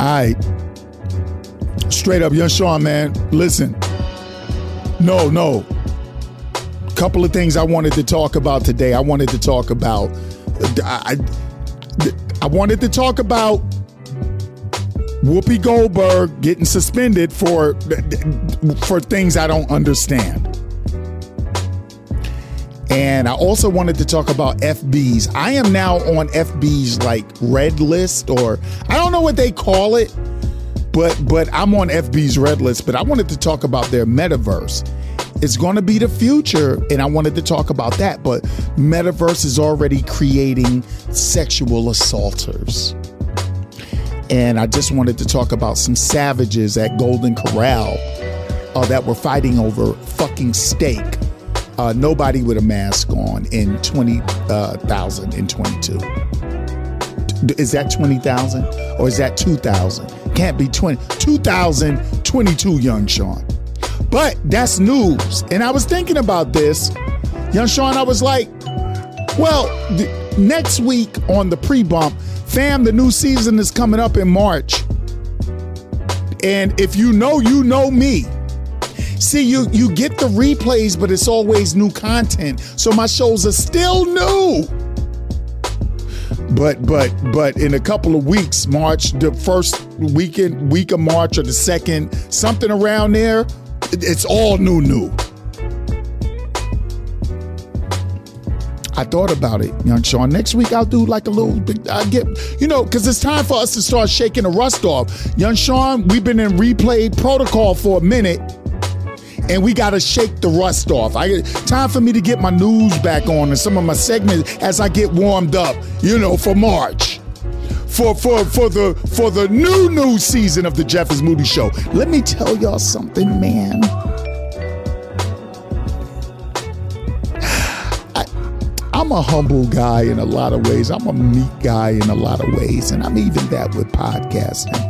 All right. Straight up, young Sean, man. Listen. No, no. Couple of things I wanted to talk about today. I wanted to talk about. I, I, I wanted to talk about Whoopi Goldberg getting suspended for for things I don't understand. And I also wanted to talk about FBs. I am now on FB's like red list, or I don't know what they call it, but but I'm on FB's red list. But I wanted to talk about their metaverse. It's going to be the future, and I wanted to talk about that. But metaverse is already creating sexual assaulters. And I just wanted to talk about some savages at Golden Corral uh, that were fighting over fucking steak uh, nobody with a mask on in 20,022. Uh, is that 20,000 or is that 2,000? Can't be 20. 2022, Young Sean. But that's news. And I was thinking about this, Young Sean, I was like, well, next week on the pre bump, fam, the new season is coming up in March. And if you know, you know me. See, you you get the replays, but it's always new content. So my shows are still new. But but but in a couple of weeks, March, the first weekend week of March or the second, something around there, it's all new new. I thought about it, young Sean. Next week I'll do like a little bit. I get, you know, because it's time for us to start shaking the rust off. Young Sean, we've been in replay protocol for a minute and we got to shake the rust off. I time for me to get my news back on and some of my segments as I get warmed up, you know, for March. For, for, for the for the new new season of the Jeff is Moody Show. Let me tell y'all something, man. I'm a humble guy in a lot of ways. I'm a meek guy in a lot of ways, and I'm even that with podcasting.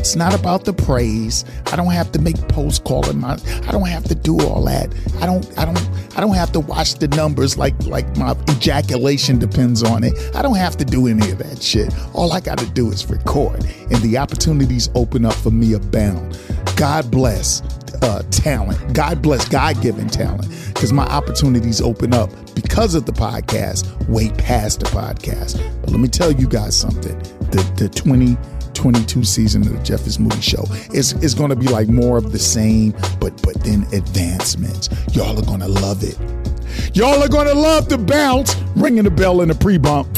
It's not about the praise. I don't have to make posts calling my I don't have to do all that. I don't I don't I don't have to watch the numbers like like my ejaculation depends on it. I don't have to do any of that shit. All I got to do is record and the opportunities open up for me abound. God bless uh, talent. God bless God given talent because my opportunities open up because of the podcast way past the podcast. But let me tell you guys something. The the 20 22 season of the Jeff is Moody Show. It's, it's going to be like more of the same, but but then advancements. Y'all are going to love it. Y'all are going to love the bounce, ringing the bell in the pre bump.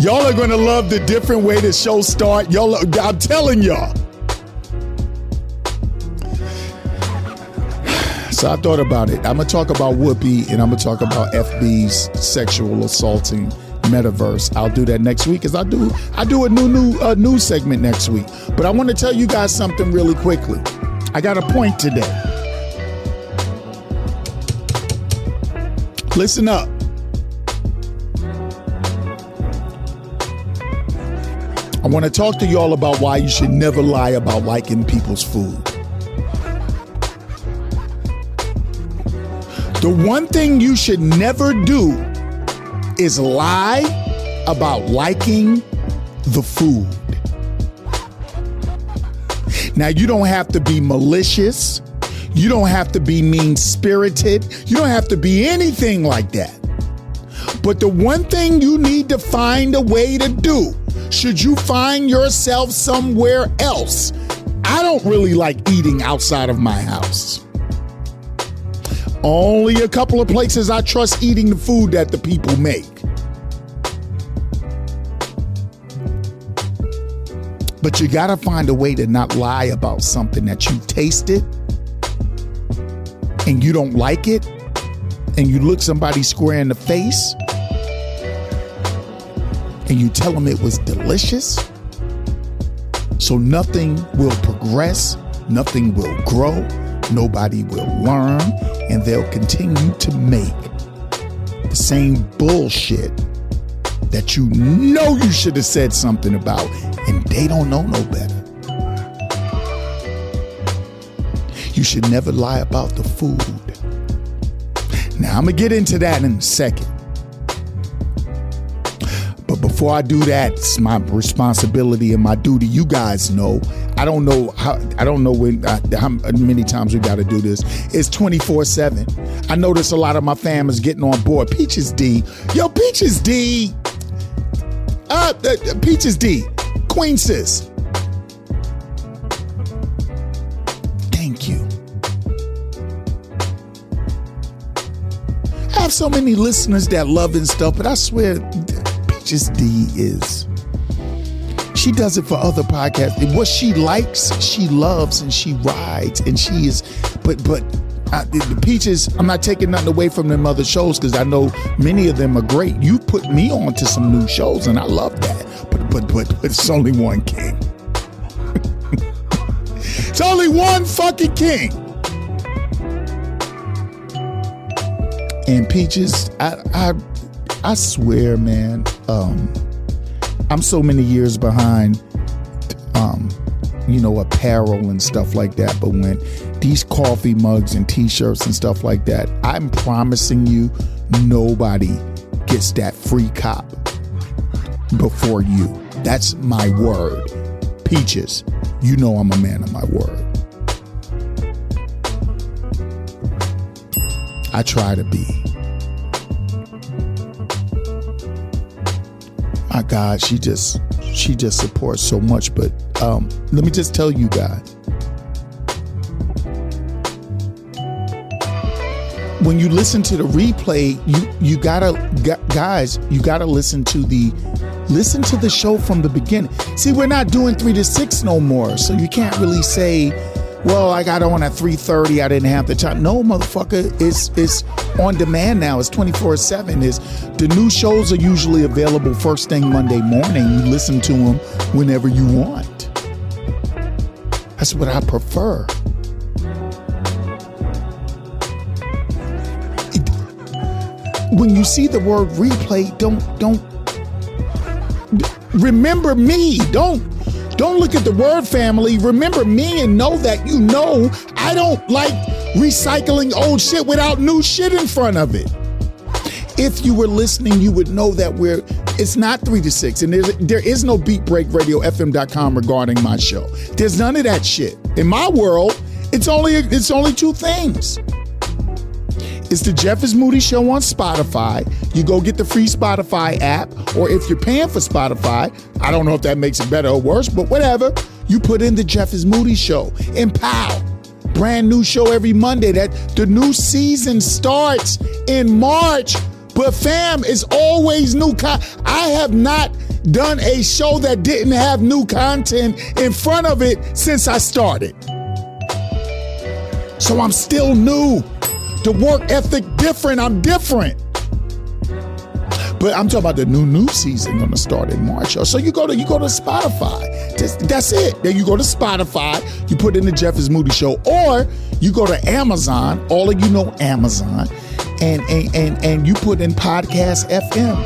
Y'all are going to love the different way the show start. Y'all, I'm telling y'all. So I thought about it. I'm gonna talk about Whoopi and I'm gonna talk about FB's sexual assaulting metaverse. I'll do that next week as I do I do a new new uh, news segment next week. But I want to tell you guys something really quickly. I got a point today. Listen up. I want to talk to y'all about why you should never lie about liking people's food. The one thing you should never do is lie about liking the food. Now, you don't have to be malicious. You don't have to be mean spirited. You don't have to be anything like that. But the one thing you need to find a way to do, should you find yourself somewhere else, I don't really like eating outside of my house. Only a couple of places I trust eating the food that the people make. But you got to find a way to not lie about something that you tasted and you don't like it and you look somebody square in the face and you tell them it was delicious. So nothing will progress, nothing will grow, nobody will learn, and they'll continue to make the same bullshit that you know you should have said something about, and they don't know no better. You should never lie about the food. Now, I'm going to get into that in a second. But before I do that, it's my responsibility and my duty. You guys know. I don't know how. I don't know when. Uh, how many times we got to do this. It's twenty four seven. I notice a lot of my fam is getting on board. Peaches D, yo, Peaches D. Uh, uh Peaches D, Queen sis. Thank you. I have so many listeners that love and stuff, but I swear Peaches D is. She does it for other podcasts. What she likes, she loves, and she rides, and she is. But but I, the Peaches, I'm not taking nothing away from them other shows because I know many of them are great. You put me on to some new shows, and I love that. But but but, but it's only one king. it's only one fucking king. And Peaches, I I I swear, man, um, I'm so many years behind, um, you know, apparel and stuff like that. But when these coffee mugs and T-shirts and stuff like that, I'm promising you, nobody gets that free cop before you. That's my word. Peaches, you know I'm a man of my word. I try to be. my God, she just she just supports so much. But um, let me just tell you guys. When you listen to the replay, you you gotta guys, you gotta listen to the listen to the show from the beginning. See, we're not doing three to six no more, so you can't really say well, I got on at 3:30. I didn't have the time. No, motherfucker, it's it's on demand now. It's 24/7. Is the new shows are usually available first thing Monday morning. You listen to them whenever you want. That's what I prefer. when you see the word replay, don't don't remember me. Don't don't look at the word family. Remember me and know that you know I don't like recycling old shit without new shit in front of it. If you were listening, you would know that we're it's not three to six, and there's, there is no beat break radio FM.com regarding my show. There's none of that shit. In my world, it's only it's only two things. It's the Jeff is Moody Show on Spotify. You go get the free Spotify app, or if you're paying for Spotify, I don't know if that makes it better or worse, but whatever. You put in the Jeff is Moody Show and pow. Brand new show every Monday. That the new season starts in March. But fam, it's always new con- I have not done a show that didn't have new content in front of it since I started. So I'm still new the work ethic different. I'm different. But I'm talking about the new new season gonna start in March. So you go to you go to Spotify. That's, it. Then you go to Spotify, you put in the Jeff is Moody Show, or you go to Amazon, all of you know Amazon, and and and, and you put in Podcast FM.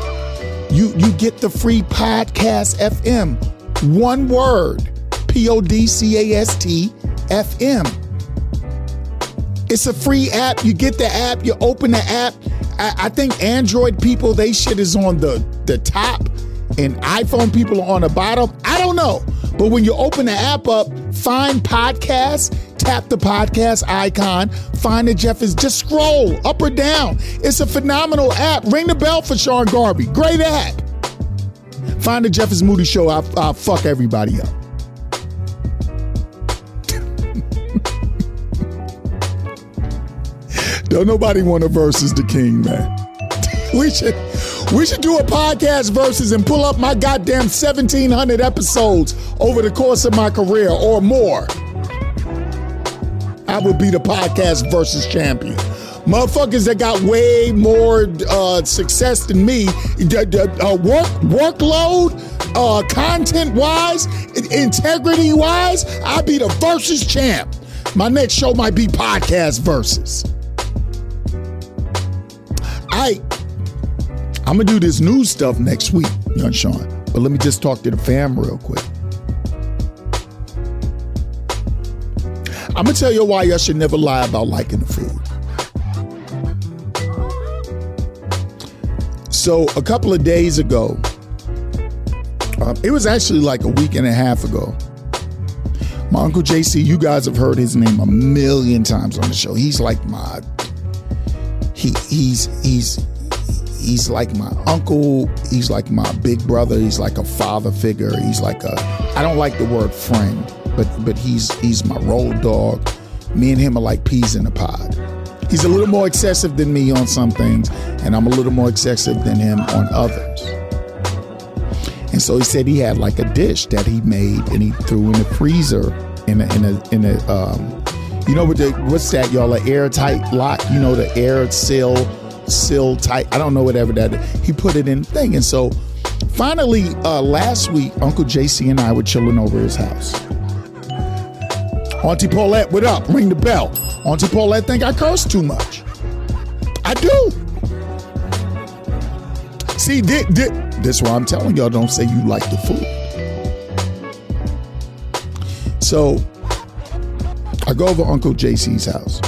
You you get the free Podcast FM. One word. P-O-D-C-A-S-T FM. It's a free app. You get the app, you open the app. I, I think Android people, they shit is on the, the top and iPhone people are on the bottom. I don't know. But when you open the app up, find podcasts, tap the podcast icon, find the Jeff is just scroll up or down. It's a phenomenal app. Ring the bell for Sean Garvey. Great app. Find the Jeff is Moody show. I'll, I'll fuck everybody up. Don't nobody want to versus the king, man. we should we should do a podcast versus and pull up my goddamn 1700 episodes over the course of my career or more. I would be the podcast versus champion. Motherfuckers that got way more uh, success than me, uh, work workload, uh, content wise, integrity wise, I'd be the versus champ. My next show might be podcast versus. I I'm gonna do this news stuff next week, young Sean. But let me just talk to the fam real quick. I'm gonna tell you why y'all should never lie about liking the food. So a couple of days ago, Um, it was actually like a week and a half ago. My uncle JC, you guys have heard his name a million times on the show. He's like my he he's he's he's like my uncle. He's like my big brother. He's like a father figure. He's like a I don't like the word friend, but but he's he's my road dog. Me and him are like peas in a pod. He's a little more excessive than me on some things, and I'm a little more excessive than him on others. And so he said he had like a dish that he made and he threw in the freezer in a in a in a um, you know what the what's that y'all an airtight lock you know the air seal seal tight I don't know whatever that is. he put it in thing and so finally uh, last week Uncle JC and I were chilling over his house. Auntie Paulette, what up? Ring the bell. Auntie Paulette think I curse too much. I do. See, this, this why I'm telling y'all don't say you like the food. So I go over Uncle JC's house.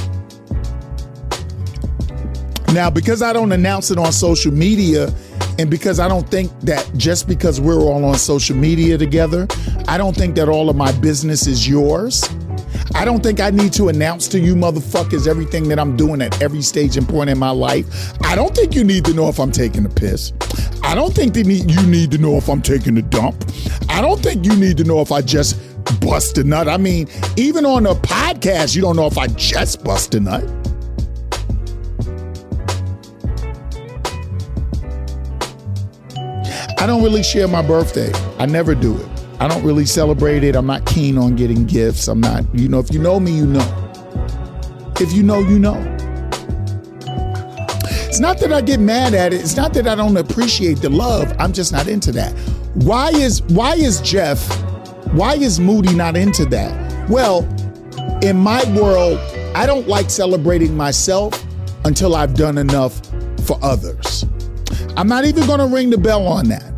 Now, because I don't announce it on social media, and because I don't think that just because we're all on social media together, I don't think that all of my business is yours. I don't think I need to announce to you motherfuckers everything that I'm doing at every stage and point in my life. I don't think you need to know if I'm taking a piss. I don't think that you need to know if I'm taking a dump. I don't think you need to know if I just bust a nut. I mean, even on a podcast, you don't know if I just bust a nut. I don't really share my birthday. I never do it. I don't really celebrate it. I'm not keen on getting gifts. I'm not, you know, if you know me, you know. If you know, you know. It's not that I get mad at it. It's not that I don't appreciate the love. I'm just not into that. Why is why is Jeff, why is Moody not into that? Well, in my world, I don't like celebrating myself until I've done enough for others. I'm not even going to ring the bell on that.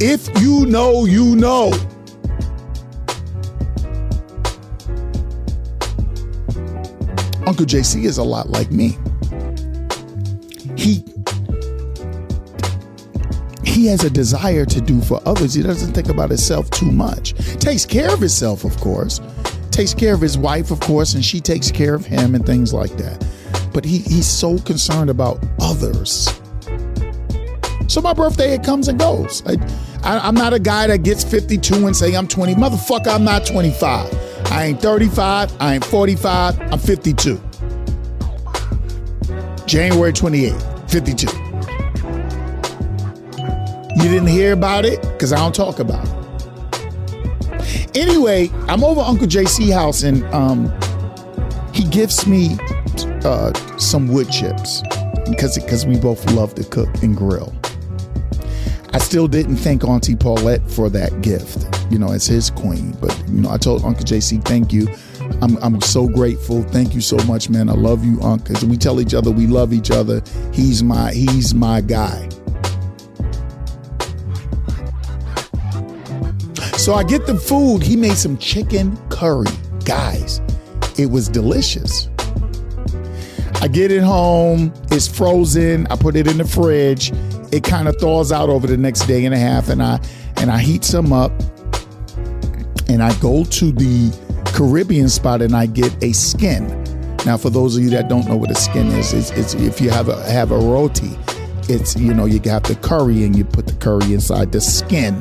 If you know, you know. Uncle JC is a lot like me. He he has a desire to do for others. He doesn't think about himself too much. Takes care of himself, of course. Takes care of his wife, of course, and she takes care of him and things like that. But he, he's so concerned about others. So my birthday, it comes and goes. I, I, am not a guy that gets 52 and say I'm 20. Motherfucker, I'm not 25. I ain't 35. I ain't 45. I'm 52. January 28th, 52. You didn't hear about it because I don't talk about it. Anyway, I'm over Uncle JC house and um, he gives me uh, some wood chips because because we both love to cook and grill. I still didn't thank Auntie Paulette for that gift, you know, as his queen. But, you know, I told Uncle JC, thank you. I'm, I'm so grateful. Thank you so much, man. I love you, Uncle. We tell each other we love each other. He's my he's my guy. So I get the food. He made some chicken curry. Guys, it was delicious. I get it home. It's frozen. I put it in the fridge it kind of thaws out over the next day and a half and I and I heat some up and I go to the Caribbean spot and I get a skin. Now, for those of you that don't know what a skin is, it's, it's if you have a have a roti, it's you know you have the curry and you put the curry inside the skin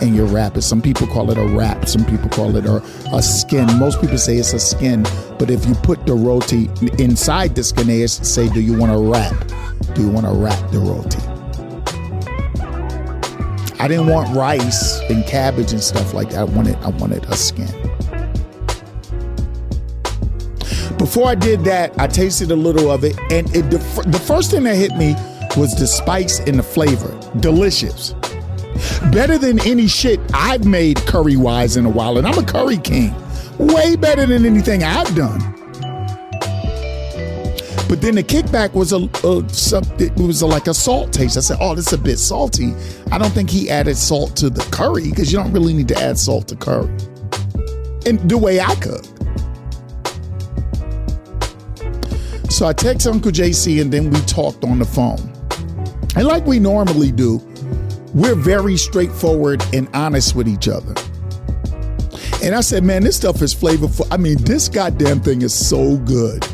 and you wrap it. Some people call it a wrap. Some people call it a, a skin. Most people say it's a skin, but if you put the roti inside the skin, they say, "Do you want to wrap? Do you want to wrap the roti?" I didn't want rice and cabbage and stuff like that. I wanted I wanted a skin. Before I did that, I tasted a little of it, and it, the, the first thing that hit me was the spice and the flavor. Delicious. Better than any shit I've made curry wise in a while, and I'm a curry king. Way better than anything I've done. But then the kickback was a, a. It was a, like a salt taste. I said, "Oh, this is a bit salty." I don't think he added salt to the curry because you don't really need to add salt to curry. And the way I cook. So I text Uncle JC and then we talked on the phone. And like we normally do, we're very straightforward and honest with each other. And I said, man, this stuff is flavorful. I mean, this goddamn thing is so good.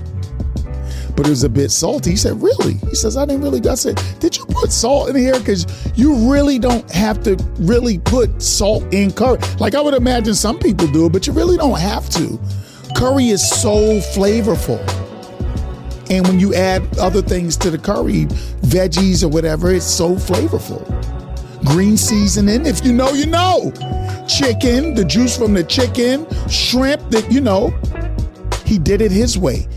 But it was a bit salty. He said, really? He says, I didn't really. I said, did you put salt in here? Because you really don't have to really put salt in curry. Like I would imagine some people do it, but you really don't have to. Curry is so flavorful. And when you add other things to the curry, veggies or whatever, it's so flavorful. Green seasoning, if you know, you know. Chicken, the juice from the chicken, shrimp, that you know. He did it his way.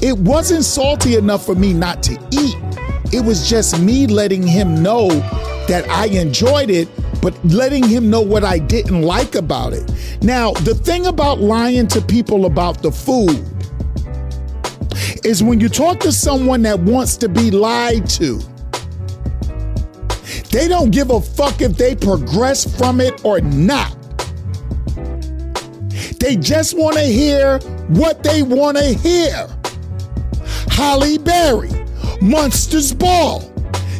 It wasn't salty enough for me not to eat. It was just me letting him know that I enjoyed it, but letting him know what I didn't like about it. Now, the thing about lying to people about the food is when you talk to someone that wants to be lied to, they don't give a fuck if they progress from it or not. They just want to hear what they want to hear. Halle Berry, Monsters Ball,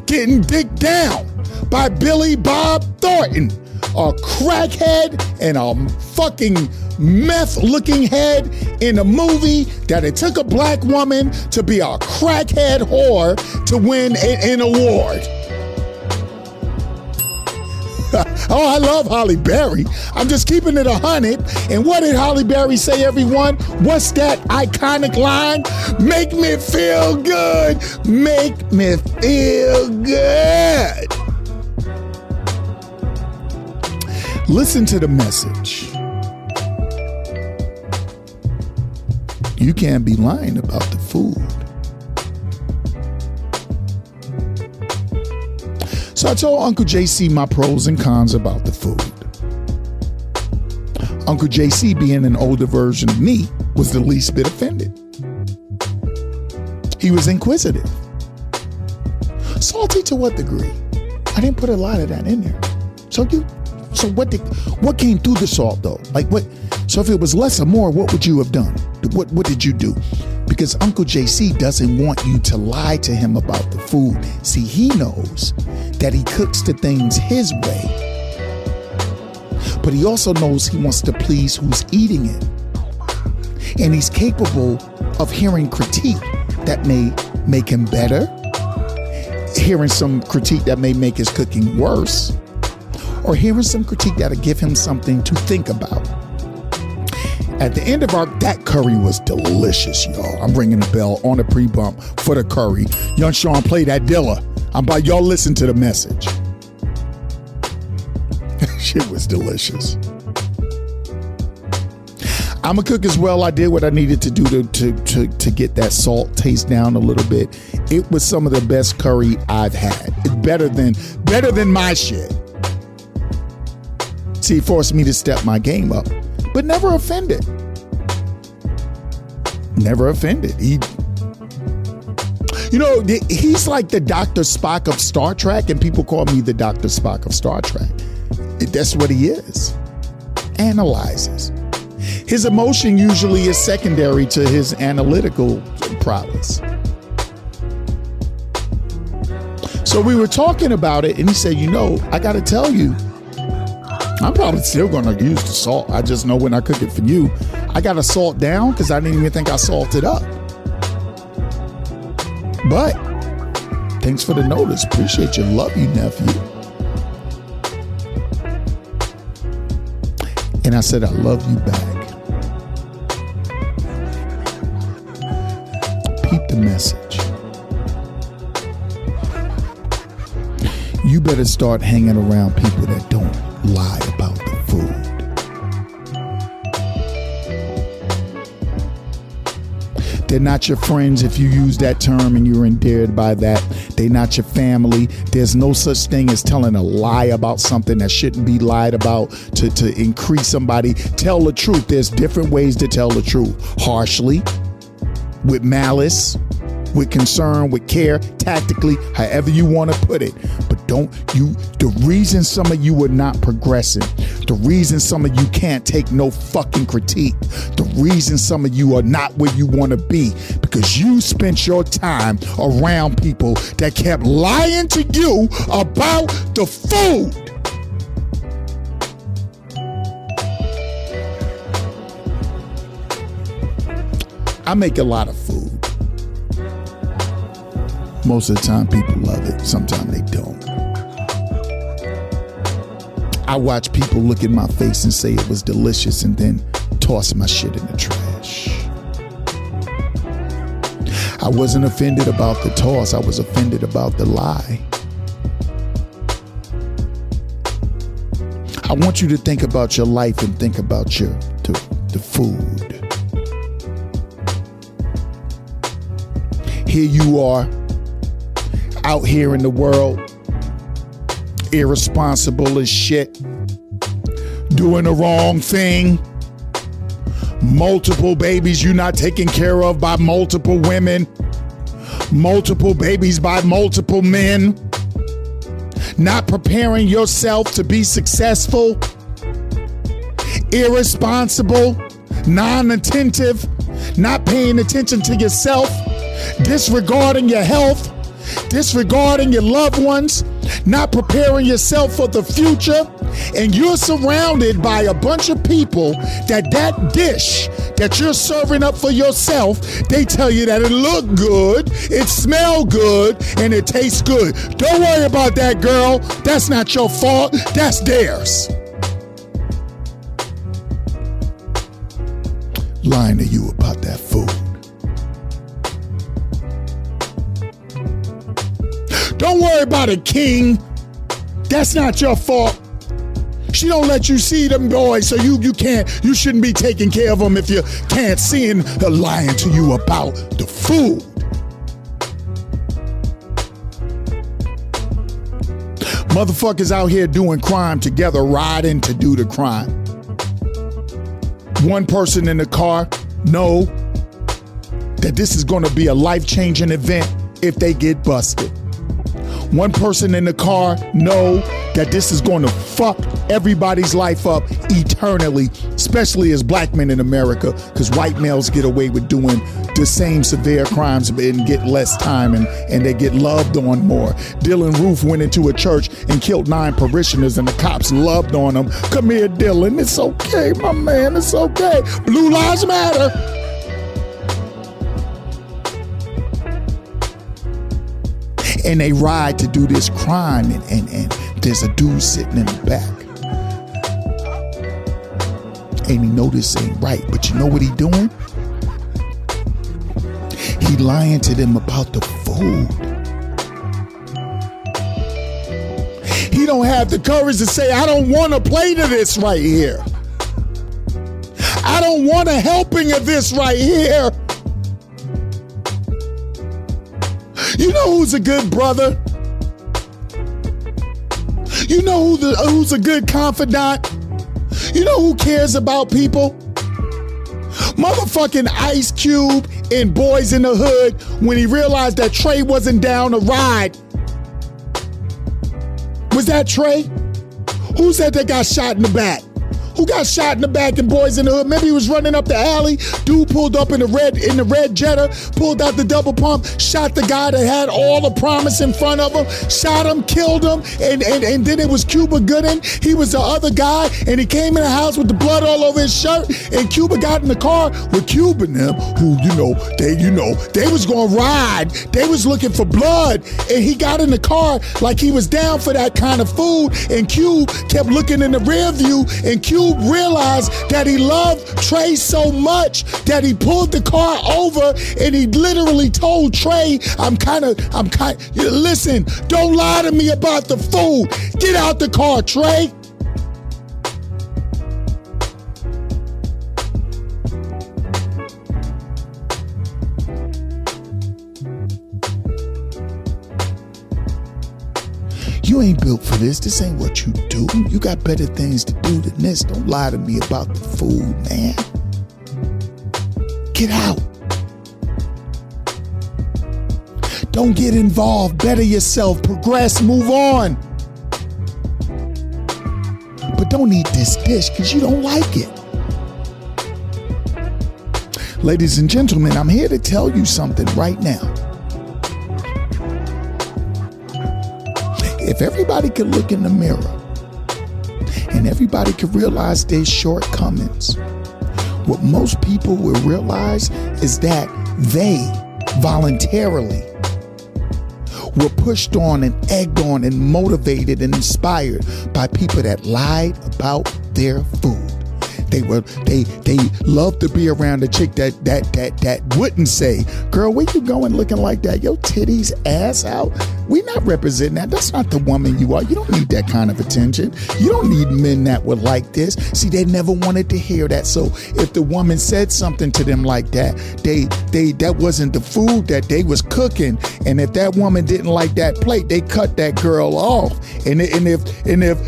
getting dicked down by Billy Bob Thornton, a crackhead and a fucking meth looking head in a movie that it took a black woman to be a crackhead whore to win an award. Oh, I love Halle Berry. I'm just keeping it a hundred. And what did Halle Berry say, everyone? What's that iconic line? Make me feel good. Make me feel good. Listen to the message. You can't be lying about the food. So I told Uncle JC my pros and cons about the food. Uncle JC, being an older version of me, was the least bit offended. He was inquisitive. Salty to what degree? I didn't put a lot of that in there. So you so what did what came through the salt though? Like what so if it was less or more, what would you have done? What what did you do? Because Uncle JC doesn't want you to lie to him about the food. See, he knows that he cooks the things his way. But he also knows he wants to please who's eating it. And he's capable of hearing critique that may make him better, hearing some critique that may make his cooking worse, or hearing some critique that'll give him something to think about. At the end of our, that curry was delicious, y'all. I'm ringing the bell on the pre bump for the curry. Young Sean, play that Dilla. I'm by y'all listen to the message. Shit was delicious. I'm a cook as well. I did what I needed to do to, to, to, to get that salt taste down a little bit. It was some of the best curry I've had. It's better than better than my shit. See, it forced me to step my game up but never offended. Never offended. He, you know, he's like the Dr. Spock of Star Trek, and people call me the Dr. Spock of Star Trek. That's what he is. Analyzes. His emotion usually is secondary to his analytical prowess. So we were talking about it, and he said, You know, I got to tell you, I'm probably still to use the salt. I just know when I cook it for you, I got to salt down because I didn't even think I salted up. But thanks for the notice. Appreciate you. Love you, nephew. And I said, I love you back. Peep the message. You better start hanging around people that lie about the food. They're not your friends if you use that term and you're endeared by that. They're not your family. There's no such thing as telling a lie about something that shouldn't be lied about to, to increase somebody. Tell the truth. There's different ways to tell the truth harshly, with malice, with concern, with care, tactically, however you want to put it. But Don't you the reason some of you are not progressing, the reason some of you can't take no fucking critique, the reason some of you are not where you want to be, because you spent your time around people that kept lying to you about the food. I make a lot of food. Most of the time, people love it. Sometimes they don't. I watch people look in my face and say it was delicious and then toss my shit in the trash. I wasn't offended about the toss, I was offended about the lie. I want you to think about your life and think about your the, the food. Here you are out here in the world, irresponsible as shit, doing the wrong thing, multiple babies you're not taking care of by multiple women, multiple babies by multiple men, not preparing yourself to be successful, irresponsible, non attentive, not paying attention to yourself, disregarding your health disregarding your loved ones, not preparing yourself for the future, and you're surrounded by a bunch of people that that dish that you're serving up for yourself, they tell you that it look good, it smell good, and it tastes good. Don't worry about that, girl. That's not your fault. That's theirs. Lying to you about that food. Don't worry about a king. That's not your fault. She don't let you see them boys, so you you can't you shouldn't be taking care of them if you can't see her lying to you about the food. Motherfuckers out here doing crime together, riding to do the crime. One person in the car know that this is going to be a life changing event if they get busted one person in the car know that this is going to fuck everybody's life up eternally, especially as black men in America, because white males get away with doing the same severe crimes and get less time and, and they get loved on more. Dylann Roof went into a church and killed nine parishioners and the cops loved on him. Come here, Dylan. It's okay, my man. It's okay. Blue Lives Matter. And they ride to do this crime, and, and, and there's a dude sitting in the back. And he know this ain't right, but you know what he doing? He lying to them about the food. He don't have the courage to say, I don't want to play to this right here. I don't want a helping of this right here. You know who's a good brother? You know who the, who's a good confidant? You know who cares about people? Motherfucking Ice Cube in Boyz n the Hood when he realized that Trey wasn't down to ride. Was that Trey? Who said they got shot in the back? Who got shot in the back and boys in the hood. Maybe he was running up the alley. Dude pulled up in the red in the red Jetta, pulled out the double pump, shot the guy that had all the promise in front of him, shot him, killed him, and and, and then it was Cuba Gooding. He was the other guy, and he came in the house with the blood all over his shirt. And Cuba got in the car with Cube and them, who you know they you know they was gonna ride. They was looking for blood, and he got in the car like he was down for that kind of food. And Cube kept looking in the rear view, and Cube realized that he loved Trey so much that he pulled the car over and he literally told Trey, I'm kind of, I'm kind, listen, don't lie to me about the food. Get out the car, Trey. You ain't built for this. This ain't what you do. You got better things to do than this. Don't lie to me about the food, man. Get out. Don't get involved. Better yourself. Progress. Move on. But don't eat this dish because you don't like it. Ladies and gentlemen, I'm here to tell you something right now. If everybody could look in the mirror and everybody could realize their shortcomings, what most people will realize is that they voluntarily were pushed on and egged on and motivated and inspired by people that lied about their food. They were they they love to be around a chick that that that that wouldn't say, "Girl, where you going looking like that? Your titties ass out." We not representing that. That's not the woman you are. You don't need that kind of attention. You don't need men that were like this. See, they never wanted to hear that. So if the woman said something to them like that, they they that wasn't the food that they was cooking. And if that woman didn't like that plate, they cut that girl off. And and if and if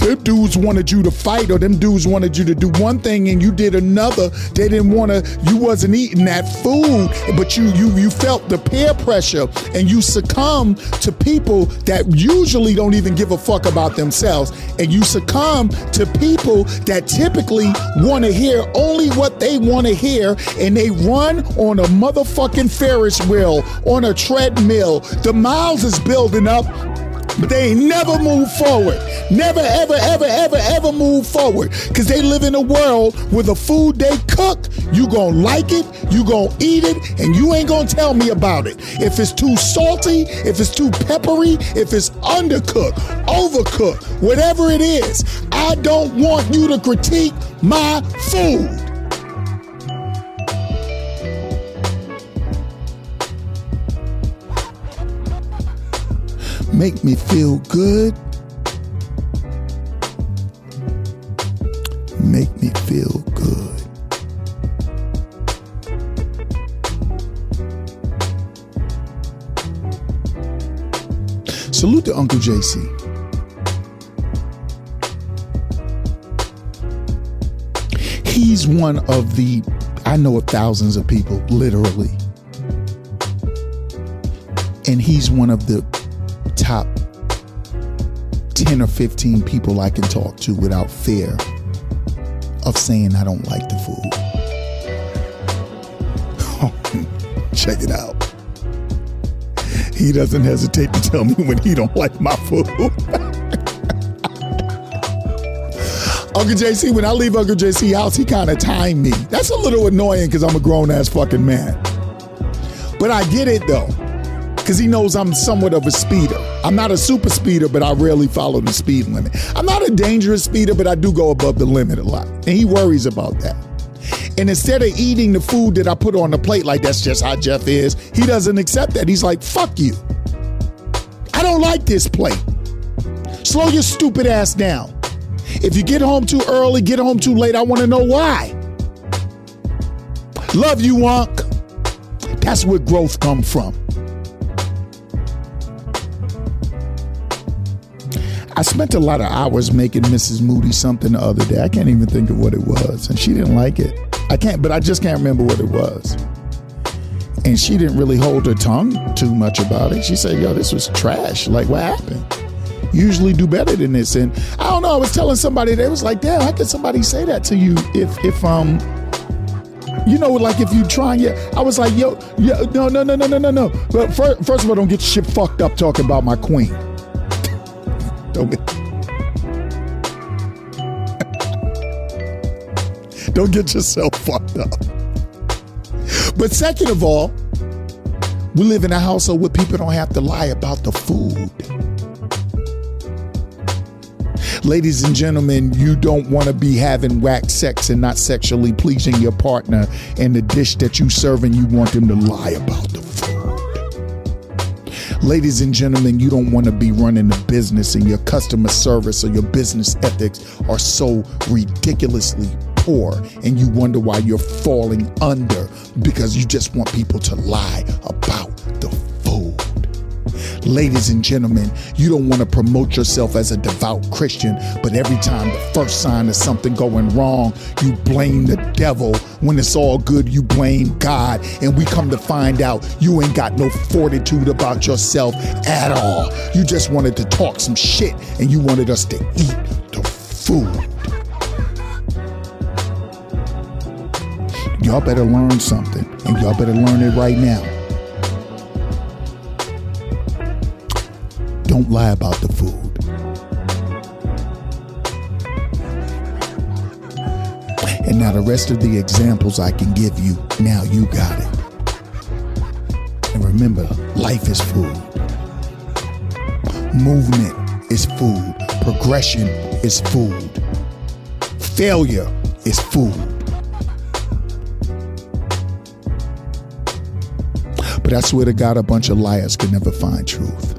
them dudes wanted you to fight or them dudes wanted you to do one thing and you did another they didn't want to you wasn't eating that food but you you you felt the peer pressure and you succumb to people that usually don't even give a fuck about themselves. And you succumb to people that typically want to hear only what they want to hear and they run on a motherfucking ferris wheel on a treadmill. The miles is building up but they ain't never move forward. Never, ever, ever, ever, ever move forward. Because they live in a world where the food they cook, you gonna like it, you gonna eat it, and you ain't gonna tell me about it. If it's too salty, if it's too peppery, if it's undercooked, overcooked, whatever it is, I don't want you to critique my food. Make me feel good, make me feel good. Salute to Uncle JC. He's one of the, I know of thousands of people, literally. And he's one of the top 10 or 15 people I can talk to without fear of saying I don't like the food. check it out. He doesn't hesitate to tell me when he don't like my food. Uncle JC, when I leave Uncle JC house, he kind of time me. That's a little annoying because I'm a grown ass fucking man. But I get it though because he knows I'm somewhat of a speeder. I'm not a super speeder, but I rarely follow the speed limit. I'm not a dangerous speeder, but I do go above the limit a lot. And he worries about that. And instead of eating the food that I put on the plate, like that's just how Jeff is, he doesn't accept that. He's like, fuck you. I don't like this plate. Slow your stupid ass down. If you get home too early, get home too late, I want to know why. Love you, Unc. That's where growth come from. I spent a lot of hours making Mrs. Moody something the other day. I can't even think of what it was, and she didn't like it. I can't, but I just can't remember what it was. And she didn't really hold her tongue too much about it. She said, "Yo, this was trash. Like, what happened? Usually do better than this." And I don't know. I was telling somebody they was like, "Damn, how could somebody say that to you if if um." You know, like if you try, yeah. I was like, yo, yo, no, no, no, no, no, no, no. But first, first of all, don't get shit fucked up talking about my queen. Don't get, don't get yourself fucked up. But second of all, we live in a household where people don't have to lie about the food. Ladies and gentlemen, you don't want to be having whack sex and not sexually pleasing your partner, and the dish that you serve and you want them to lie about the Ladies and gentlemen, you don't want to be running a business and your customer service or your business ethics are so ridiculously poor and you wonder why you're falling under because you just want people to lie about. Ladies and gentlemen, you don't want to promote yourself as a devout Christian, but every time the first sign of something going wrong, you blame the devil. When it's all good, you blame God. And we come to find out you ain't got no fortitude about yourself at all. You just wanted to talk some shit and you wanted us to eat the food. Y'all better learn something, and y'all better learn it right now. Don't lie about the food. And now the rest of the examples I can give you, now you got it. And remember, life is food. Movement is food. Progression is food. Failure is food. But I swear to God, a bunch of liars can never find truth.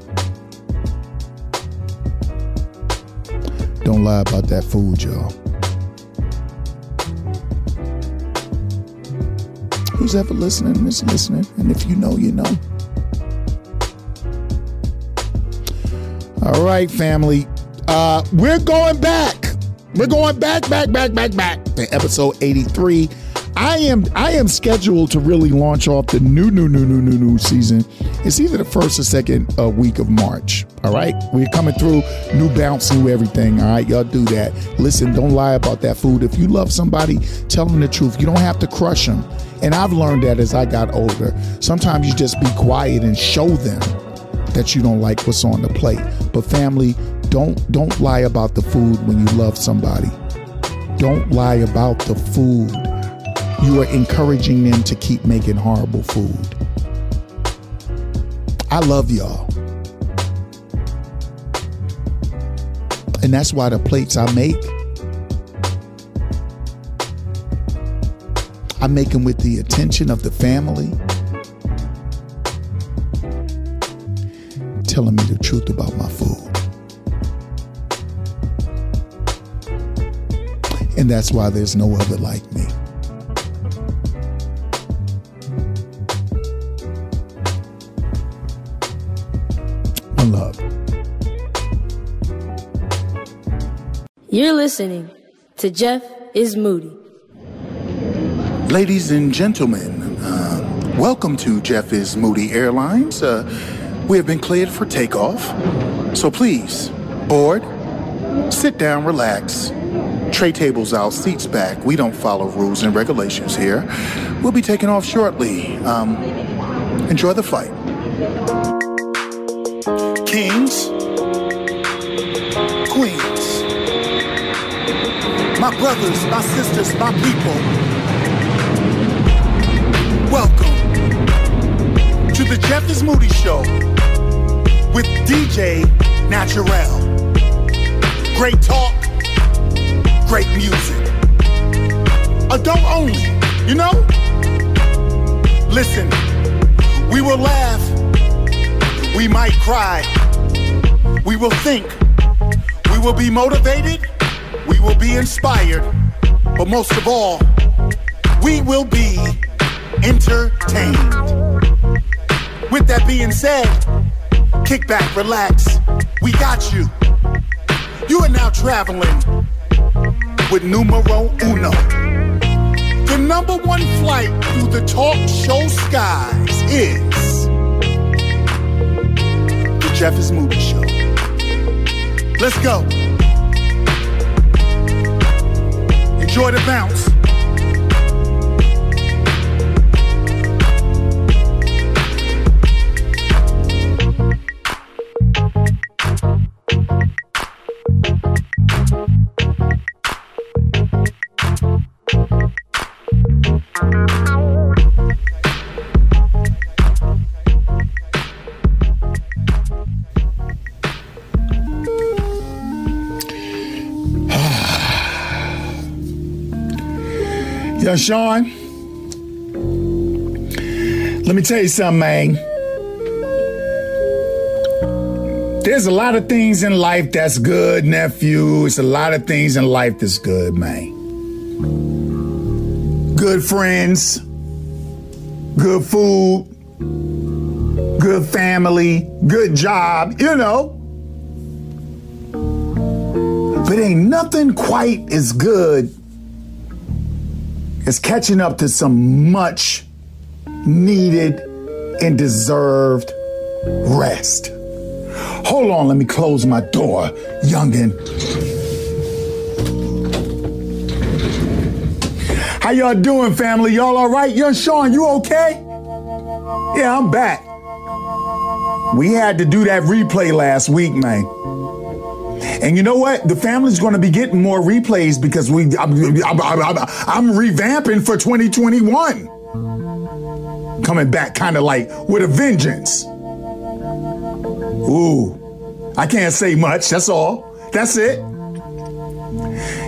Don't lie about that food, y'all. Who's ever listening is listening. And if you know, you know. All right, family. Uh, we're going back. We're going back, back, back, back, back to episode 83 I am I am scheduled to really launch off the new new new new new new season. It's either the first or second uh, week of March. All right, we're coming through new bounce, new everything. All right, y'all do that. Listen, don't lie about that food. If you love somebody, tell them the truth. You don't have to crush them. And I've learned that as I got older. Sometimes you just be quiet and show them that you don't like what's on the plate. But family, don't don't lie about the food when you love somebody. Don't lie about the food you are encouraging them to keep making horrible food. I love y'all. And that's why the plates I make, I make them with the attention of the family, telling me the truth about my food. And that's why there's no other like me. You're listening to Jeff is Moody. Ladies and gentlemen, uh, welcome to Jeff is Moody Airlines. Uh, we have been cleared for takeoff. So please, board, sit down, relax. Tray tables out, seats back. We don't follow rules and regulations here. We'll be taking off shortly. Um, enjoy the flight. Kings, Queens my brothers, my sisters, my people. Welcome to the Jeff is Moody Show with DJ Naturel. Great talk, great music. Adult only, you know? Listen, we will laugh, we might cry, we will think, we will be motivated will be inspired, but most of all, we will be entertained. With that being said, kick back, relax. We got you. You are now traveling with numero uno. The number one flight through the talk show skies is the Jeff Movie Show. Let's go. Enjoy the bounce. Sean, let me tell you something, man. There's a lot of things in life that's good, nephew. It's a lot of things in life that's good, man. Good friends, good food, good family, good job, you know. But ain't nothing quite as good as catching up to some much needed and deserved rest. Hold on, let me close my door, youngin'. How y'all doing, family? Y'all all right? Young Sean, you okay? Yeah, I'm back. We had to do that replay last week, man. And you know what? The family's going to be getting more replays because we I'm, I'm, I'm, I'm revamping for 2021. Coming back kind of like with a vengeance. Ooh, I can't say much. That's all. That's it.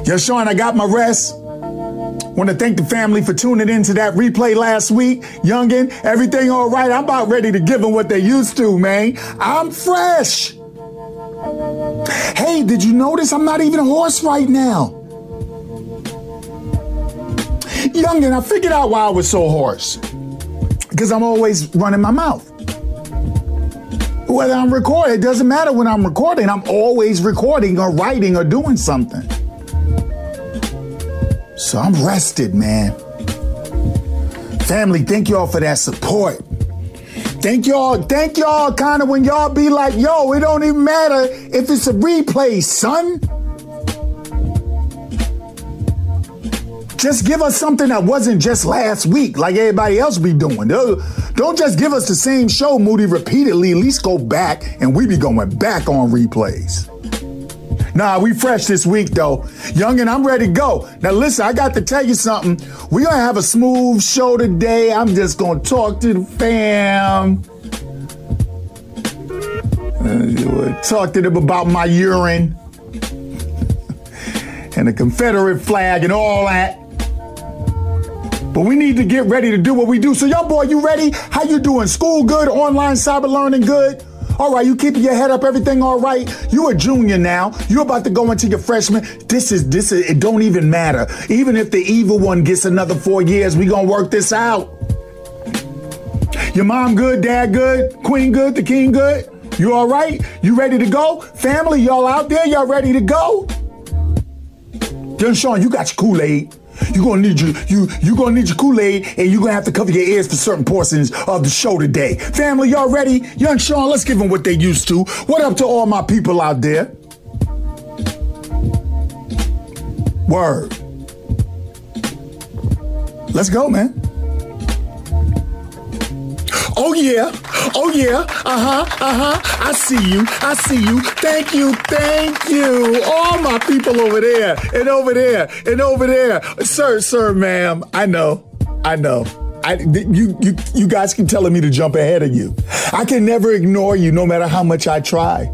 Yo, Sean, I got my rest. Want to thank the family for tuning in to that replay last week. Youngin, everything all right? I'm about ready to give them what they used to, man. I'm fresh. Hey, did you notice I'm not even a hoarse right now? Youngin, I figured out why I was so hoarse. Because I'm always running my mouth. Whether I'm recording, it doesn't matter when I'm recording, I'm always recording or writing or doing something. So I'm rested, man. Family, thank y'all for that support. Thank y'all, thank y'all kind of when y'all be like, yo, it don't even matter if it's a replay, son. Just give us something that wasn't just last week, like everybody else be doing. Don't just give us the same show, Moody, repeatedly. At least go back, and we be going back on replays. Nah, we fresh this week though. Young and I'm ready to go. Now listen, I got to tell you something. We're gonna have a smooth show today. I'm just gonna talk to the fam. Uh, talk to them about my urine and the Confederate flag and all that. But we need to get ready to do what we do. So, young boy, you ready? How you doing? School good? Online cyber learning good? All right, you keeping your head up, everything all right? You a junior now. You about to go into your freshman. This is this is it don't even matter. Even if the evil one gets another four years, we gonna work this out. Your mom good, dad good, queen good, the king good. You all right? You ready to go? Family, y'all out there? Y'all ready to go? Young Sean, you got your Kool-Aid. You're gonna need your you you gonna need your Kool-Aid and you're gonna have to cover your ears for certain portions of the show today. Family, y'all ready? Young Sean, let's give them what they used to. What up to all my people out there? Word. Let's go, man. Oh yeah, oh yeah, uh huh, uh huh. I see you, I see you. Thank you, thank you. All my people over there, and over there, and over there. Sir, sir, ma'am, I know, I know. I, you, you, you guys keep telling me to jump ahead of you. I can never ignore you, no matter how much I try.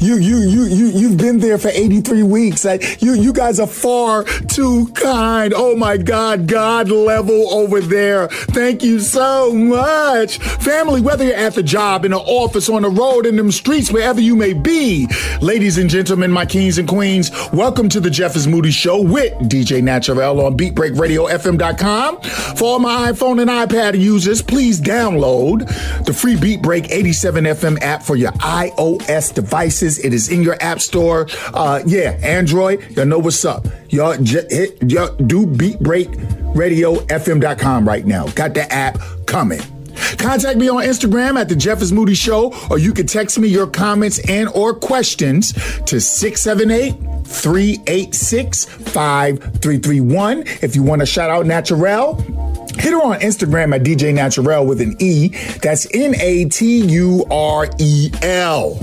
You, you, you, you, you've been there for 83 weeks. You, you guys are far too kind. Oh my God, God level over there. Thank you so much. Family, whether you're at the job, in the office, on the road, in them streets, wherever you may be. Ladies and gentlemen, my kings and queens, welcome to the Jeff is Moody Show with DJ Naturel on BeatBreakRadioFM.com. For all my iPhone and iPad users, please download the free Beat Break 87 FM app for your iOS devices. It is in your app store. Uh, yeah, Android, y'all know what's up. Y'all, j- hit, y'all do beatbreakradiofm.com right now. Got the app coming. Contact me on Instagram at the Jeff is Moody Show, or you can text me your comments and or questions to 678 386 5331. If you want to shout out Naturel, hit her on Instagram at DJ Naturel with an E. That's N A T U R E L.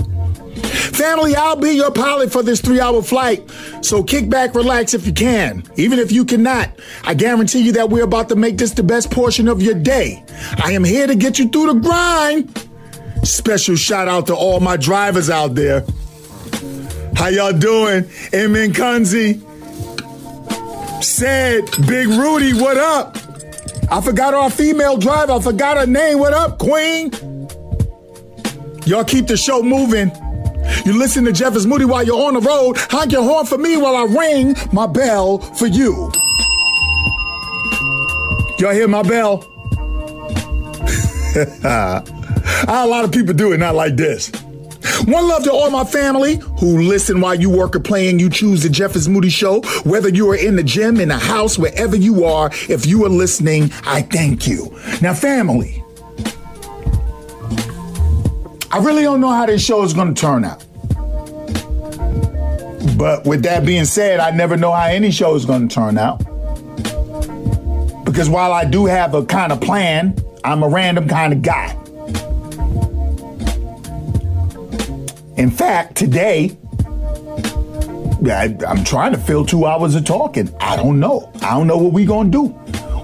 Family, I'll be your pilot for this three hour flight. So kick back, relax if you can. Even if you cannot, I guarantee you that we're about to make this the best portion of your day. I am here to get you through the grind. Special shout out to all my drivers out there. How y'all doing? Emin Kunzi said, Big Rudy, what up? I forgot our female driver. I forgot her name. What up, Queen? Y'all keep the show moving. You listen to Jeff is Moody while you're on the road. Honk your horn for me while I ring my bell for you. Y'all hear my bell? a lot of people do it, not like this. One love to all my family who listen while you work or playing. You choose the Jeff is Moody Show. Whether you are in the gym, in the house, wherever you are, if you are listening, I thank you. Now, family, I really don't know how this show is going to turn out. But with that being said, I never know how any show is going to turn out. Because while I do have a kind of plan, I'm a random kind of guy. In fact, today, I, am trying to fill two hours of talking. I don't know. I don't know what we're going to do.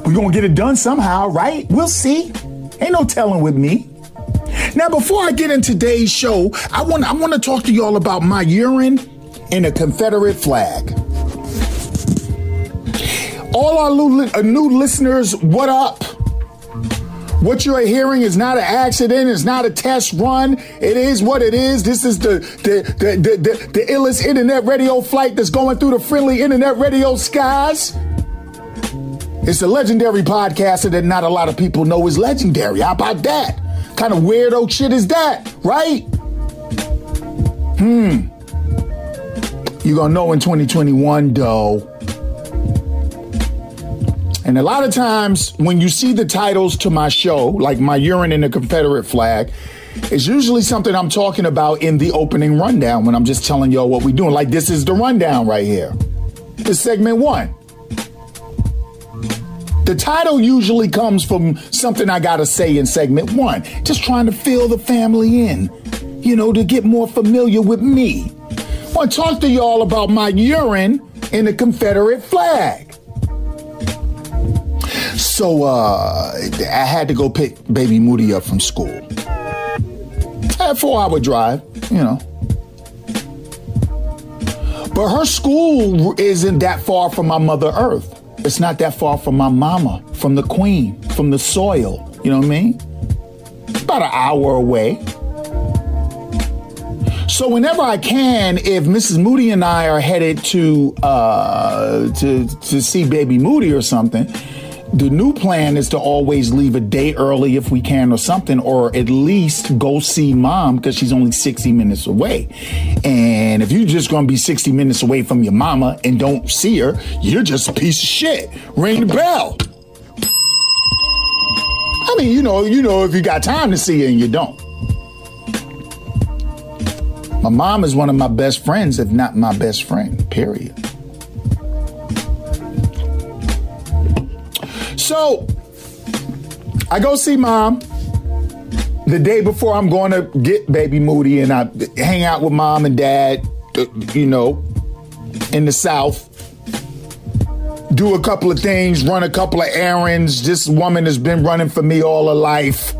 We're going to get it done somehow, right? We'll see. Ain't no telling with me. Now, before I get into today's show, I want I want to talk to y'all about my urine in a Confederate flag. All our new, uh, new listeners, what up? What you're hearing is not an accident. It's not a test run. It is what it is. This is the the the the, the, the illest internet radio flight that's going through the friendly internet radio skies. It's a legendary podcaster that not a lot of people know is legendary. How about that? Kind of weirdo shit is that, right? Hmm. You're gonna know in 2021 though. And a lot of times when you see the titles to my show, like my urine in the Confederate flag, it's usually something I'm talking about in the opening rundown when I'm just telling y'all what we're doing. Like this is the rundown right here. This segment one. The title usually comes from something I got to say in segment one, just trying to fill the family in, you know, to get more familiar with me. I want to talk to y'all about my urine in the Confederate flag. So uh, I had to go pick baby Moody up from school. A four hour drive, you know. But her school isn't that far from my mother earth. It's not that far from my mama, from the queen, from the soil. You know what I mean? About an hour away. So whenever I can, if Mrs. Moody and I are headed to uh, to to see Baby Moody or something, the new plan is to always leave a day early if we can or something, or at least go see mom because she's only 60 minutes away. And if you're just going to be 60 minutes away from your mama and don't see her, you're just a piece of shit. Ring the bell. I mean, you know, you know if you got time to see her and you don't. My mom is one of my best friends, if not my best friend, period. So I go see mom the day before I'm going to get baby Moody and I hang out with mom and dad, you know, in the South. Do a couple of things, run a couple of errands. This woman has been running for me all her life.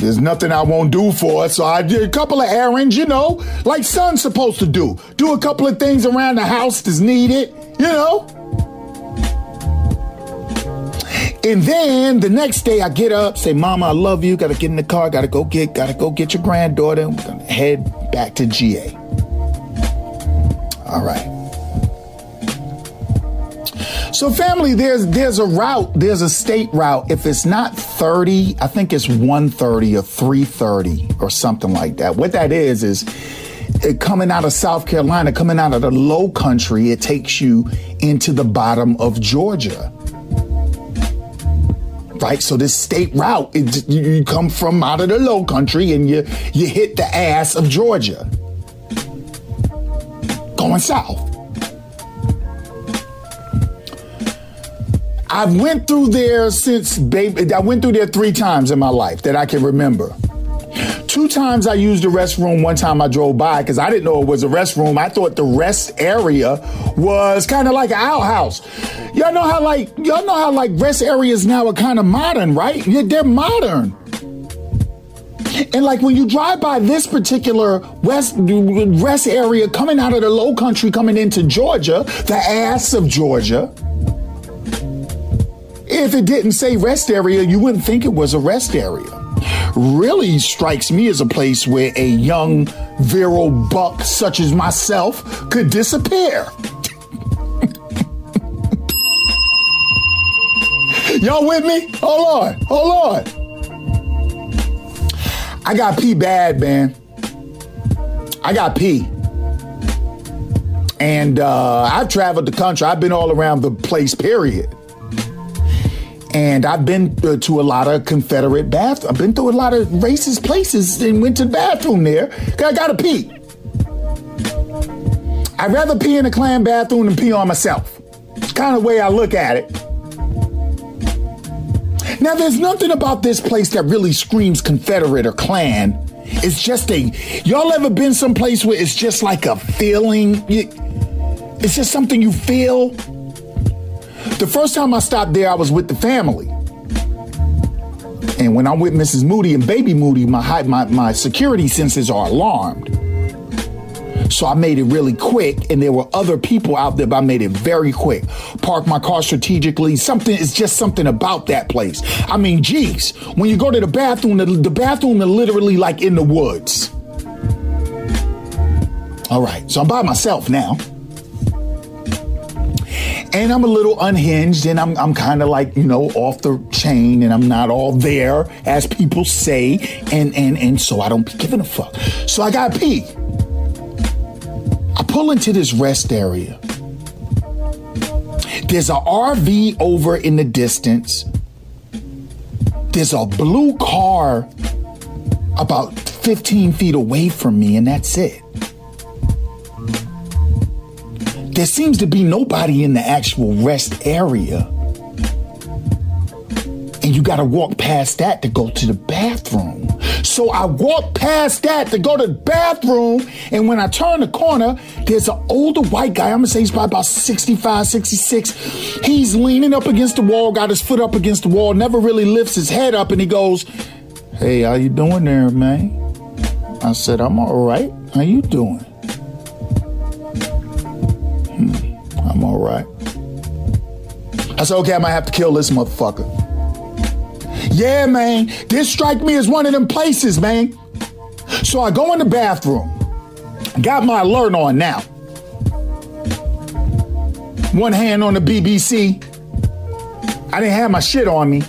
There's nothing I won't do for her. So I did a couple of errands, you know, like son's supposed to do. Do a couple of things around the house that's needed, you know. And then the next day I get up, say, Mama, I love you. Gotta get in the car, gotta go get, gotta go get your granddaughter. We're gonna head back to GA. All right. So family, there's there's a route, there's a state route. If it's not 30, I think it's 130 or 330 or something like that. What that is is coming out of South Carolina, coming out of the low country, it takes you into the bottom of Georgia right? So this state route, it, you come from out of the low country and you, you hit the ass of Georgia. Going south. I've went through there since baby. I went through there three times in my life that I can remember. Two times I used the restroom. One time I drove by because I didn't know it was a restroom. I thought the rest area was kind of like an outhouse. Y'all know how like y'all know how like rest areas now are kind of modern, right? They're modern. And like when you drive by this particular west rest area coming out of the low country coming into Georgia, the ass of Georgia, if it didn't say rest area, you wouldn't think it was a rest area really strikes me as a place where a young, virile buck such as myself could disappear. Y'all with me? Hold on, hold on. I got pee bad, man. I got pee. And uh, I've traveled the country. I've been all around the place, period. And I've been uh, to a lot of Confederate bathrooms. I've been to a lot of racist places and went to the bathroom there. I gotta pee. I'd rather pee in a Klan bathroom than pee on myself. It's kind of the way I look at it. Now, there's nothing about this place that really screams Confederate or Klan. It's just a. Y'all ever been someplace where it's just like a feeling? It's just something you feel. The first time I stopped there, I was with the family. And when I'm with Mrs. Moody and Baby Moody, my, my, my security senses are alarmed. So I made it really quick, and there were other people out there, but I made it very quick. Park my car strategically. Something is just something about that place. I mean, geez, when you go to the bathroom, the, the bathroom is literally like in the woods. All right, so I'm by myself now. And I'm a little unhinged and I'm, I'm kind of like, you know, off the chain and I'm not all there, as people say. And, and, and so I don't be giving a fuck. So I got pee. I pull into this rest area. There's a RV over in the distance. There's a blue car about 15 feet away from me, and that's it. There seems to be nobody in the actual rest area. And you got to walk past that to go to the bathroom. So I walk past that to go to the bathroom. And when I turn the corner, there's an older white guy. I'm to say he's probably about 65, 66. He's leaning up against the wall, got his foot up against the wall, never really lifts his head up. And he goes, Hey, how you doing there, man? I said, I'm all right. How you doing? I'm all right. I said, okay, I might have to kill this motherfucker. Yeah, man, this strike me as one of them places, man. So I go in the bathroom, got my alert on now. One hand on the BBC. I didn't have my shit on me.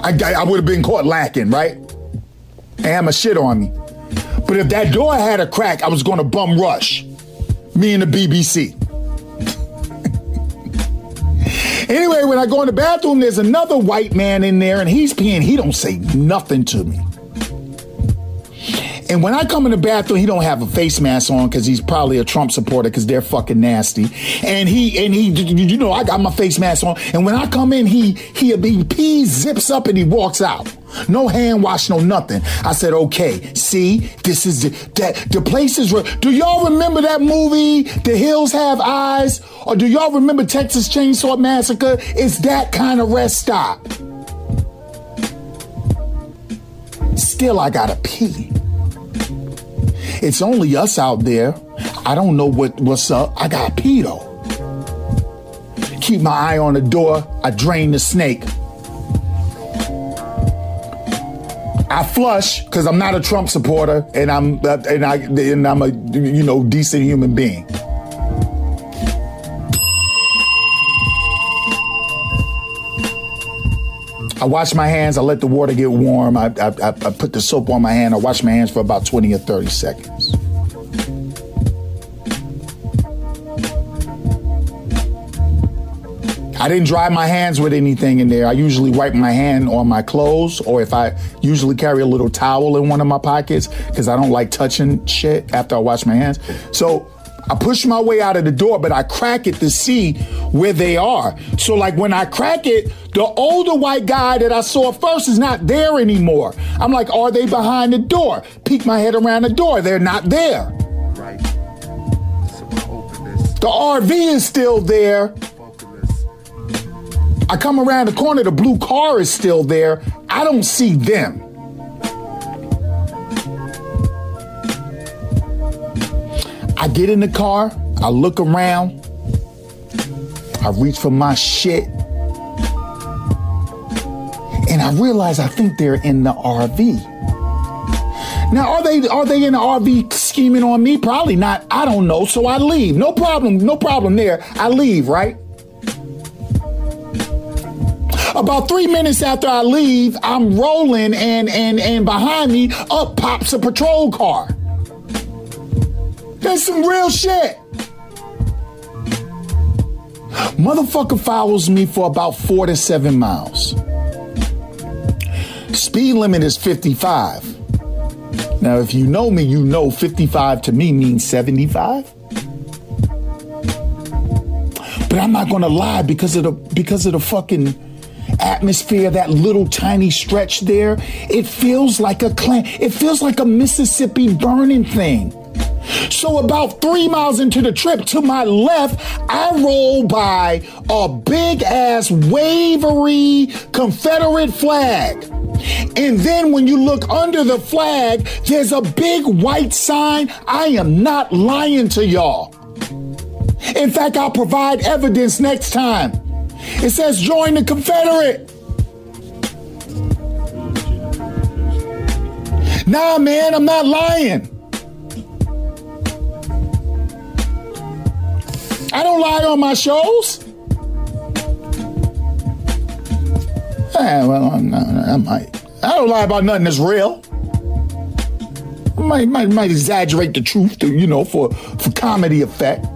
I, I would have been caught lacking, right? I had my shit on me. But if that door had a crack, I was going to bum rush me and the BBC. Anyway, when I go in the bathroom, there's another white man in there and he's peeing. He don't say nothing to me. And when I come in the bathroom, he don't have a face mask on because he's probably a Trump supporter because they're fucking nasty. And he and he, you know, I got my face mask on. And when I come in, he he he pees, zips up, and he walks out. No hand wash, no nothing. I said, okay, see, this is the, that the places where do y'all remember that movie, The Hills Have Eyes? Or do y'all remember Texas Chainsaw Massacre? It's that kind of rest stop. Still, I gotta pee. It's only us out there. I don't know what, what's up. I got pee though. Keep my eye on the door. I drain the snake. I flush because I'm not a Trump supporter, and I'm uh, and I and I'm a you know decent human being. I wash my hands. I let the water get warm. I, I, I, put the soap on my hand. I wash my hands for about 20 or 30 seconds. I didn't dry my hands with anything in there. I usually wipe my hand on my clothes, or if I usually carry a little towel in one of my pockets because I don't like touching shit after I wash my hands. So I push my way out of the door, but I crack it to see where they are. So, like when I crack it, the older white guy that I saw first is not there anymore. I'm like, are they behind the door? Peek my head around the door. They're not there. Right. The RV is still there. I come around the corner, the blue car is still there. I don't see them. I get in the car, I look around, I reach for my shit, and I realize I think they're in the RV. Now, are they are they in the RV scheming on me? Probably not. I don't know. So I leave. No problem. No problem there. I leave, right? About three minutes after I leave, I'm rolling and and and behind me up pops a patrol car. That's some real shit. Motherfucker follows me for about four to seven miles. Speed limit is 55. Now, if you know me, you know 55 to me means 75. But I'm not gonna lie because of the because of the fucking atmosphere, that little tiny stretch there, it feels like a Klan, it feels like a Mississippi burning thing. So about three miles into the trip to my left, I roll by a big ass wavery Confederate flag. And then when you look under the flag, there's a big white sign. I am not lying to y'all. In fact, I'll provide evidence next time. It says join the Confederate. Nah, man, I'm not lying. I don't lie on my shows. Eh, well, I'm not, I might. I don't lie about nothing that's real. I might, might, might exaggerate the truth, to, you know, for, for comedy effect.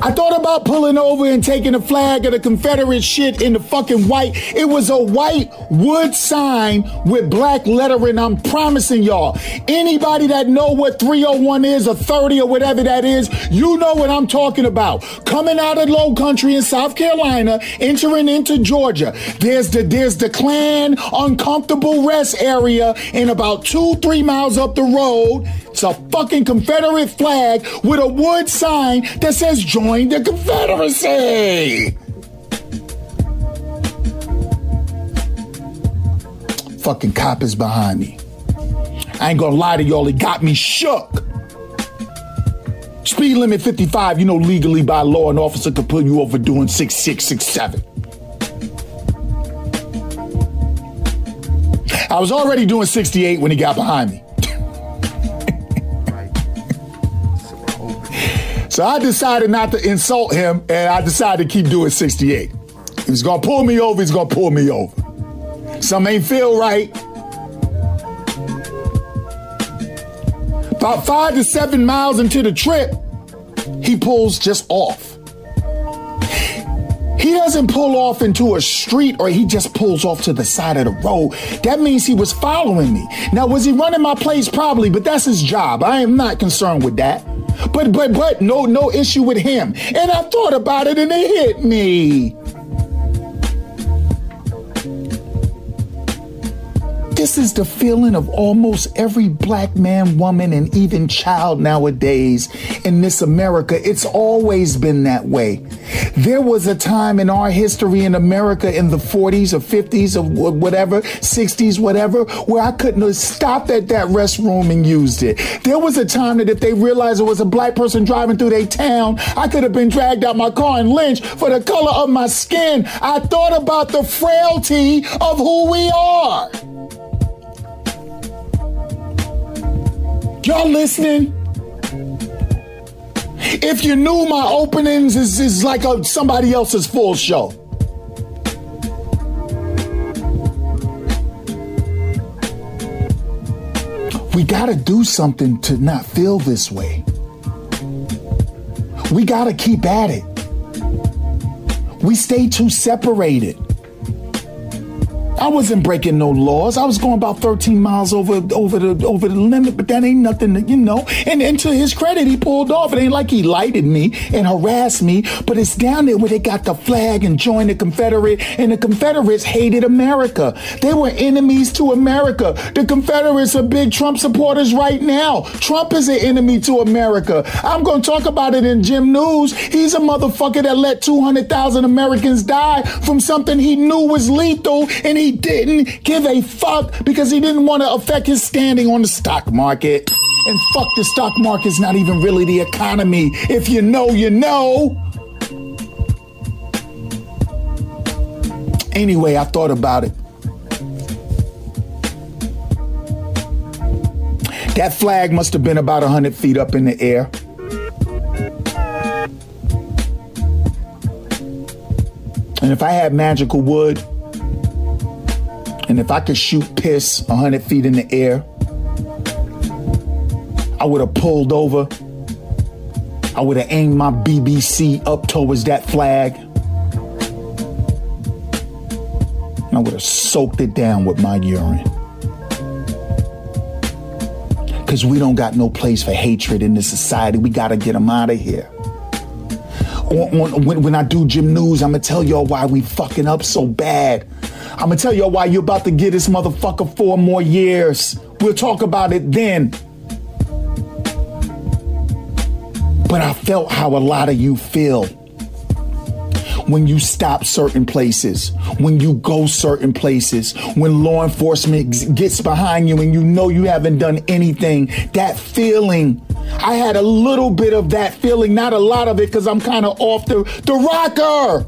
I thought about pulling over and taking a flag of the Confederate shit in the fucking white. It was a white wood sign with black lettering. I'm promising y'all. Anybody that know what 301 is or 30 or whatever that is, you know what I'm talking about. Coming out of low country in South Carolina, entering into Georgia. There's the there's the Klan uncomfortable rest area in about two, three miles up the road. It's a fucking Confederate flag with a wood sign that says join the Confederacy. Fucking cop is behind me. I ain't gonna lie to y'all, it got me shook. Speed limit 55, you know, legally by law, an officer could pull you over doing 6667. I was already doing 68 when he got behind me. So I decided not to insult him and I decided to keep doing 68. He's gonna pull me over, he's gonna pull me over. Some ain't feel right. About five to seven miles into the trip, he pulls just off. He doesn't pull off into a street or he just pulls off to the side of the road. That means he was following me. Now, was he running my place? Probably, but that's his job. I am not concerned with that. But but but no no issue with him. And I thought about it and it hit me. This is the feeling of almost every black man, woman, and even child nowadays in this America. It's always been that way. There was a time in our history in America in the 40s or 50s or whatever, 60s, whatever, where I couldn't have stopped at that restroom and used it. There was a time that if they realized it was a black person driving through their town, I could have been dragged out my car and lynched for the color of my skin. I thought about the frailty of who we are. Y'all listening? If you knew my openings is, is like a, somebody else's full show. We gotta do something to not feel this way. We gotta keep at it. We stay too separated. I wasn't breaking no laws. I was going about 13 miles over over the over the limit, but that ain't nothing, to, you know. And, and to his credit, he pulled off. It ain't like he lighted me and harassed me, but it's down there where they got the flag and joined the Confederate, and the Confederates hated America. They were enemies to America. The Confederates are big Trump supporters right now. Trump is an enemy to America. I'm to talk about it in Jim News. He's a motherfucker that let 200,000 Americans die from something he knew was lethal, and he didn't give a fuck because he didn't want to affect his standing on the stock market. And fuck the stock market's not even really the economy. If you know, you know. Anyway, I thought about it. That flag must have been about 100 feet up in the air. And if I had magical wood, and if I could shoot piss 100 feet in the air, I would have pulled over. I would have aimed my BBC up towards that flag. And I would have soaked it down with my urine. Because we don't got no place for hatred in this society. We got to get them out of here on, on, when, when I do Jim News, I'm gonna tell y'all why we fucking up so bad. I'm gonna tell y'all why you're about to get this motherfucker four more years. We'll talk about it then. But I felt how a lot of you feel when you stop certain places, when you go certain places, when law enforcement gets behind you and you know you haven't done anything, that feeling I had a little bit of that feeling, not a lot of it, because I'm kind of off the, the rocker.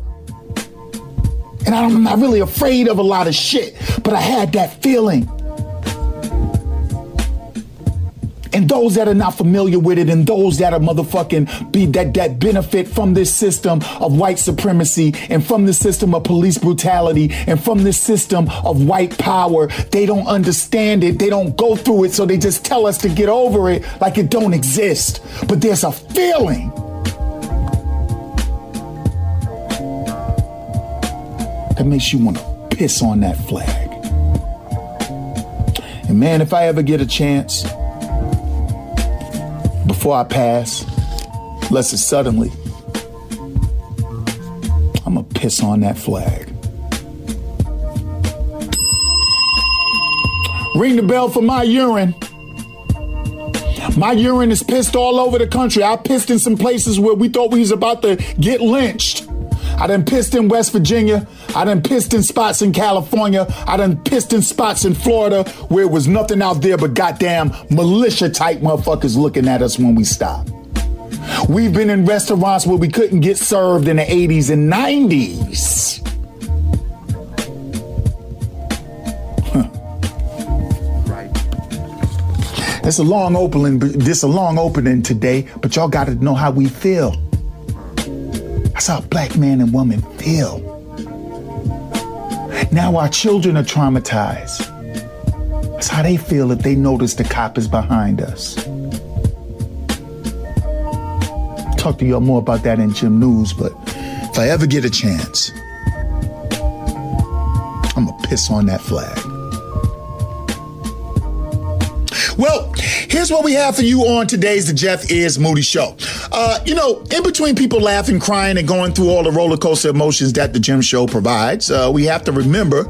And I'm not really afraid of a lot of shit, but I had that feeling. and those that are not familiar with it and those that are motherfucking be that that benefit from this system of white supremacy and from the system of police brutality and from this system of white power they don't understand it they don't go through it so they just tell us to get over it like it don't exist but there's a feeling that makes you want to piss on that flag and man if i ever get a chance before I pass, unless it's suddenly, I'm gonna piss on that flag. Ring the bell for my urine. My urine is pissed all over the country. I pissed in some places where we thought we was about to get lynched. I done pissed in West Virginia. I done pissed in spots in California. I done pissed in spots in Florida where it was nothing out there but goddamn militia type motherfuckers looking at us when we stop. We've been in restaurants where we couldn't get served in the 80s and 90s. Right. It's a long opening. This a long opening today, but y'all got to know how we feel. That's how black man and woman feel. Now our children are traumatized. That's how they feel if they notice the cop is behind us. Talk to y'all more about that in Jim News, but if I ever get a chance, I'm gonna piss on that flag. Well, here's what we have for you on today's The Jeff Is Moody Show. Uh, you know, in between people laughing, crying, and going through all the roller coaster emotions that the Jim Show provides, uh, we have to remember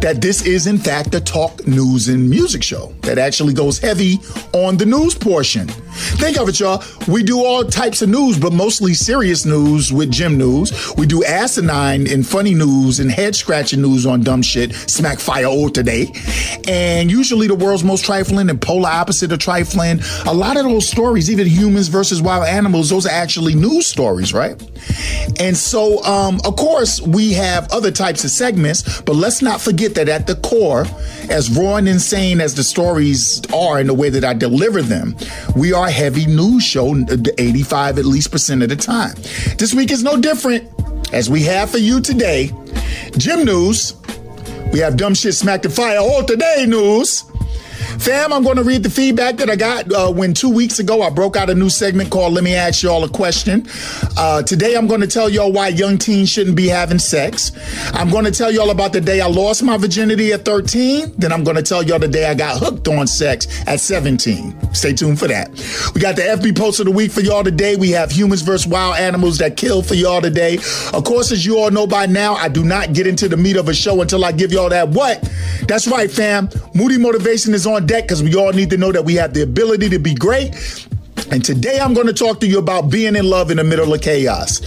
that this is, in fact, a talk, news, and music show that actually goes heavy on the news portion. Think of it, y'all. We do all types of news, but mostly serious news with Jim News. We do asinine and funny news and head scratching news on dumb shit, smack fire all today. And usually the world's most trifling and polar opposite of trifling. A lot of those stories, even humans versus wild animals, those are actually news stories, right? And so, um, of course, we have other types of segments, but let's not forget that at the core, as raw and insane as the stories are in the way that I deliver them, we are heavy news show 85 at least percent of the time. This week is no different as we have for you today. Jim News. We have dumb shit smacked the fire all today news. Fam, I'm going to read the feedback that I got uh, when two weeks ago I broke out a new segment called Let Me Ask Y'all a Question. Uh, today I'm going to tell y'all why young teens shouldn't be having sex. I'm going to tell y'all about the day I lost my virginity at 13. Then I'm going to tell y'all the day I got hooked on sex at 17. Stay tuned for that. We got the FB post of the week for y'all today. We have humans versus wild animals that kill for y'all today. Of course, as you all know by now, I do not get into the meat of a show until I give y'all that what. That's right, fam. Moody Motivation is on deck because we all need to know that we have the ability to be great and today I'm going to talk to you about being in love in the middle of chaos.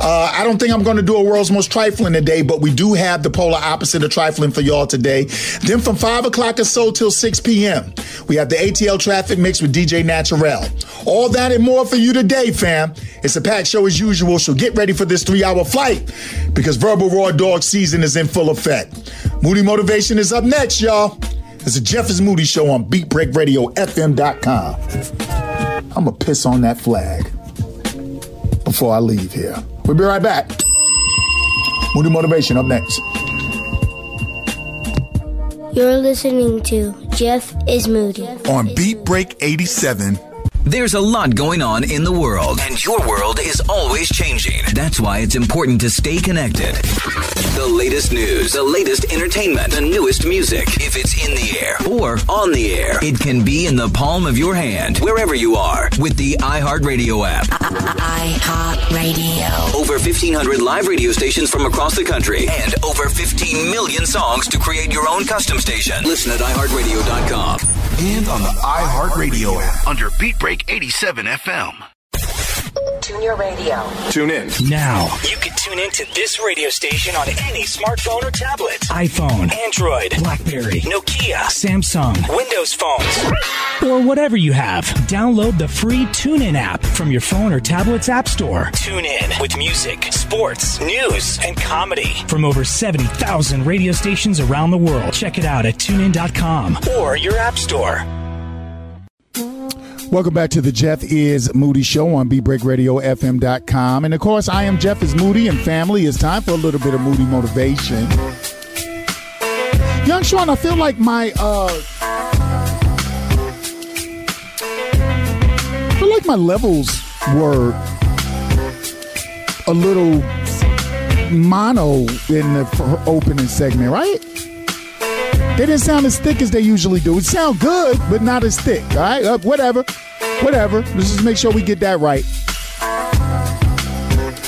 Uh, I don't think I'm going to do a world's most trifling today, but we do have the polar opposite of trifling for y'all today. Then from 5 o'clock or so till 6 p.m., we have the ATL traffic mix with DJ Naturel. All that and more for you today, fam. It's a packed show as usual, so get ready for this three hour flight because Verbal Raw Dog season is in full effect. Moody Motivation is up next, y'all. It's a Jeff is Moody show on BeatBreakRadioFM.com. I'm going to piss on that flag before I leave here. We'll be right back. Moody Motivation up next. You're listening to Jeff is Moody on Beat Break 87 there's a lot going on in the world, and your world is always changing. That's why it's important to stay connected. The latest news, the latest entertainment, the newest music. If it's in the air or on the air, it can be in the palm of your hand, wherever you are, with the iHeartRadio app. iHeartRadio. Over 1,500 live radio stations from across the country, and over 15 million songs to create your own custom station. Listen at iHeartRadio.com. And on the iHeartRadio app under Beat Break 87 FM. Tune your radio. Tune in. Now. You can tune in to this radio station on any smartphone or tablet. iPhone. Android. Blackberry. Nokia. Samsung. Windows phones. Or whatever you have. Download the free TuneIn app from your phone or tablet's app store. Tune in with music, sports, news, and comedy. From over 70,000 radio stations around the world. Check it out at tunein.com. Or your app store. Welcome back to the Jeff is Moody Show on BeatBreakRadioFM.com. And of course, I am Jeff is Moody and family. It's time for a little bit of Moody motivation. Young Sean, I feel like my uh I feel like my levels were a little mono in the opening segment, right? They didn't sound as thick as they usually do. It sound good, but not as thick. All right, uh, whatever, whatever. Let's just make sure we get that right.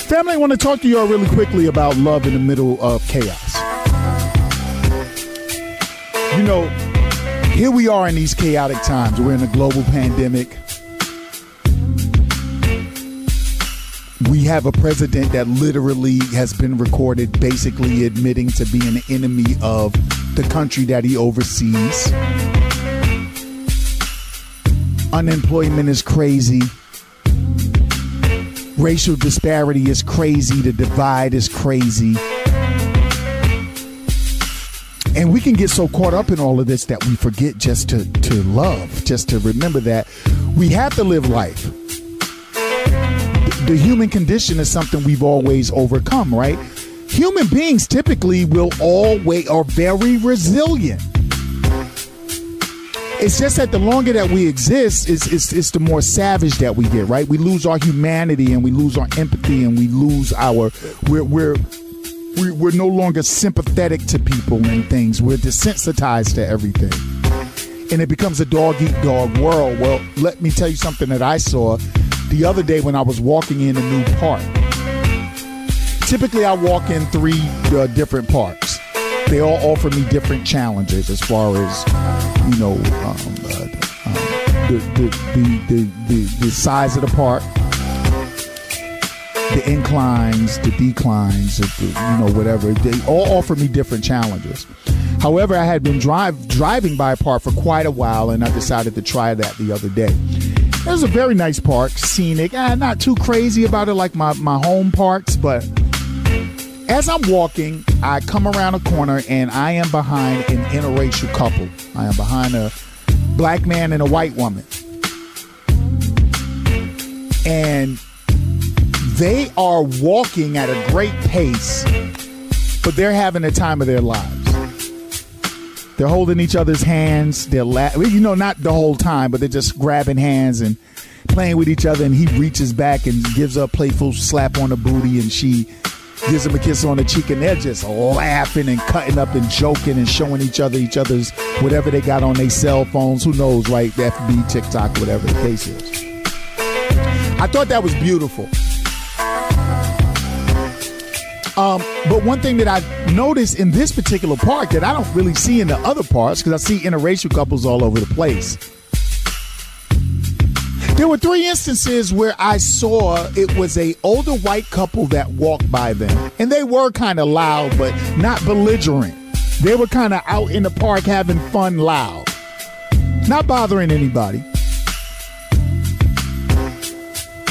Family, I want to talk to y'all really quickly about love in the middle of chaos. You know, here we are in these chaotic times. We're in a global pandemic. We have a president that literally has been recorded basically admitting to being an enemy of the country that he oversees. Unemployment is crazy. Racial disparity is crazy. The divide is crazy. And we can get so caught up in all of this that we forget just to, to love, just to remember that we have to live life. The human condition is something we've always overcome, right? human beings typically will always are very resilient. It's just that the longer that we exist, is it's, it's the more savage that we get, right? We lose our humanity and we lose our empathy and we lose our we're we're we're, we're no longer sympathetic to people and things. We're desensitized to everything. And it becomes a dog eat dog world. Well, let me tell you something that I saw the other day when I was walking in a new park typically I walk in three uh, different parks. They all offer me different challenges as far as you know um, uh, the, the, the, the, the, the size of the park, the inclines, the declines, the, you know whatever. They all offer me different challenges. However, I had been drive driving by a park for quite a while, and I decided to try that the other day. It was a very nice park, scenic. Eh, not too crazy about it like my, my home parks, but as I'm walking, I come around a corner and I am behind an interracial couple. I am behind a black man and a white woman. And they are walking at a great pace, but they're having the time of their lives. They're holding each other's hands. They're la- you know, not the whole time, but they're just grabbing hands and playing with each other. And he reaches back and gives a playful slap on the booty, and she gives him a kiss on the cheek, and they're just laughing and cutting up and joking and showing each other each other's whatever they got on their cell phones. Who knows, right? FB, TikTok, whatever the case is. I thought that was beautiful. Um, but one thing that I noticed in this particular park that I don't really see in the other parks, because I see interracial couples all over the place there were three instances where I saw it was a older white couple that walked by them, and they were kind of loud, but not belligerent. They were kind of out in the park having fun, loud, not bothering anybody.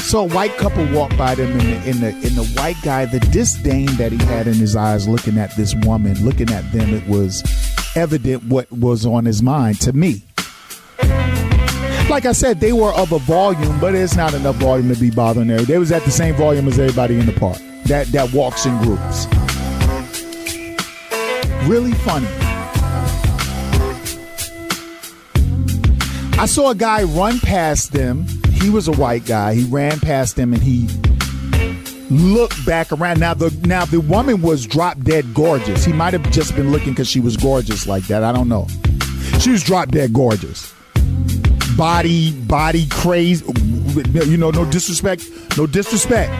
So a white couple walked by them, and the, the, and the white guy, the disdain that he had in his eyes, looking at this woman, looking at them, it was evident what was on his mind to me like I said, they were of a volume, but it's not enough volume to be bothering there. They was at the same volume as everybody in the park that that walks in groups. really funny. I saw a guy run past them. He was a white guy. He ran past them and he looked back around. Now the now the woman was drop dead gorgeous. He might have just been looking because she was gorgeous like that. I don't know. She was drop dead gorgeous. Body, body crazy. You know, no disrespect, no disrespect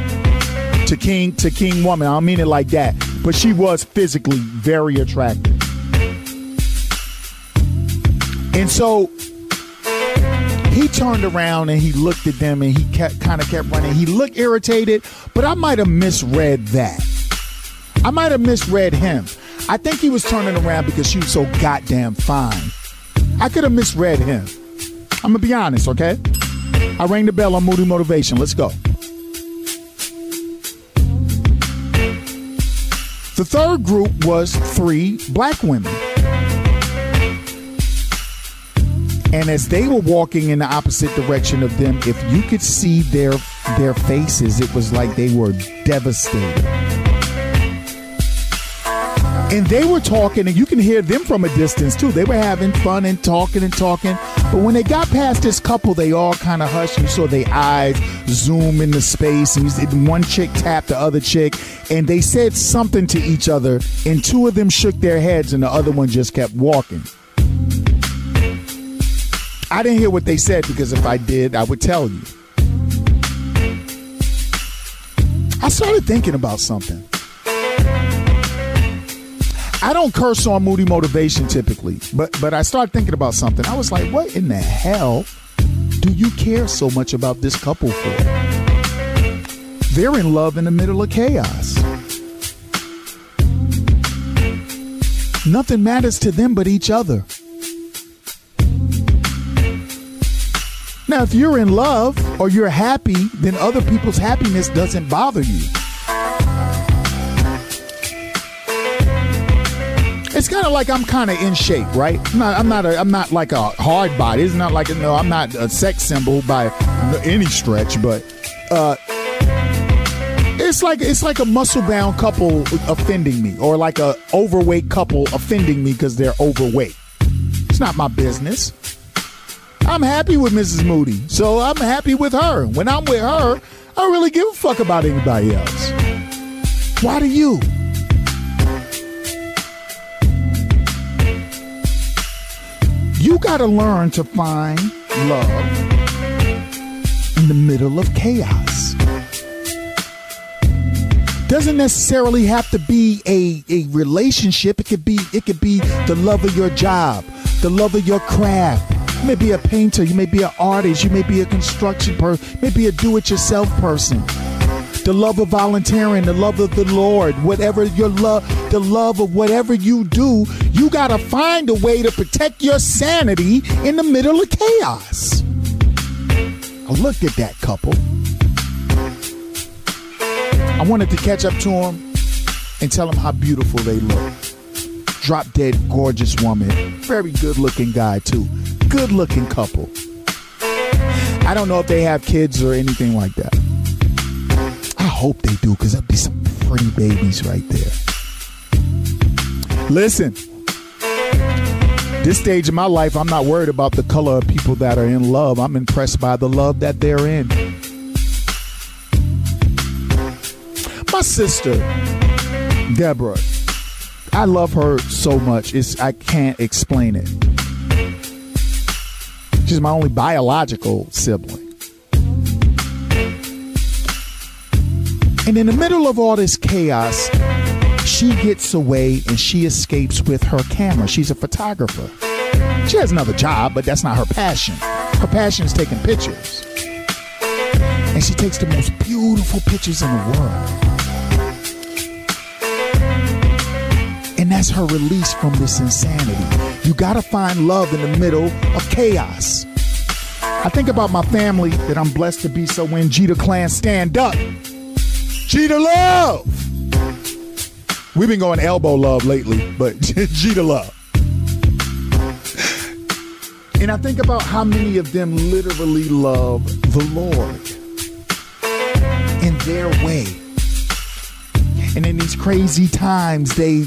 to King to King woman. I don't mean it like that, but she was physically very attractive. And so he turned around and he looked at them and he kept kind of kept running. He looked irritated, but I might have misread that. I might have misread him. I think he was turning around because she was so goddamn fine. I could have misread him. I'm gonna be honest, okay? I rang the bell on Moody Motivation. Let's go. The third group was three black women. And as they were walking in the opposite direction of them, if you could see their their faces, it was like they were devastated. And they were talking, and you can hear them from a distance too. They were having fun and talking and talking. But when they got past this couple, they all kind of hushed. You saw their eyes zoom into space, and one chick tapped the other chick, and they said something to each other. And two of them shook their heads, and the other one just kept walking. I didn't hear what they said because if I did, I would tell you. I started thinking about something. I don't curse on Moody Motivation typically, but but I started thinking about something. I was like, what in the hell do you care so much about this couple for? They're in love in the middle of chaos. Nothing matters to them but each other. Now, if you're in love or you're happy, then other people's happiness doesn't bother you. It's kind of like I'm kind of in shape, right? I'm not. I'm not. A, I'm not like a hard body. It's not like no. I'm not a sex symbol by any stretch, but uh, it's like it's like a muscle bound couple offending me, or like a overweight couple offending me because they're overweight. It's not my business. I'm happy with Mrs. Moody, so I'm happy with her. When I'm with her, I don't really give a fuck about anybody else. Why do you? You got to learn to find love in the middle of chaos. Doesn't necessarily have to be a, a relationship. It could be it could be the love of your job, the love of your craft. You may be a painter, you may be an artist, you may be a construction person, maybe a do-it-yourself person. The love of volunteering, the love of the Lord, whatever your love, the love of whatever you do, you got to find a way to protect your sanity in the middle of chaos. I looked at that couple. I wanted to catch up to them and tell them how beautiful they look. Drop dead, gorgeous woman. Very good looking guy, too. Good looking couple. I don't know if they have kids or anything like that. Hope they do because there'll be some pretty babies right there. Listen, this stage of my life, I'm not worried about the color of people that are in love. I'm impressed by the love that they're in. My sister, Deborah, I love her so much. It's I can't explain it. She's my only biological sibling. And in the middle of all this chaos, she gets away and she escapes with her camera. She's a photographer. She has another job, but that's not her passion. Her passion is taking pictures. And she takes the most beautiful pictures in the world. And that's her release from this insanity. You gotta find love in the middle of chaos. I think about my family that I'm blessed to be so when Jeter Clan stand up. Jeter love! We've been going elbow love lately, but Jeter love. And I think about how many of them literally love the Lord in their way. And in these crazy times, they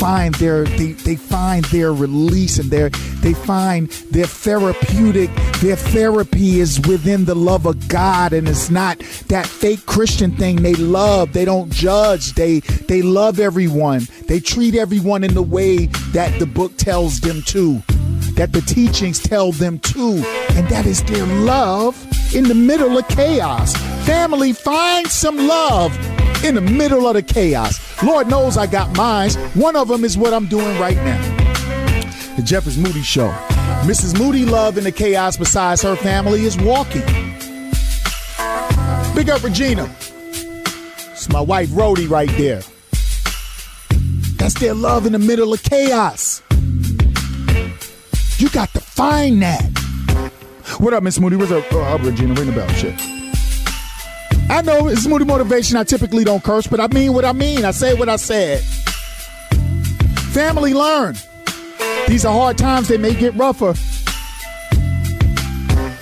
find their they, they find their release and their they find their therapeutic their therapy is within the love of God. And it's not that fake Christian thing. They love they don't judge. They they love everyone. They treat everyone in the way that the book tells them to that the teachings tell them to. And that is their love in the middle of chaos. Family find some love in the middle of the chaos. Lord knows I got mines. One of them is what I'm doing right now. The Jeff is Moody Show. Mrs. Moody Love in the chaos besides her family is walking. Big up Regina. It's my wife Rhodey right there. That's their love in the middle of chaos. You got to find that. What up, Miss Moody? What's up, uh, Regina? Ring the bell. Shit. I know it's moody motivation. I typically don't curse, but I mean what I mean. I say what I said. Family learn. These are hard times. They may get rougher.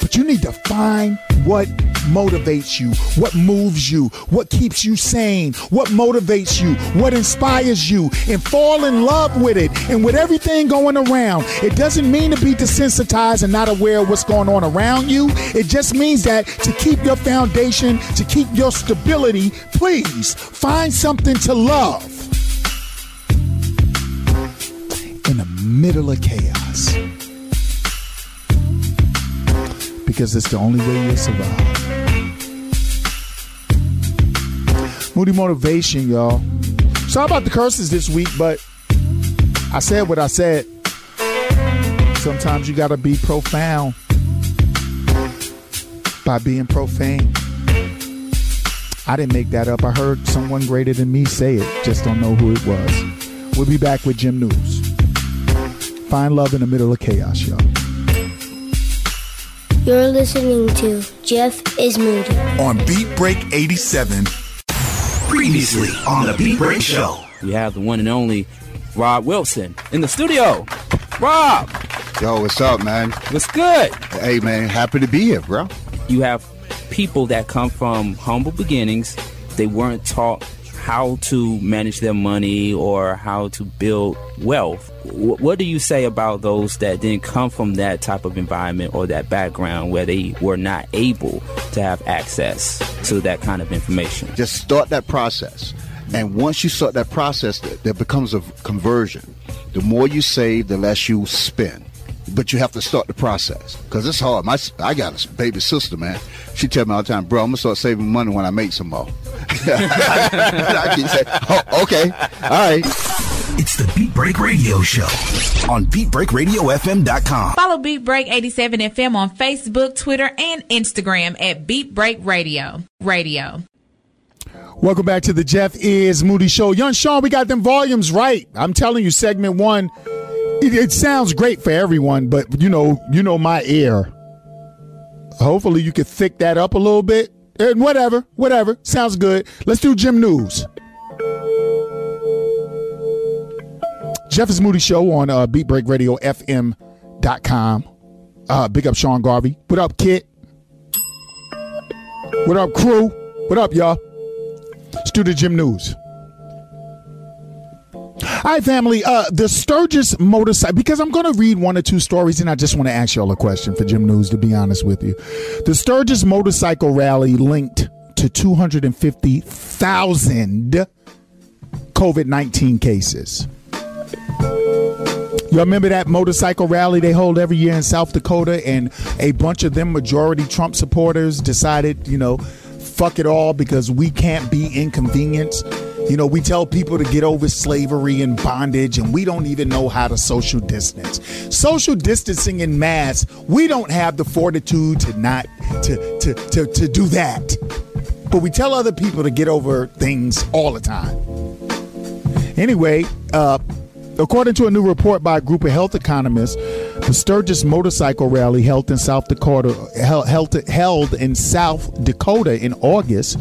But you need to find what motivates you, what moves you, what keeps you sane, what motivates you, what inspires you, and fall in love with it and with everything going around. It doesn't mean to be desensitized and not aware of what's going on around you. It just means that to keep your foundation, to keep your stability, please find something to love in the middle of chaos. Because it's the only way you'll survive. Moody motivation, y'all. Sorry about the curses this week, but I said what I said. Sometimes you gotta be profound by being profane. I didn't make that up. I heard someone greater than me say it. Just don't know who it was. We'll be back with Jim News. Find love in the middle of chaos, y'all. You're listening to Jeff is Moody. On Beat Break 87. Previously on the Beat Break Show. We have the one and only Rob Wilson in the studio. Rob, Yo, what's up, man? what's good? Hey, man, happy to be here, bro. You have people that come from humble beginnings. They weren't taught how to manage their money or how to build wealth. Wh- What do you say about those that didn't come from that type of environment or that background where they were not able to have access to that kind of information? Just start that process. And once you start that process, th- there becomes a conversion. The more you save, the less you spend. But you have to start the process because it's hard. My, I got a baby sister, man. She tell me all the time, bro, I'm gonna start saving money when I make some more. I keep saying, oh, okay, all right. It's the Beat Break Radio Show on BeatBreakRadioFM.com. Follow Beat Break 87 FM on Facebook, Twitter, and Instagram at Beat Break Radio. Radio. Welcome back to the Jeff is Moody Show. Young Sean, we got them volumes right. I'm telling you, segment one, it, it sounds great for everyone, but you know, you know my ear. Hopefully, you could thick that up a little bit. And whatever, whatever, sounds good. Let's do Jim News. Jeff is Moody Show on uh, BeatBreakRadioFM.com. Uh, big up Sean Garvey. What up, Kit? What up, crew? What up, y'all? Let's do the Jim News. Hi, family. Uh, the Sturgis motorcycle, because I'm going to read one or two stories and I just want to ask y'all a question for Jim News, to be honest with you. The Sturgis motorcycle rally linked to 250,000 COVID 19 cases. You remember that motorcycle rally they hold every year in South Dakota, and a bunch of them majority Trump supporters decided, you know, fuck it all because we can't be inconvenienced. You know, we tell people to get over slavery and bondage, and we don't even know how to social distance. Social distancing in mass, we don't have the fortitude to not to to to, to do that. But we tell other people to get over things all the time. Anyway, uh, according to a new report by a group of health economists, the Sturgis motorcycle rally held in South Dakota, held, held, in South Dakota in August,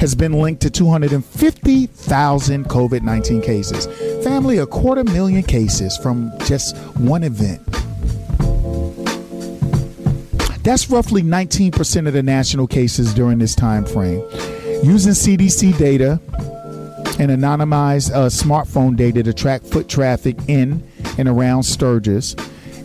has been linked to 250,000 COVID 19 cases. Family, a quarter million cases from just one event. That's roughly 19% of the national cases during this time frame. Using CDC data, and anonymized uh, smartphone data to track foot traffic in and around Sturgis.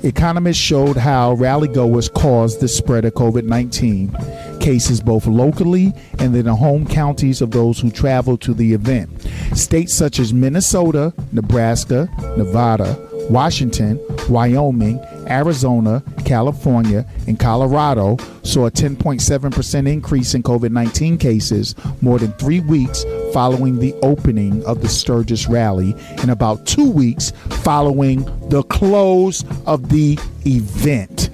Economists showed how rallygoers caused the spread of COVID 19 cases both locally and in the home counties of those who traveled to the event. States such as Minnesota, Nebraska, Nevada, Washington, Wyoming, Arizona, California, and Colorado saw a 10.7% increase in COVID 19 cases more than three weeks following the opening of the Sturgis rally and about two weeks following the close of the event.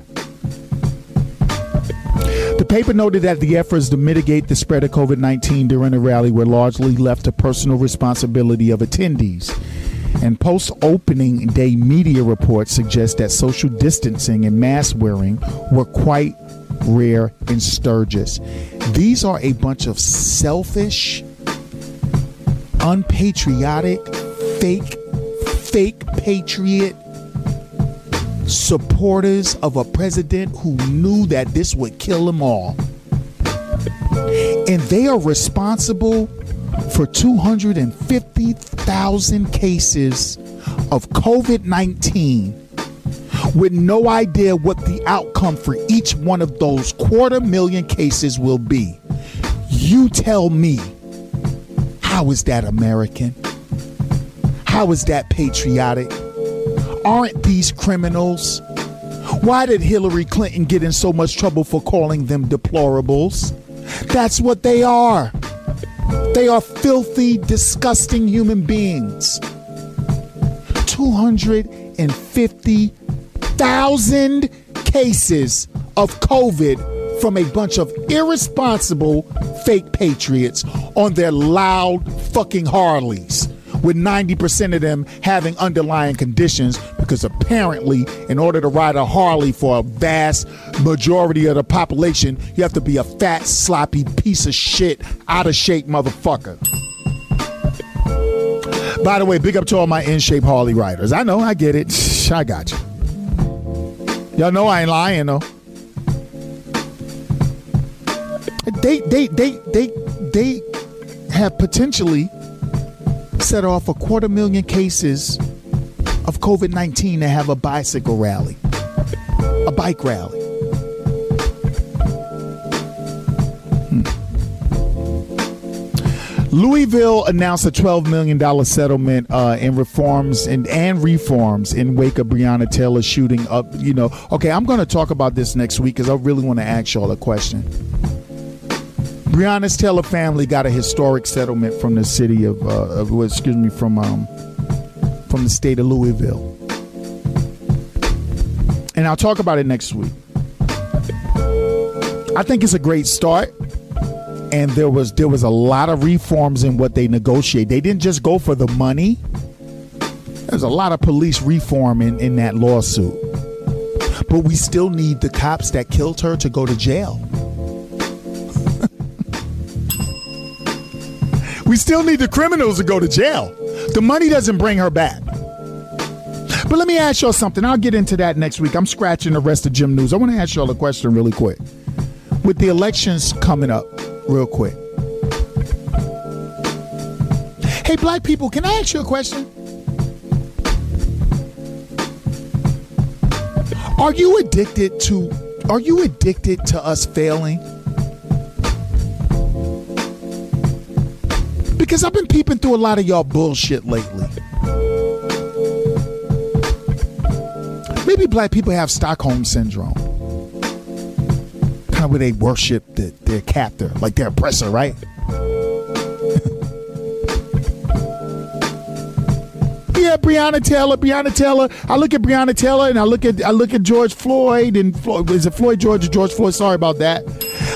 The paper noted that the efforts to mitigate the spread of COVID 19 during the rally were largely left to personal responsibility of attendees. And post opening day media reports suggest that social distancing and mask wearing were quite rare in Sturgis. These are a bunch of selfish, unpatriotic, fake, fake patriot supporters of a president who knew that this would kill them all. And they are responsible for 250,000 cases of COVID 19 with no idea what the outcome for each one of those quarter million cases will be. You tell me, how is that American? How is that patriotic? Aren't these criminals? Why did Hillary Clinton get in so much trouble for calling them deplorables? That's what they are. They are filthy, disgusting human beings. 250,000 cases of COVID from a bunch of irresponsible fake patriots on their loud fucking Harleys with 90% of them having underlying conditions because apparently, in order to ride a Harley for a vast majority of the population, you have to be a fat, sloppy piece of shit, out of shape motherfucker. By the way, big up to all my in shape Harley riders. I know, I get it. I got you. Y'all know I ain't lying though. They, they, they, they, they have potentially set off a quarter million cases of COVID 19 to have a bicycle rally, a bike rally. Hmm. Louisville announced a $12 million settlement uh, in reforms and, and reforms in wake of Breonna Taylor shooting up. You know, okay, I'm going to talk about this next week because I really want to ask y'all a question. Breonna Taylor family got a historic settlement from the city of, uh, of excuse me, from um, from the state of Louisville, and I'll talk about it next week. I think it's a great start, and there was there was a lot of reforms in what they negotiate. They didn't just go for the money. There's a lot of police reform in, in that lawsuit. But we still need the cops that killed her to go to jail. We still need the criminals to go to jail. The money doesn't bring her back. But let me ask y'all something. I'll get into that next week. I'm scratching the rest of Jim News. I want to ask y'all a question really quick. With the elections coming up, real quick. Hey, black people, can I ask you a question? Are you addicted to are you addicted to us failing? Because I've been peeping through a lot of y'all bullshit lately. Maybe black people have Stockholm syndrome. Kind of where they worship the, their captor, like their oppressor, right? yeah, Breonna Taylor, Breonna Taylor. I look at Breonna Taylor and I look at I look at George Floyd and Floyd, is it Floyd George or George Floyd? Sorry about that.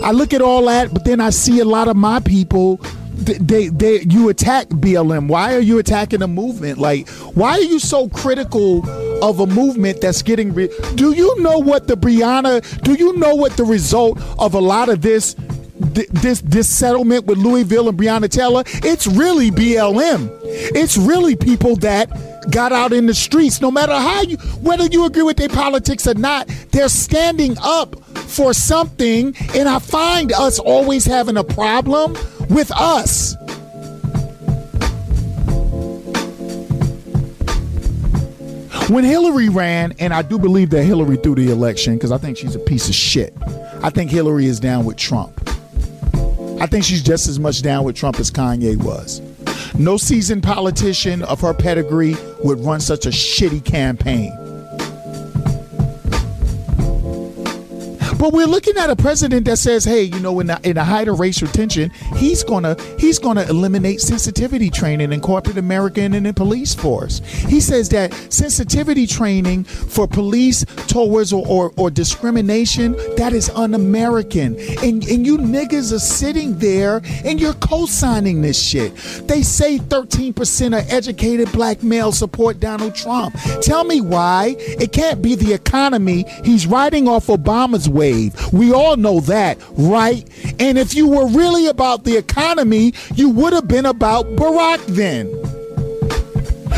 I look at all that, but then I see a lot of my people. They, they, you attack BLM. Why are you attacking a movement? Like, why are you so critical of a movement that's getting? Re- do you know what the Brianna? Do you know what the result of a lot of this this this settlement with Louisville and Breonna Taylor, it's really BLM. It's really people that got out in the streets. No matter how you, whether you agree with their politics or not, they're standing up for something, and I find us always having a problem with us. When Hillary ran, and I do believe that Hillary threw the election because I think she's a piece of shit. I think Hillary is down with Trump. I think she's just as much down with Trump as Kanye was. No seasoned politician of her pedigree would run such a shitty campaign. But we're looking at a president that says, "Hey, you know, in a, in the height of racial tension, he's gonna he's gonna eliminate sensitivity training in corporate America and in the police force." He says that sensitivity training for police towards or, or, or discrimination that is un-American, and and you niggas are sitting there and you're co-signing this shit. They say 13% of educated black males support Donald Trump. Tell me why? It can't be the economy. He's riding off Obama's wave. We all know that, right? And if you were really about the economy, you would have been about Barack then.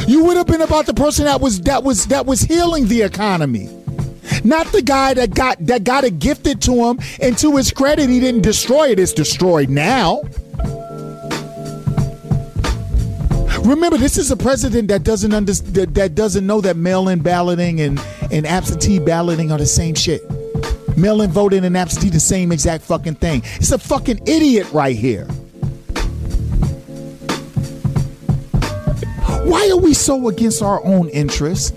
You would have been about the person that was that was that was healing the economy. Not the guy that got that got it gifted to him and to his credit he didn't destroy it. It's destroyed now. Remember, this is a president that doesn't under, that, that doesn't know that mail-in balloting and, and absentee balloting are the same shit. Mail-in voting and absentee the same exact fucking thing. It's a fucking idiot right here. Why are we so against our own interests?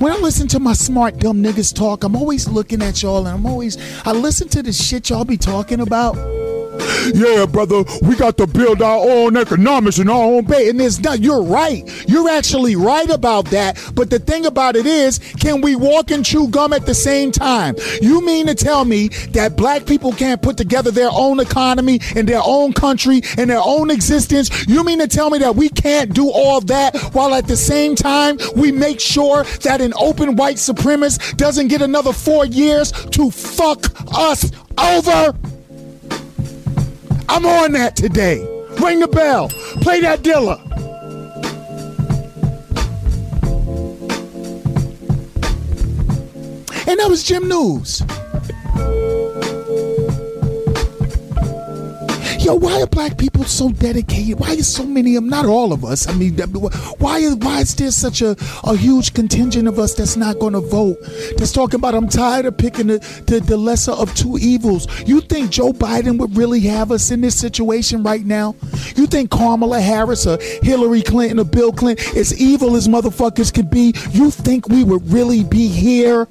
When I listen to my smart dumb niggas talk, I'm always looking at y'all and I'm always I listen to the shit y'all be talking about. Yeah, brother, we got to build our own economics and our own base. And it's not, you're right. You're actually right about that. But the thing about it is, can we walk and chew gum at the same time? You mean to tell me that black people can't put together their own economy and their own country and their own existence? You mean to tell me that we can't do all that while at the same time we make sure that an open white supremacist doesn't get another four years to fuck us over? I'm on that today. Ring the bell. Play that Dilla. And that was Jim News. Yo, why are black people so dedicated? Why is so many of them, not all of us, I mean, why is, why is there such a, a huge contingent of us that's not going to vote? That's talking about, I'm tired of picking the, the, the lesser of two evils. You think Joe Biden would really have us in this situation right now? You think Kamala Harris or Hillary Clinton or Bill Clinton, as evil as motherfuckers could be, you think we would really be here?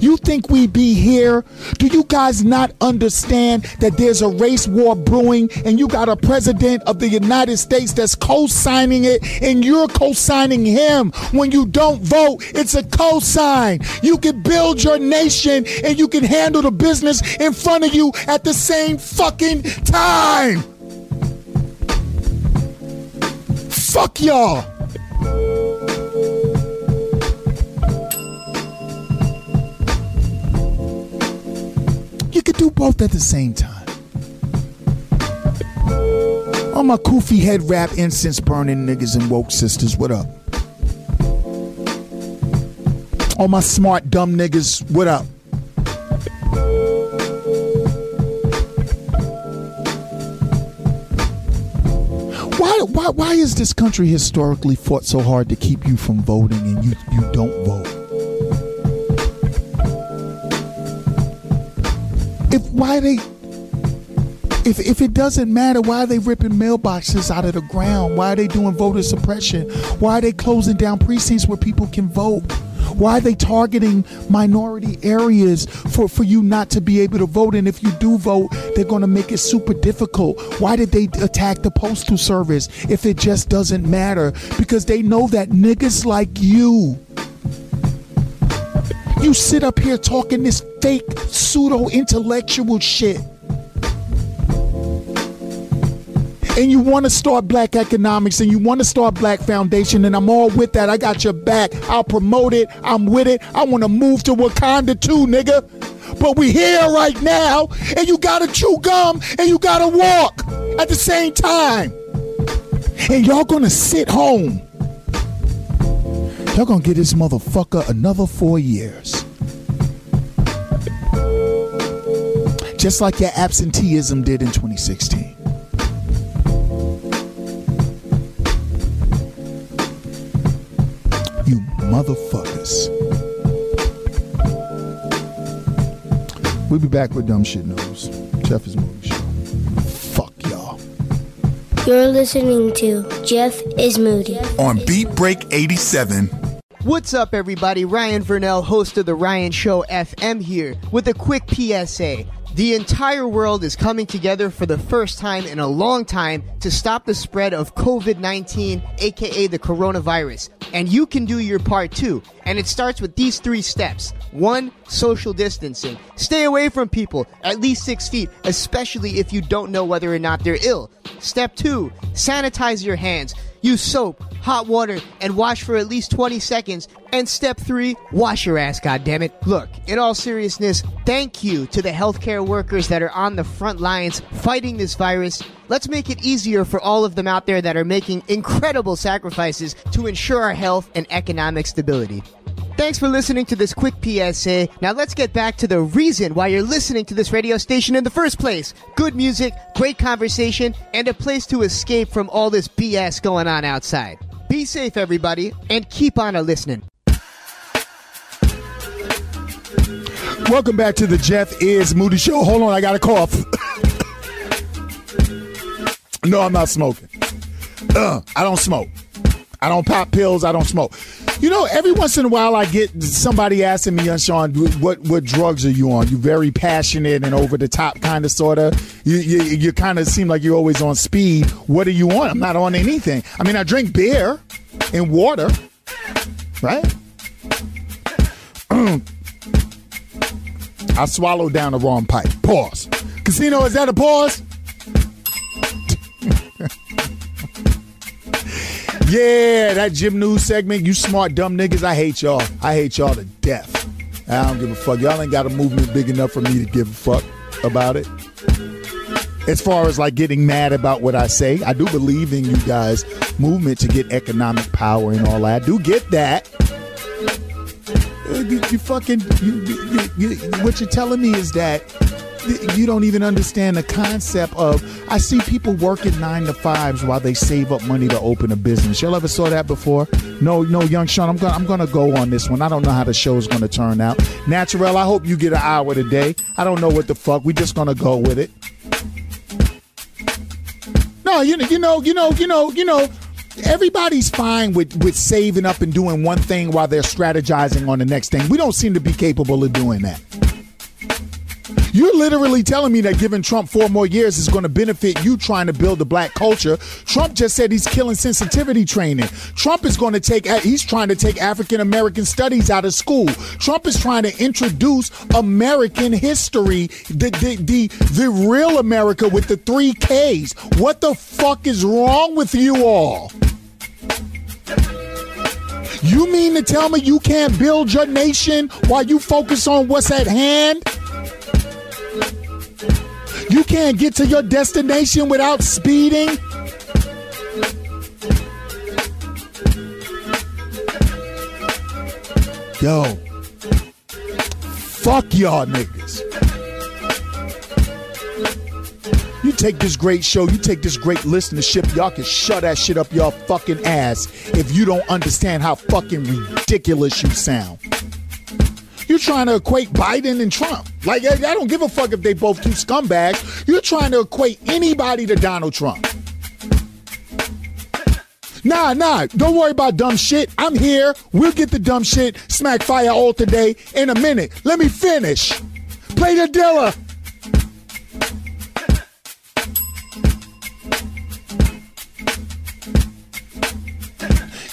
You think we be here? Do you guys not understand that there's a race war brewing and you got a president of the United States that's co-signing it and you're co-signing him? When you don't vote, it's a co-sign. You can build your nation and you can handle the business in front of you at the same fucking time. Fuck y'all. Could do both at the same time. All my kufi head wrap incense burning niggas and woke sisters, what up? All my smart dumb niggas, what up? Why, why, why is this country historically fought so hard to keep you from voting and you, you don't vote? Why they if if it doesn't matter, why are they ripping mailboxes out of the ground? Why are they doing voter suppression? Why are they closing down precincts where people can vote? Why are they targeting minority areas for, for you not to be able to vote? And if you do vote, they're going to make it super difficult. Why did they attack the Postal Service if it just doesn't matter? Because they know that niggas like you, you sit up here talking this fake pseudo intellectual shit. and you want to start black economics and you want to start black foundation and i'm all with that. I got your back. I'll promote it. I'm with it. I want to move to wakanda too nigga. But we here right now and you gotta chew gum and you gotta walk at the same time. And y'all gonna sit home y'all gonna get this motherfucker another four years just like your absenteeism did in 2016 You motherfuckers. We'll be back with dumb shit news. Jeff is Moody show. Fuck y'all. You're listening to Jeff is Moody. On Beat Break 87. What's up, everybody? Ryan Vernell, host of The Ryan Show FM, here with a quick PSA. The entire world is coming together for the first time in a long time to stop the spread of COVID 19, aka the coronavirus. And you can do your part too. And it starts with these three steps. One, social distancing. Stay away from people at least six feet, especially if you don't know whether or not they're ill. Step two, sanitize your hands. Use soap, hot water, and wash for at least 20 seconds. And step three, wash your ass, goddammit. Look, in all seriousness, thank you to the healthcare workers that are on the front lines fighting this virus. Let's make it easier for all of them out there that are making incredible sacrifices to ensure our health and economic stability. Thanks for listening to this quick PSA. Now let's get back to the reason why you're listening to this radio station in the first place. Good music, great conversation, and a place to escape from all this BS going on outside. Be safe, everybody, and keep on a listening. Welcome back to the Jeff is Moody Show. Hold on, I got a cough. no, I'm not smoking. Uh, I don't smoke. I don't pop pills. I don't smoke. You know, every once in a while, I get somebody asking me, Sean, what what drugs are you on? You very passionate and over the top, kind of, sort of. You you, you kind of seem like you're always on speed. What are you on? I'm not on anything. I mean, I drink beer and water, right? I swallowed down the wrong pipe. Pause. Casino, is that a pause? Yeah, that Jim News segment. You smart dumb niggas. I hate y'all. I hate y'all to death. I don't give a fuck. Y'all ain't got a movement big enough for me to give a fuck about it. As far as like getting mad about what I say, I do believe in you guys' movement to get economic power and all that. I do get that. Uh, You, you fucking, you, you, what you're telling me is that you don't even understand the concept of. I see people working nine to fives while they save up money to open a business. Y'all ever saw that before? No, no, young Sean. I'm gonna, I'm gonna go on this one. I don't know how the show's gonna turn out. Natural. I hope you get an hour today. I don't know what the fuck. We just gonna go with it. No, you know, you know, you know, you know, you know. Everybody's fine with with saving up and doing one thing while they're strategizing on the next thing. We don't seem to be capable of doing that. You're literally telling me that giving Trump four more years is going to benefit you trying to build a black culture. Trump just said he's killing sensitivity training. Trump is going to take, he's trying to take African American studies out of school. Trump is trying to introduce American history, the, the, the, the real America with the three Ks. What the fuck is wrong with you all? You mean to tell me you can't build your nation while you focus on what's at hand? You can't get to your destination without speeding? Yo, fuck y'all niggas. You take this great show, you take this great listenership, y'all can shut that shit up y'all fucking ass if you don't understand how fucking ridiculous you sound. You're trying to equate Biden and Trump. Like, I don't give a fuck if they both two scumbags. You're trying to equate anybody to Donald Trump. Nah, nah, don't worry about dumb shit. I'm here. We'll get the dumb shit smack fire all today in a minute. Let me finish. Play the Dilla.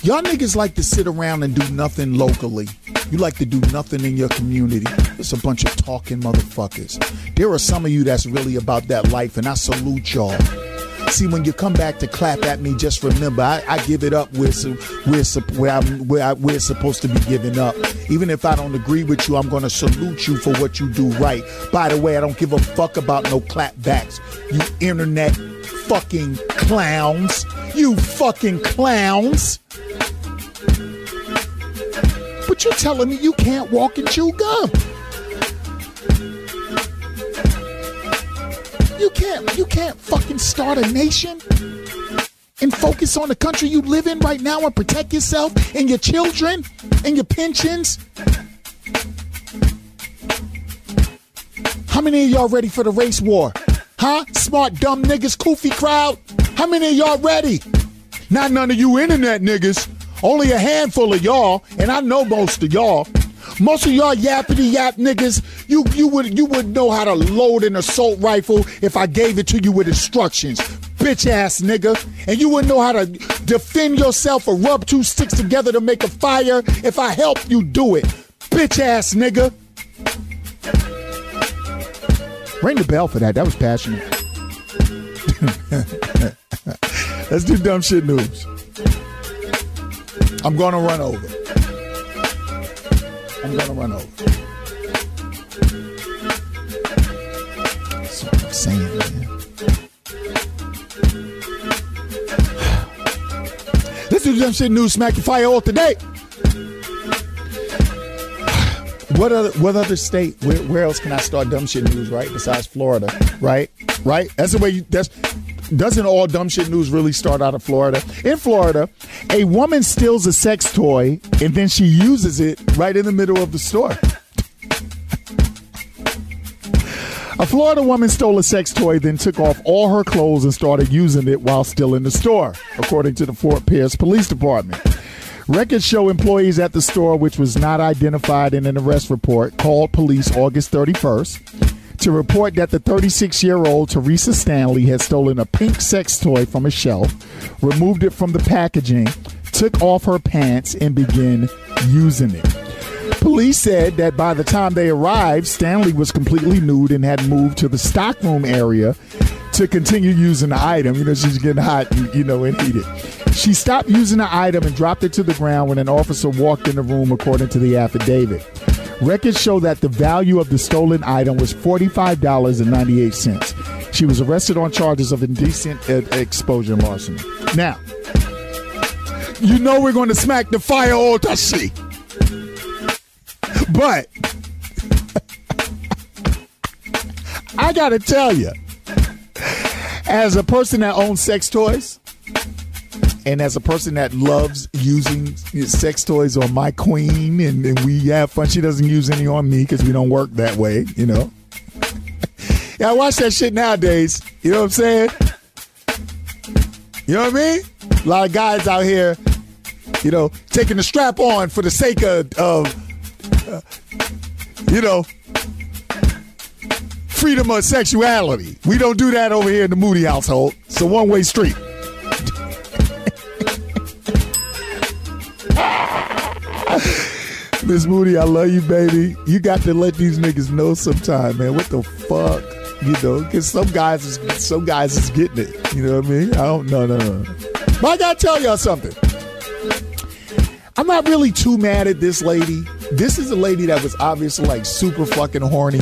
Y'all niggas like to sit around and do nothing locally. You like to do nothing in your community. It's a bunch of talking motherfuckers. There are some of you that's really about that life, and I salute y'all. See, when you come back to clap at me, just remember I, I give it up where where, where, I'm, where, I, where it's supposed to be given up. Even if I don't agree with you, I'm going to salute you for what you do right. By the way, I don't give a fuck about no clapbacks. You internet fucking clowns. You fucking clowns. But you're telling me you can't walk and chew gum. You can't you can't fucking start a nation. and focus on the country you live in right now and protect yourself and your children and your pensions? How many of y'all ready for the race war? Huh? Smart, dumb niggas, kufi crowd? How many of y'all ready? Not none of you internet niggas. Only a handful of y'all, and I know most of y'all. Most of y'all yappity yap niggas, you you would you would know how to load an assault rifle if I gave it to you with instructions. Bitch ass nigga. And you wouldn't know how to defend yourself or rub two sticks together to make a fire if I helped you do it. Bitch ass nigga. Ring the bell for that. That was passionate. Let's do dumb shit news. I'm gonna run over. I'm gonna run over. That's what I'm saying, man. Let's do dumb shit news. Smack the fire all today. What other what other state? Where, where else can I start dumb shit news? Right, besides Florida, right? Right. That's the way. You, that's doesn't all dumb shit news really start out of Florida? In Florida, a woman steals a sex toy and then she uses it right in the middle of the store. A Florida woman stole a sex toy, then took off all her clothes and started using it while still in the store, according to the Fort Pierce Police Department. Records show employees at the store, which was not identified in an arrest report, called police August 31st to report that the 36 year old Teresa Stanley had stolen a pink sex toy from a shelf, removed it from the packaging, took off her pants, and began using it. Police said that by the time they arrived, Stanley was completely nude and had moved to the stockroom area to continue using the item. You know, she's getting hot, you know, and heated. She stopped using the item and dropped it to the ground when an officer walked in the room, according to the affidavit. Records show that the value of the stolen item was $45.98. She was arrested on charges of indecent exposure and larceny. Now, you know we're going to smack the fire Otashi. But I got to tell you, as a person that owns sex toys, and as a person that loves using sex toys on my queen, and, and we have fun, she doesn't use any on me because we don't work that way, you know. yeah, I watch that shit nowadays. You know what I'm saying? You know what I mean? A lot of guys out here, you know, taking the strap on for the sake of, of uh, you know, freedom of sexuality. We don't do that over here in the Moody household. It's a one way street. Miss Moody, I love you, baby. You got to let these niggas know sometime, man. What the fuck? You know, because some guys is some guys is getting it. You know what I mean? I don't no no no. But I gotta tell y'all something. I'm not really too mad at this lady. This is a lady that was obviously like super fucking horny.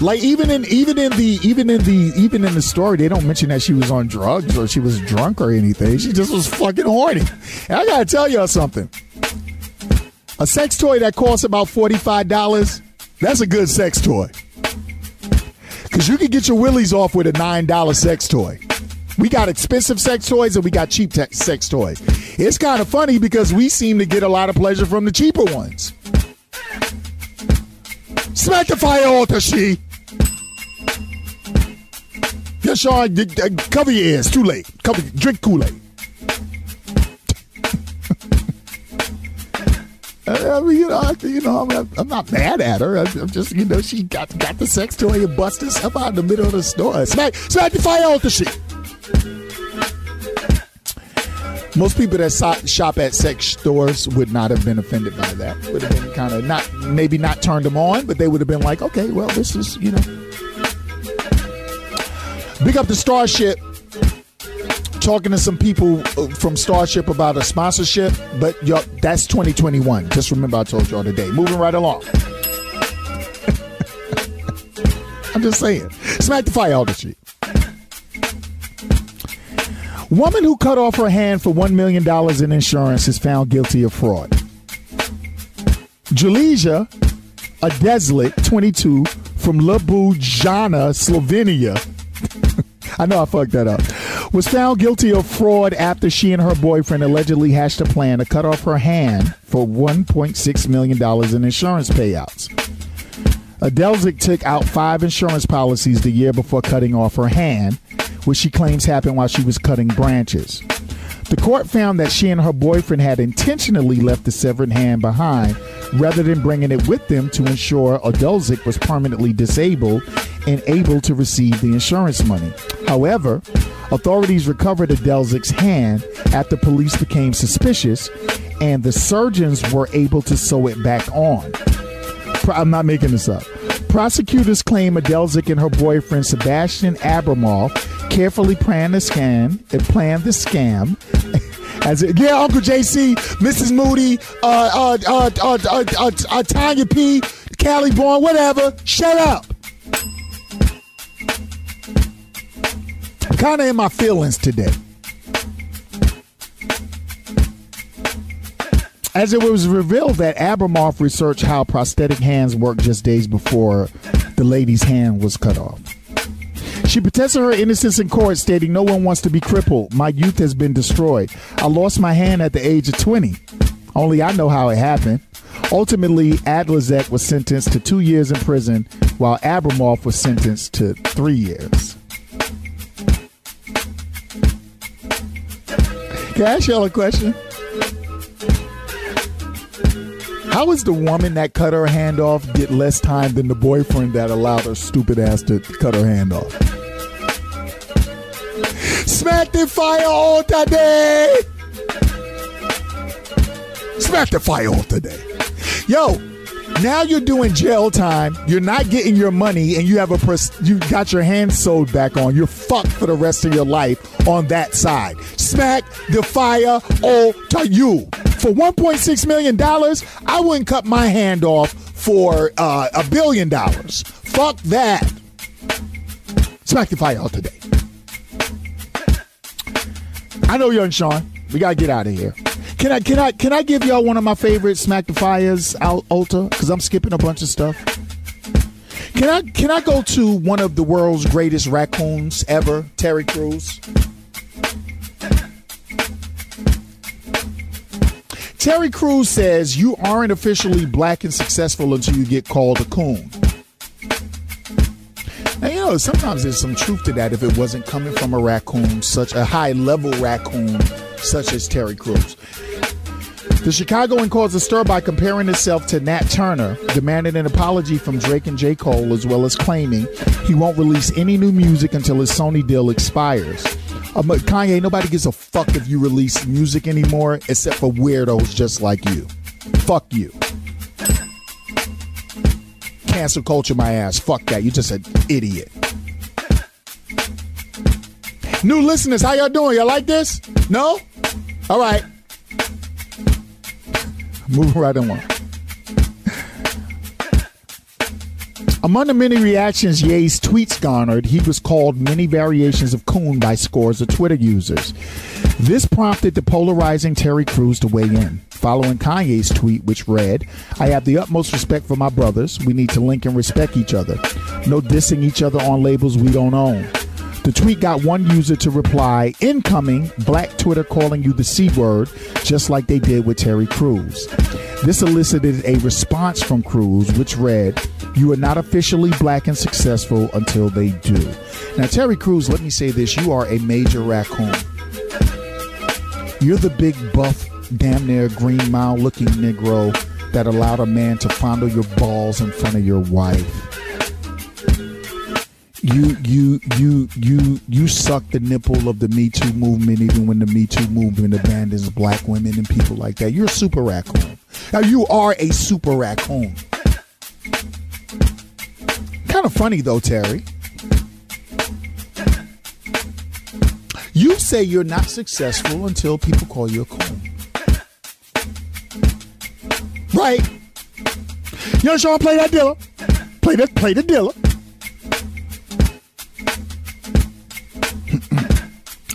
Like even in even in the even in the even in the story, they don't mention that she was on drugs or she was drunk or anything. She just was fucking horny. And I gotta tell y'all something. A sex toy that costs about $45, that's a good sex toy. Because you can get your willies off with a $9 sex toy. We got expensive sex toys and we got cheap te- sex toys. It's kind of funny because we seem to get a lot of pleasure from the cheaper ones. Smack the fire, Otashi. Yeah, Sean, cover your ears. Too late. Cover, drink Kool Aid. Uh, I mean, you know, I, you know, I'm I'm not mad at her. I'm just, you know, she got got the sex toy and busted stuff out in the middle of the store. Smack, smack the fire the shit. Most people that so- shop at sex stores would not have been offended by that. Would have been kind of not, maybe not turned them on, but they would have been like, okay, well, this is, you know. Big up the Starship talking to some people uh, from Starship about a sponsorship, but y'all, that's 2021. Just remember I told y'all today. Moving right along. I'm just saying. Smack the fire out the street. Woman who cut off her hand for $1 million in insurance is found guilty of fraud. Julija, a desolate 22 from Ljubljana, Slovenia. I know I fucked that up was found guilty of fraud after she and her boyfriend allegedly hatched a plan to cut off her hand for $1.6 million in insurance payouts. Adelzik took out five insurance policies the year before cutting off her hand, which she claims happened while she was cutting branches. The court found that she and her boyfriend had intentionally left the severed hand behind rather than bringing it with them to ensure Adelzik was permanently disabled and able to receive the insurance money. However, authorities recovered Adelzik's hand after police became suspicious and the surgeons were able to sew it back on. I'm not making this up. Prosecutors claim Adelzik and her boyfriend Sebastian Abramoff carefully planned the scam and planned the scam. As it, yeah, Uncle JC, Mrs. Moody, uh, uh, uh, uh, uh, uh, uh, Tanya P, Callie Bourne, whatever. Shut up. Kind of in my feelings today. As it was revealed that Abramoff researched how prosthetic hands work just days before the lady's hand was cut off. She protested her innocence in court, stating, No one wants to be crippled. My youth has been destroyed. I lost my hand at the age of 20. Only I know how it happened. Ultimately, Adlazek was sentenced to two years in prison, while Abramoff was sentenced to three years. Can I ask y'all a question? How is the woman that cut her hand off get less time than the boyfriend that allowed her stupid ass to cut her hand off? Smack the fire all today! Smack the fire all today. Yo, now you're doing jail time. You're not getting your money, and you have a pres- you got your hand sewed back on. You're fucked for the rest of your life on that side. Smack the fire all to you for 1.6 million dollars. I wouldn't cut my hand off for uh, a billion dollars. Fuck that. Smack the fire out today. I know you're in Sean. We gotta get out of here. Can I can I can I give y'all one of my favorite Smack the Fires out Ulta? Because I'm skipping a bunch of stuff. Can I can I go to one of the world's greatest raccoons ever, Terry Crews? Terry Crews says you aren't officially black and successful until you get called a coon. Now you know sometimes there's some truth to that if it wasn't coming from a raccoon, such a high level raccoon such as Terry Crews. The Chicagoan caused a stir by comparing himself to Nat Turner, demanding an apology from Drake and J. Cole, as well as claiming he won't release any new music until his Sony deal expires. Um, Kanye, nobody gives a fuck if you release music anymore except for weirdos just like you. Fuck you. Cancel culture my ass. Fuck that. You're just an idiot. New listeners, how y'all doing? Y'all like this? No? All right. Moving right along. Among the many reactions Ye's tweets garnered, he was called many variations of coon by scores of Twitter users. This prompted the polarizing Terry Crews to weigh in, following Kanye's tweet, which read, I have the utmost respect for my brothers. We need to link and respect each other. No dissing each other on labels we don't own. The tweet got one user to reply, incoming, black Twitter calling you the C word, just like they did with Terry Crews. This elicited a response from Crews, which read, You are not officially black and successful until they do. Now, Terry Crews, let me say this you are a major raccoon. You're the big, buff, damn near green mile looking Negro that allowed a man to fondle your balls in front of your wife you you you you you suck the nipple of the Me Too movement, even when the Me Too movement abandons black women and people like that. You're a super raccoon. Now you are a super raccoon. Kind of funny though, Terry. You say you're not successful until people call you a coon. Right. You know, Sean, play that dealer. Play that, play the dealer.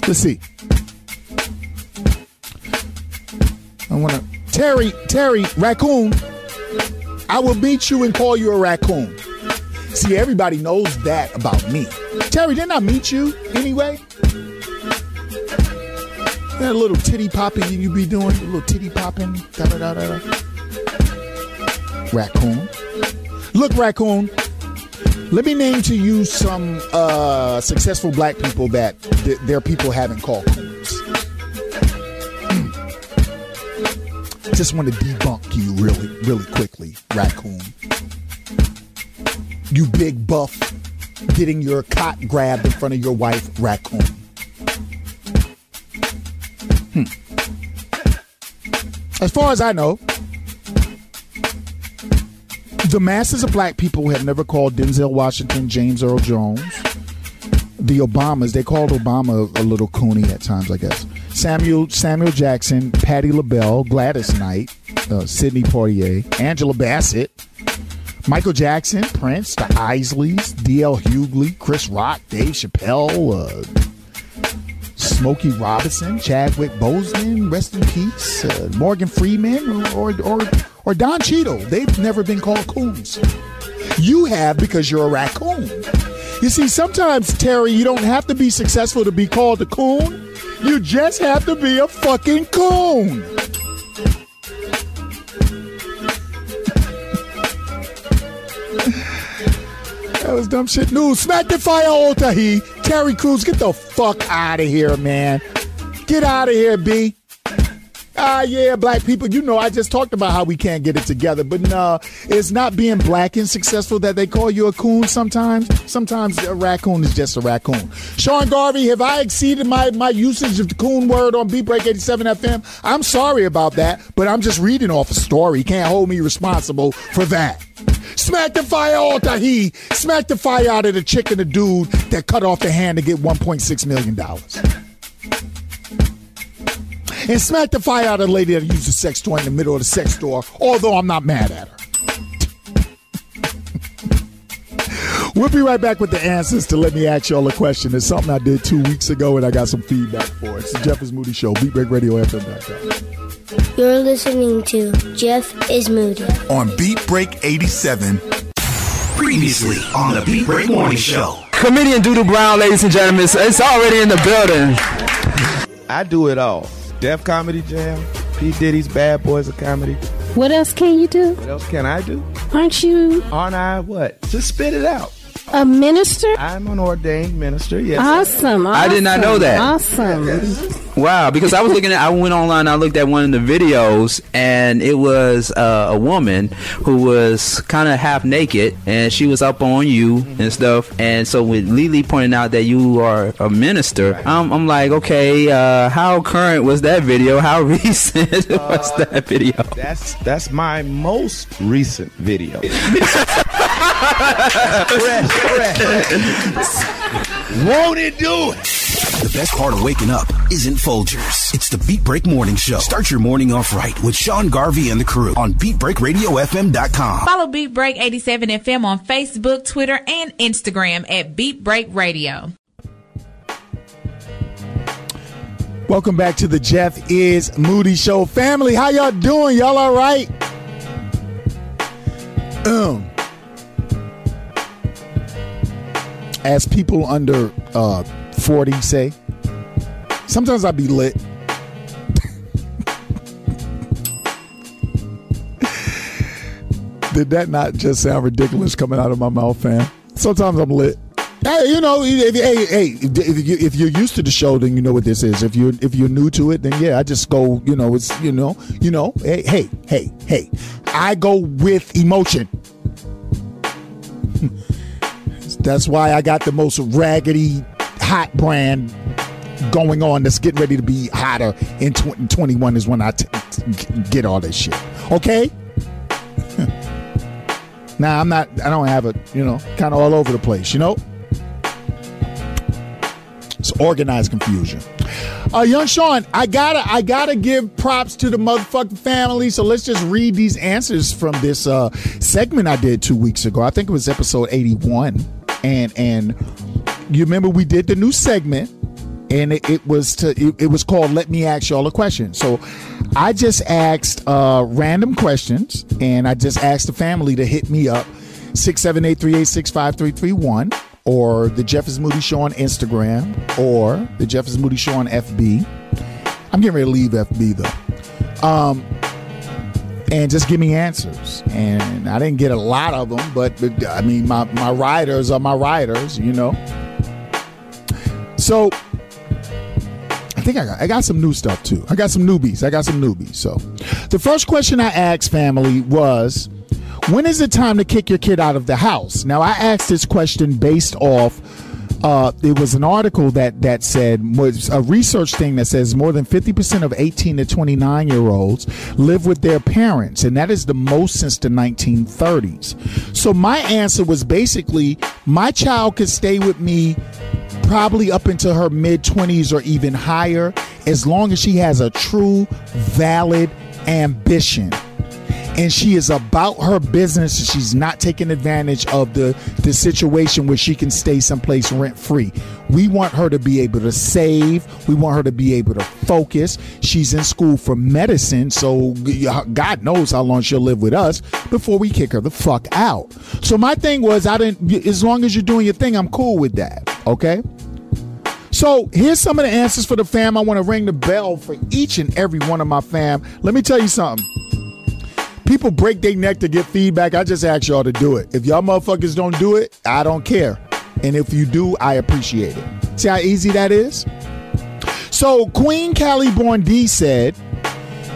Let's see. I want to Terry Terry raccoon. I will meet you and call you a raccoon. See, everybody knows that about me. Terry, didn't I meet you anyway? That little titty popping you be doing, a little titty popping, da da da. da. Raccoon. Look, raccoon. Let me name to you some uh, successful black people that th- their people haven't called coons. Hmm. Just want to debunk you really, really quickly, raccoon. You big buff, getting your cot grabbed in front of your wife, raccoon. Hmm. As far as I know, the masses of black people have never called Denzel Washington James Earl Jones. The Obamas, they called Obama a little cooney at times, I guess. Samuel Samuel Jackson, Patti LaBelle, Gladys Knight, uh, Sidney Poitier, Angela Bassett, Michael Jackson, Prince, the Isleys, D.L. Hughley, Chris Rock, Dave Chappelle, uh, Smokey Robinson, Chadwick Boseman, rest in peace, uh, Morgan Freeman, or, or, or, Don Cheadle. They've never been called coons. You have because you're a raccoon. You see, sometimes, Terry, you don't have to be successful to be called a coon. You just have to be a fucking coon. That was dumb shit news. Smack the fire, Otahi. Terry Crews, get the fuck out of here, man. Get out of here, B. Ah, yeah, black people. You know, I just talked about how we can't get it together, but no, it's not being black and successful that they call you a coon sometimes. Sometimes a raccoon is just a raccoon. Sean Garvey, have I exceeded my, my usage of the coon word on Beat Break 87 FM? I'm sorry about that, but I'm just reading off a story. Can't hold me responsible for that. Smack the fire out of he. Smack the fire out of the chick and the dude that cut off the hand to get $1.6 million. And smack the fire out of the lady that used a sex toy in the middle of the sex store, although I'm not mad at her. We'll be right back with the answers to Let Me Ask Y'all a Question. It's something I did two weeks ago and I got some feedback for it. It's the Jeff is Moody Show, BeatBreakRadioFM.com. You're listening to Jeff is Moody. On Beat Break 87. Previously on the Beat Break Morning Show. Comedian Doodle Brown, ladies and gentlemen, it's- it's already in the building. I do it all. Def Comedy Jam, P. Diddy's Bad Boys of Comedy. What else can you do? What else can I do? Aren't you Aren't I what? Just spit it out. A minister? I'm an ordained minister, yes. Awesome, I did not know that. Awesome. Wow, because I was looking at, I went online, I looked at one of the videos, and it was uh, a woman who was kind of half naked, and she was up on you and stuff. And so with Lily pointing out that you are a minister, I'm, I'm like, okay, uh, how current was that video? How recent was that video? That's that's my most recent video. Won't it do it? The best part of waking up isn't Folgers. It's the Beat Break Morning Show. Start your morning off right with Sean Garvey and the crew on BeatBreakRadioFM.com. Follow Beat Break 87 FM on Facebook, Twitter, and Instagram at Beat Break Radio. Welcome back to the Jeff is Moody Show. Family, how y'all doing? Y'all all right? Um. As people under uh 40 say, sometimes I be lit. Did that not just sound ridiculous coming out of my mouth, fam? Sometimes I'm lit. Hey, you know, if, hey, hey, if, you, if you're used to the show, then you know what this is. If you're if you're new to it, then yeah, I just go. You know, it's you know, you know. Hey, hey, hey, hey. I go with emotion. That's why I got the most raggedy hot brand going on. That's getting ready to be hotter in 2021 is when I t- t- get all this shit. Okay. Now I'm not. I don't have it. You know, kind of all over the place. You know. It's organized confusion. Uh, young Sean, I gotta, I gotta give props to the motherfucking family. So let's just read these answers from this uh, segment I did two weeks ago. I think it was episode eighty-one, and and you remember we did the new segment, and it, it was to, it, it was called "Let Me Ask Y'all a Question." So I just asked uh, random questions, and I just asked the family to hit me up six seven eight three eight six five three three one or the Jeff is Moody Show on Instagram or the Jeff is Moody Show on FB. I'm getting ready to leave FB though. Um, and just give me answers. And I didn't get a lot of them, but, I mean, my my riders are my riders, you know. So I think I got I got some new stuff too. I got some newbies. I got some newbies. So the first question I asked family was, when is it time to kick your kid out of the house? Now I asked this question based off uh, it was an article that that said was a research thing that says more than 50% of 18 to 29 year olds live with their parents and that is the most since the 1930s so my answer was basically my child could stay with me probably up into her mid 20s or even higher as long as she has a true valid ambition and she is about her business. She's not taking advantage of the the situation where she can stay someplace rent free. We want her to be able to save. We want her to be able to focus. She's in school for medicine, so God knows how long she'll live with us before we kick her the fuck out. So my thing was, I didn't. As long as you're doing your thing, I'm cool with that. Okay. So here's some of the answers for the fam. I want to ring the bell for each and every one of my fam. Let me tell you something people break their neck to get feedback. I just ask y'all to do it. If y'all motherfuckers don't do it, I don't care. And if you do, I appreciate it. See how easy that is? So Queen Callie Born D said,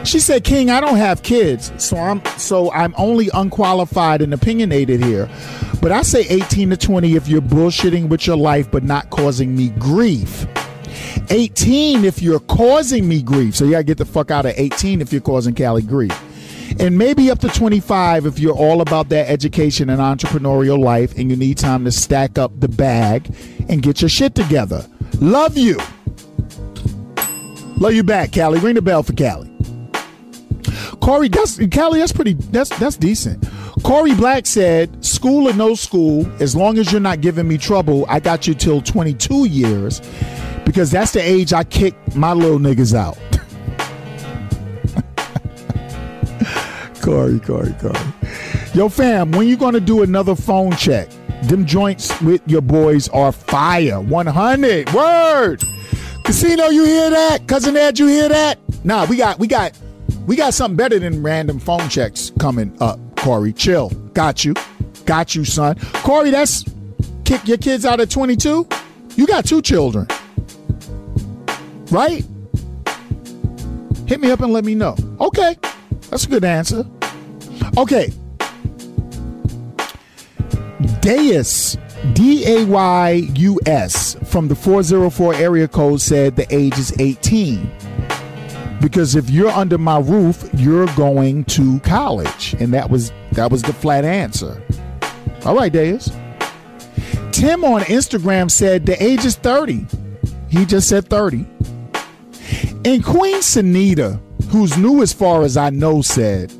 she said, King, I don't have kids, so I'm so I'm only unqualified and opinionated here. But I say 18 to 20 if you're bullshitting with your life but not causing me grief. 18 if you're causing me grief. So you gotta get the fuck out of 18 if you're causing Callie grief and maybe up to 25 if you're all about that education and entrepreneurial life and you need time to stack up the bag and get your shit together. Love you. Love you back, Callie. Ring the bell for Callie. Corey, that's Callie, that's pretty that's that's decent. Corey Black said, school or no school, as long as you're not giving me trouble, I got you till 22 years because that's the age I kick my little niggas out. Corey, Corey, Corey. Yo, fam, when you gonna do another phone check? Them joints with your boys are fire. 100. Word. Casino, you hear that? Cousin Ed, you hear that? Nah, we got we got we got something better than random phone checks coming up, Corey. Chill. Got you. Got you, son. Corey, that's kick your kids out at 22? You got two children. Right? Hit me up and let me know. Okay. That's a good answer. Okay. Deus, D A Y U S, from the 404 area code said the age is 18. Because if you're under my roof, you're going to college. And that was that was the flat answer. All right, Deus. Tim on Instagram said the age is 30. He just said 30. And Queen Sanita who's new as far as I know, said,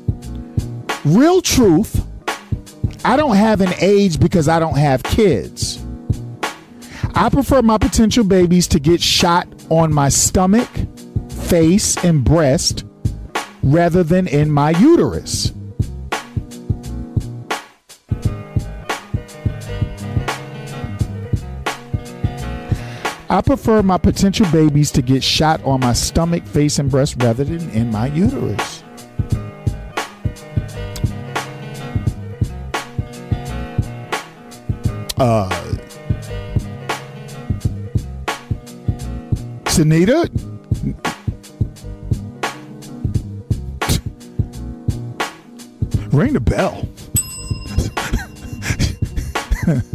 Real truth, I don't have an age because I don't have kids. I prefer my potential babies to get shot on my stomach, face, and breast rather than in my uterus. I prefer my potential babies to get shot on my stomach, face, and breast rather than in my uterus. Uh, Sanita? Ring the bell.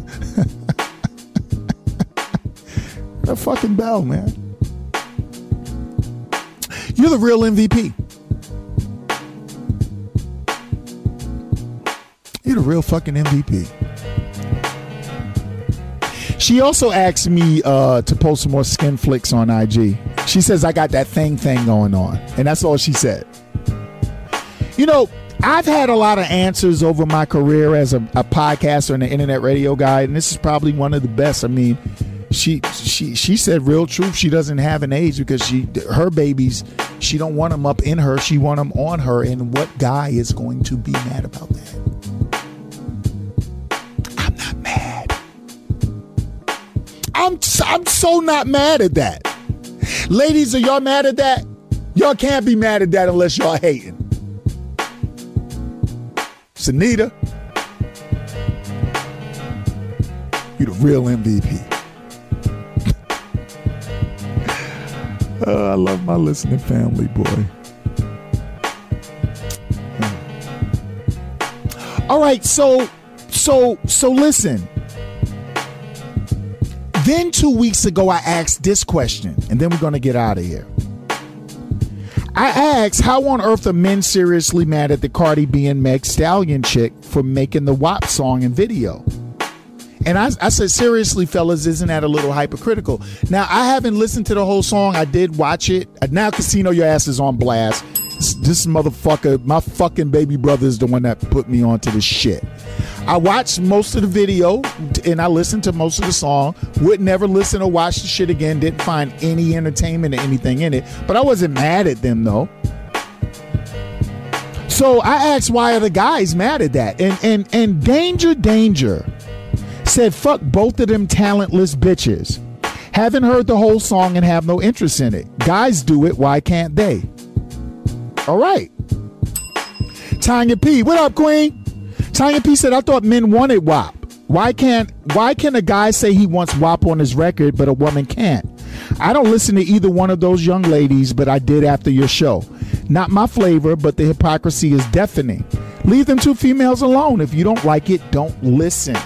a fucking bell, man. You're the real MVP. You're the real fucking MVP. She also asked me uh, to post some more skin flicks on IG. She says I got that thing thing going on, and that's all she said. You know, I've had a lot of answers over my career as a, a podcaster and an internet radio guy, and this is probably one of the best. I mean, she she she said real truth. She doesn't have an age because she her babies. She don't want them up in her. She want them on her. And what guy is going to be mad about that? I'm not mad. I'm I'm so not mad at that. Ladies, are y'all mad at that? Y'all can't be mad at that unless y'all hating. Sanita, you the real MVP. Uh, I love my listening family, boy. All right, so so so listen. Then two weeks ago, I asked this question, and then we're gonna get out of here. I asked, how on earth are men seriously mad at the Cardi B and Meg Stallion chick for making the WAP song and video? And I, I said, seriously, fellas, isn't that a little hypocritical? Now, I haven't listened to the whole song. I did watch it. Now, Casino, your ass is on blast. This, this motherfucker, my fucking baby brother is the one that put me onto this shit. I watched most of the video and I listened to most of the song. Would never listen or watch the shit again. Didn't find any entertainment or anything in it. But I wasn't mad at them though. So I asked why are the guys mad at that? And and and Danger Danger said fuck both of them talentless bitches. Haven't heard the whole song and have no interest in it. Guys do it, why can't they? All right. Tanya P, what up, Queen? Tanya P said, I thought men wanted WAP. Why can't why can a guy say he wants WAP on his record, but a woman can't? I don't listen to either one of those young ladies, but I did after your show. Not my flavor, but the hypocrisy is deafening. Leave them two females alone. If you don't like it, don't listen.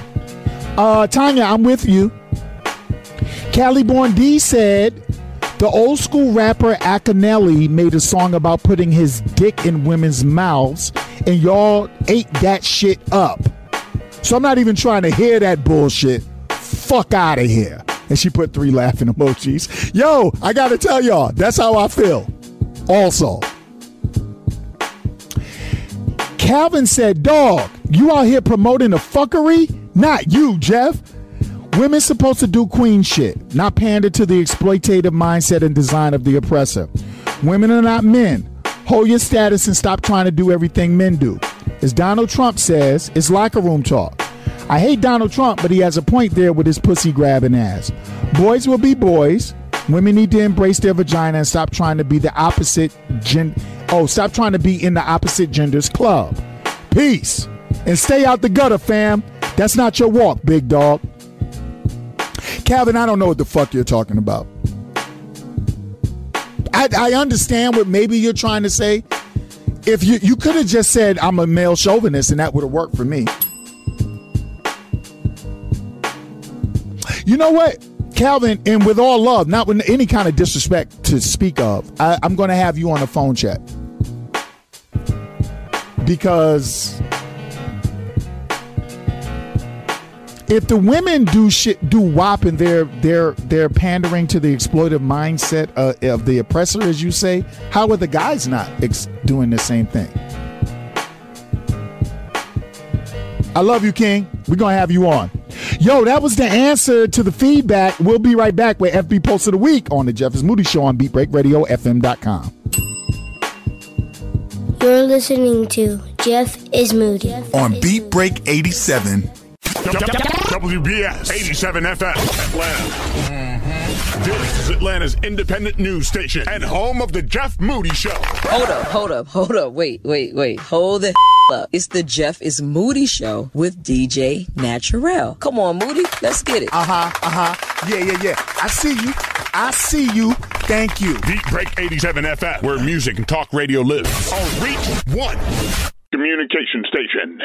Uh, Tanya, I'm with you. Callie Born D said the old school rapper Akinyele made a song about putting his dick in women's mouths, and y'all ate that shit up. So I'm not even trying to hear that bullshit. Fuck out of here. And she put three laughing emojis. Yo, I gotta tell y'all, that's how I feel. Also, Calvin said, Dog, you out here promoting the fuckery? Not you, Jeff. Women supposed to do queen shit, not pander to the exploitative mindset and design of the oppressor. Women are not men. Hold your status and stop trying to do everything men do. As Donald Trump says, it's locker room talk. I hate Donald Trump, but he has a point there with his pussy grabbing ass. Boys will be boys. Women need to embrace their vagina and stop trying to be the opposite gen. Oh, stop trying to be in the opposite gender's club. Peace. And stay out the gutter, fam. That's not your walk, big dog. Calvin, I don't know what the fuck you're talking about. I, I understand what maybe you're trying to say. If you you could have just said I'm a male chauvinist and that would have worked for me. You know what, Calvin, and with all love, not with any kind of disrespect to speak of, I, I'm going to have you on a phone chat because if the women do shit, do WAP, and they're they're they're pandering to the exploitive mindset uh, of the oppressor, as you say, how are the guys not ex- doing the same thing? I love you, King. We're gonna have you on. Yo, that was the answer to the feedback. We'll be right back with FB Post of the Week on the Jeff is Moody Show on BeatBreakRadioFM.com. You're listening to Jeff is Moody. on Beat Break 87. WBS 87 FM Atlanta. This is Atlanta's independent news station and home of the Jeff Moody Show. Hold up, hold up, hold up. Wait, wait, wait. Hold the up. It's the Jeff is Moody show with DJ Naturel. Come on, Moody. Let's get it. Uh huh, uh huh. Yeah, yeah, yeah. I see you. I see you. Thank you. Beat Break 87 FM, where music and talk radio live. On Reach One Communication Station.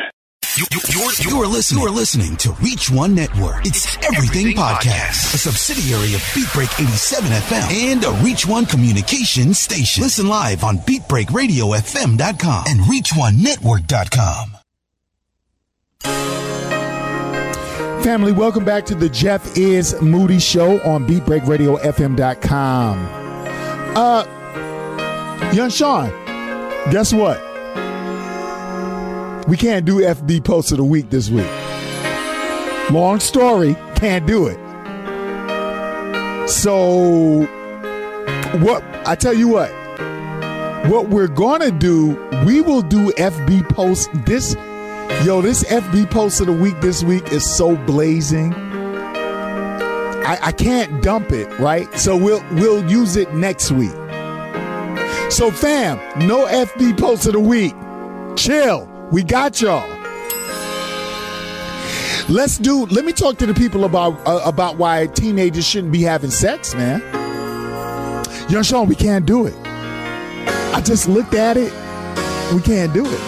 You, are you're listening. You're listening to Reach One Network. It's, Everything, Podcast, a subsidiary of Beatbreak 87 FM and a Reach One communications station. Listen live on BeatBreakRadioFM.com and ReachOneNetwork.com. Family, welcome back to the Jeff is Moody Show on BeatBreakRadioFM.com. Uh, Young Sean, guess what? We can't do FB Post of the Week this week. Long story, can't do it. So, what I tell you what, what we're gonna do, we will do FB Post this. Yo, this FB Post of the Week this week is so blazing. I, I can't dump it, right? So we'll we'll use it next week. So, fam, no FB post of the week. Chill. We got y'all. Let's do. Let me talk to the people about uh, about why teenagers shouldn't be having sex, man. Young Sean, we can't do it. I just looked at it. We can't do it.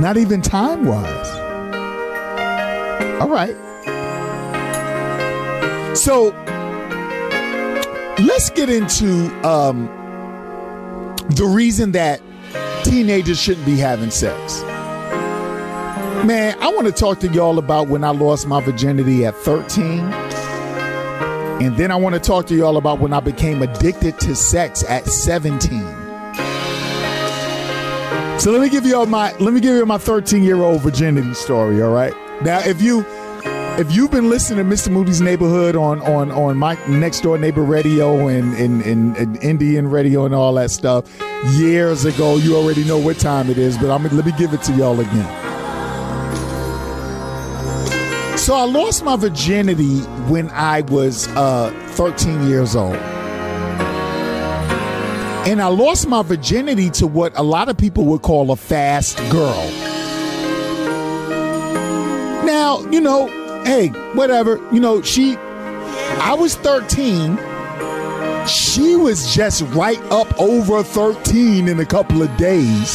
Not even time wise. All right. So let's get into um, the reason that teenagers shouldn't be having sex. Man, I want to talk to y'all about when I lost my virginity at 13. And then I want to talk to y'all about when I became addicted to sex at 17. So let me give you all my let me give you my 13 year old virginity story. All right. Now, if you if you've been listening to Mr. Moody's Neighborhood on on on my next door neighbor radio and, and, and, and Indian radio and all that stuff years ago, you already know what time it is. But I'm let me give it to y'all again. So I lost my virginity when I was uh, 13 years old. And I lost my virginity to what a lot of people would call a fast girl. Now, you know, hey, whatever. You know, she, I was 13. She was just right up over 13 in a couple of days.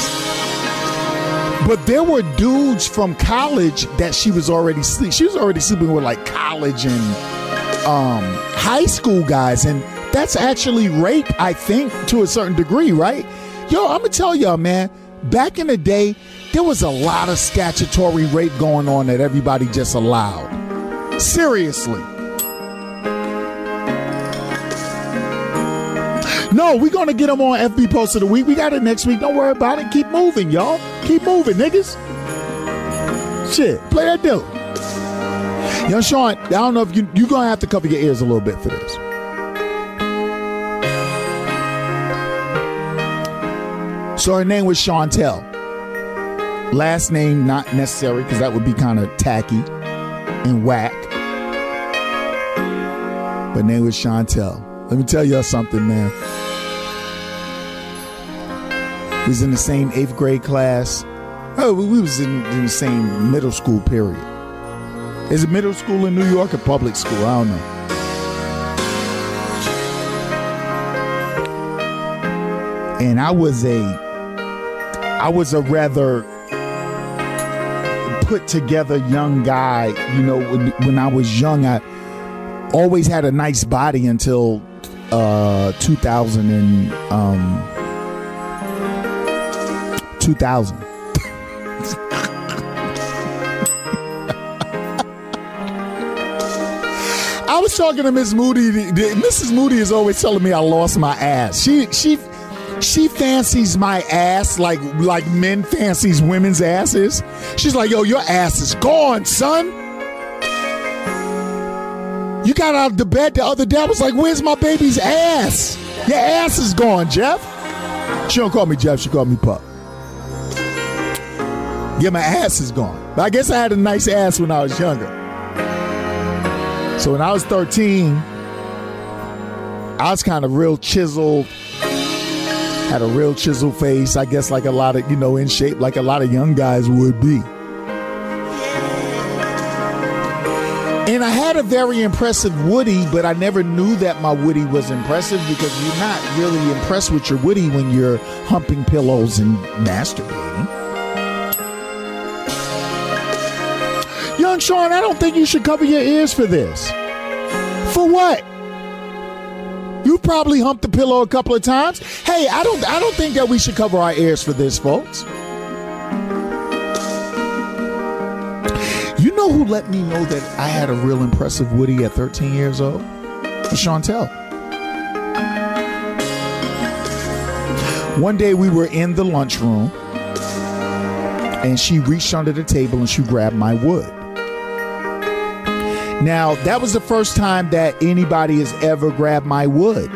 But there were dudes from college that she was already sleep. She was already sleeping with like college and um, high school guys, and that's actually rape, I think, to a certain degree, right? Yo, I'm gonna tell y'all, man. Back in the day, there was a lot of statutory rape going on that everybody just allowed. Seriously. No, we're gonna get them on FB post of the week. We got it next week. Don't worry about it. Keep moving, y'all. Keep moving, niggas. Shit, play that dude. Young Sean, I don't know if you you're gonna have to cover your ears a little bit for this. So her name was Chantel. Last name not necessary because that would be kind of tacky and whack. But name was Chantel. Let me tell y'all something, man. We was in the same eighth grade class. Oh, we was in, in the same middle school period. Is it middle school in New York or public school? I don't know. And I was a I was a rather put together young guy. You know, when, when I was young, I always had a nice body until uh 2000 and um 2000 I was talking to Miss Moody. Mrs. Moody is always telling me I lost my ass. She she she fancies my ass like like men fancies women's asses. She's like, "Yo, your ass is gone, son." You got out of the bed the other day. I was like, "Where's my baby's ass? Your ass is gone, Jeff." She don't call me Jeff. She called me Pup. Yeah, my ass is gone. But I guess I had a nice ass when I was younger. So when I was 13, I was kind of real chiseled, had a real chiseled face, I guess like a lot of, you know, in shape like a lot of young guys would be. And I had a very impressive Woody, but I never knew that my Woody was impressive because you're not really impressed with your Woody when you're humping pillows and masturbating. Young Sean, I don't think you should cover your ears for this. For what? You probably humped the pillow a couple of times. Hey, I don't I don't think that we should cover our ears for this, folks. Know who let me know that I had a real impressive Woody at 13 years old? Chantel. One day we were in the lunchroom and she reached under the table and she grabbed my wood. Now, that was the first time that anybody has ever grabbed my wood.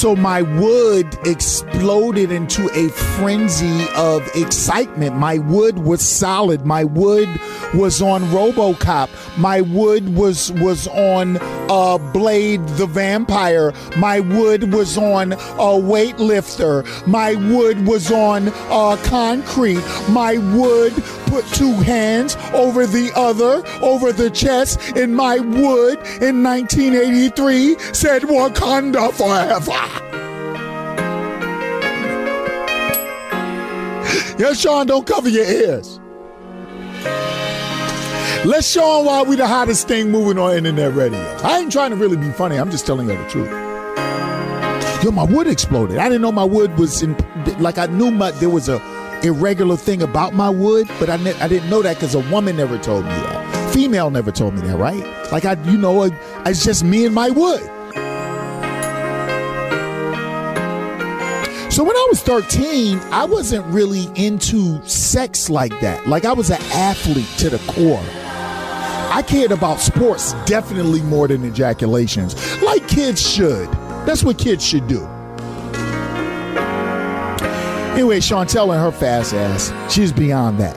So my wood exploded into a frenzy of excitement. My wood was solid. My wood was on RoboCop. My wood was was on uh, Blade the Vampire. My wood was on a weightlifter. My wood was on uh, concrete. My wood put two hands over the other, over the chest, in my wood in 1983 said Wakanda forever. Yeah, Sean, don't cover your ears. Let's show them why we the hottest thing moving on internet radio. I ain't trying to really be funny. I'm just telling you the truth. Yo, my wood exploded. I didn't know my wood was in. Like I knew my there was a irregular thing about my wood, but I ne- I didn't know that because a woman never told me that. Female never told me that, right? Like I, you know, it's just me and my wood. So when I was 13, I wasn't really into sex like that. Like I was an athlete to the core. I cared about sports definitely more than ejaculations, like kids should. That's what kids should do. Anyway, Chantel and her fast ass, she's beyond that.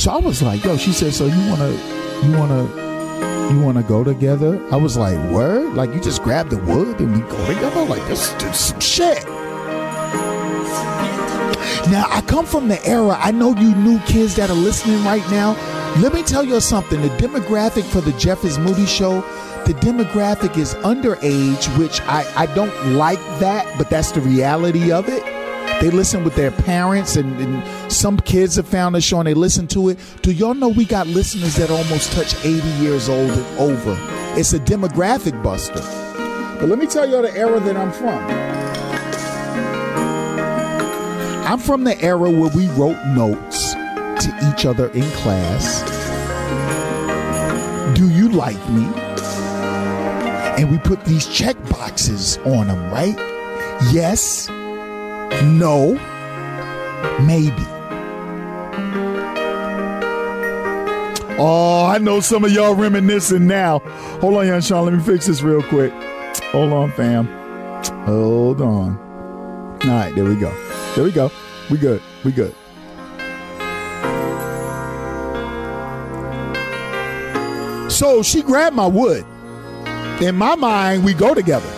So I was like, yo, she said, so you wanna, you wanna, you wanna go together? I was like, word? Like you just grab the wood and we go together? Like this, this some shit. Now I come from the era. I know you new kids that are listening right now. Let me tell you something. The demographic for the Jeff is Moody show, the demographic is underage, which I, I don't like that, but that's the reality of it. They listen with their parents, and, and some kids have found the show and they listen to it. Do y'all know we got listeners that almost touch 80 years old and over? It's a demographic buster. But let me tell y'all the era that I'm from. I'm from the era where we wrote notes to each other in class. Do you like me? And we put these check boxes on them, right? Yes, no, maybe. Oh, I know some of y'all reminiscing now. Hold on, young Sean. Let me fix this real quick. Hold on, fam. Hold on. All right, there we go. There we go. We good. We good. So she grabbed my wood. In my mind, we go together.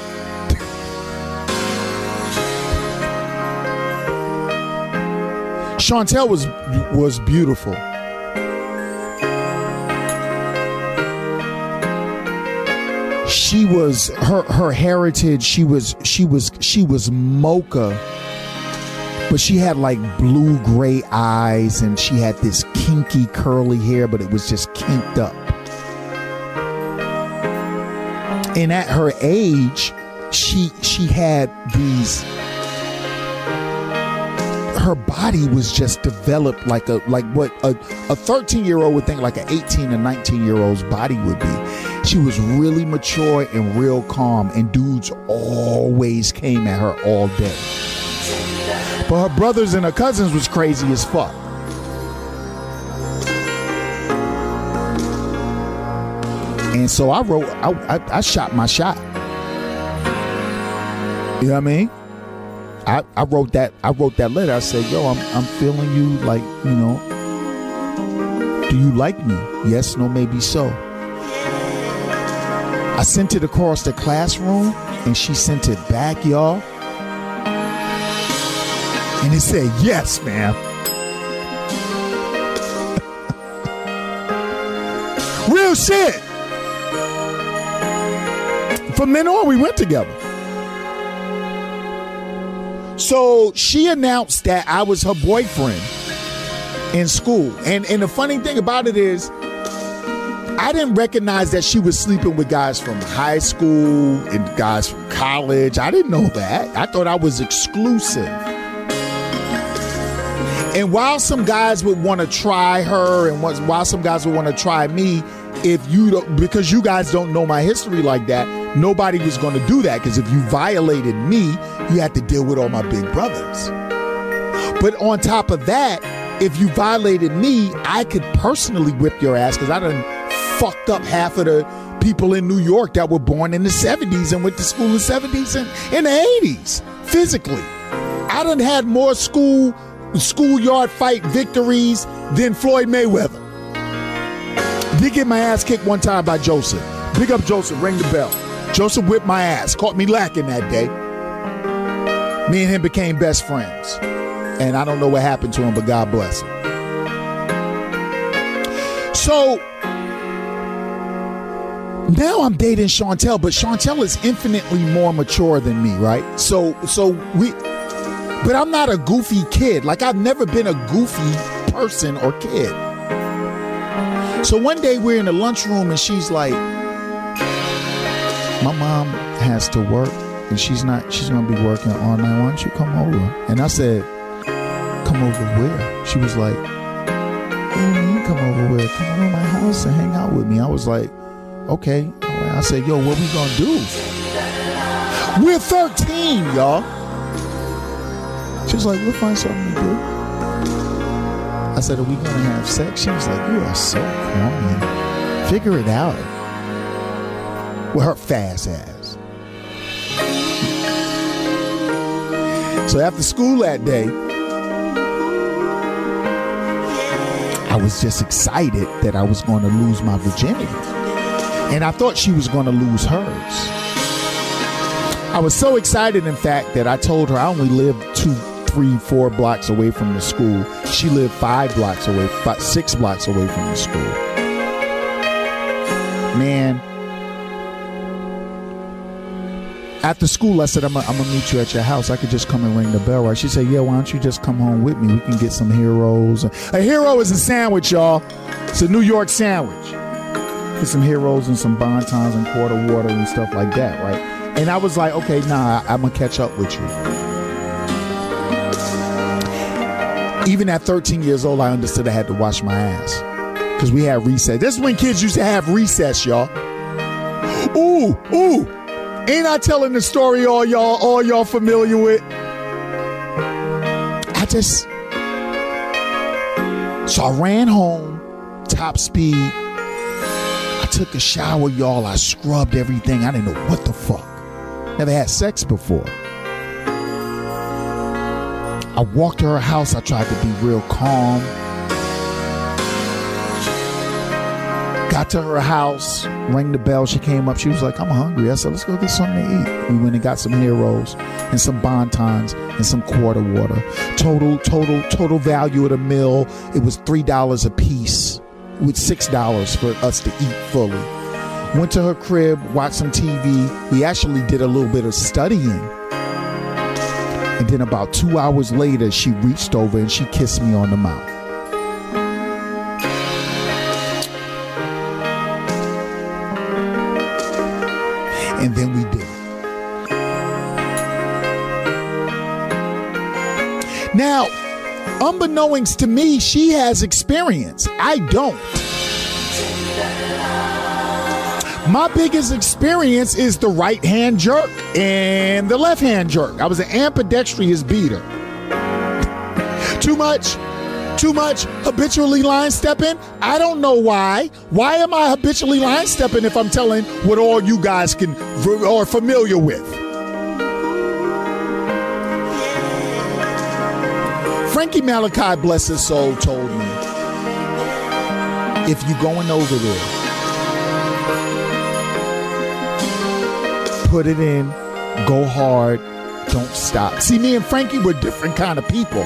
Chantel was was beautiful. She was her her heritage. She was she was she was mocha, but she had like blue gray eyes, and she had this kinky curly hair, but it was just kinked up. And at her age, she she had these her body was just developed like a like what a, a 13 year old would think like an 18 or 19 year old's body would be she was really mature and real calm and dudes always came at her all day but her brothers and her cousins was crazy as fuck and so i wrote i, I, I shot my shot you know what i mean I, I wrote that I wrote that letter. I said, "Yo, I'm I'm feeling you like you know. Do you like me? Yes, no, maybe so." I sent it across the classroom, and she sent it back, y'all. And he said, "Yes, ma'am." Real shit. From then on, we went together. So she announced that I was her boyfriend in school. And and the funny thing about it is I didn't recognize that she was sleeping with guys from high school and guys from college. I didn't know that. I thought I was exclusive. And while some guys would want to try her and while some guys would want to try me, if you don't, because you guys don't know my history like that, nobody was going to do that because if you violated me, you had to deal with all my big brothers. But on top of that, if you violated me, I could personally whip your ass because I done fucked up half of the people in New York that were born in the 70s and went to school in the 70s and in the 80s physically. I done had more school schoolyard fight victories than Floyd Mayweather. Did get my ass kicked one time by Joseph. Big up Joseph, ring the bell. Joseph whipped my ass, caught me lacking that day. Me and him became best friends. And I don't know what happened to him, but God bless him. So now I'm dating Chantel, but Chantel is infinitely more mature than me, right? So so we but I'm not a goofy kid. Like I've never been a goofy person or kid. So one day we're in the lunchroom and she's like, My mom has to work and she's not she's gonna be working all night. Why don't you come over? And I said, Come over where? She was like, you come over where? Come over to my house and hang out with me. I was like, Okay. I said, Yo, what we gonna do? We're 13, y'all. She was like, We'll find something to do. I said, Are we gonna have sex? She was like, You are so corny. Figure it out. With her fast ass. So after school that day, I was just excited that I was going to lose my virginity. And I thought she was going to lose hers. I was so excited, in fact, that I told her I only lived three, four blocks away from the school. She lived five blocks away, five, six blocks away from the school. Man, after school, I said, I'm going to meet you at your house. I could just come and ring the bell, right? She said, Yeah, why don't you just come home with me? We can get some heroes. A hero is a sandwich, y'all. It's a New York sandwich. Get some heroes and some bontons and quarter water and stuff like that, right? And I was like, Okay, nah, I'm going to catch up with you. Even at 13 years old, I understood I had to wash my ass because we had recess. This is when kids used to have recess, y'all. Ooh, ooh. Ain't I telling the story all y'all all y'all familiar with? I just so I ran home, top speed. I took a shower, y'all. I scrubbed everything. I didn't know what the fuck. Never had sex before. I walked to her house. I tried to be real calm. Got to her house, rang the bell. She came up. She was like, I'm hungry. I said, let's go get something to eat. We went and got some heroes and some bontons and some quarter water. Total, total, total value of the meal. It was $3 a piece with $6 for us to eat fully. Went to her crib, watched some TV. We actually did a little bit of studying. And then about two hours later, she reached over and she kissed me on the mouth. and then we did. Now, unbeknownst to me, she has experience. I don't. My biggest experience is the right hand jerk and the left hand jerk. I was an ambidextrous beater. Too much? Too much habitually line stepping? I don't know why. Why am I habitually line stepping if I'm telling what all you guys can are familiar with? Frankie Malachi, bless his soul, told me if you're going over there, put it in, go hard, don't stop. See, me and Frankie were different kind of people.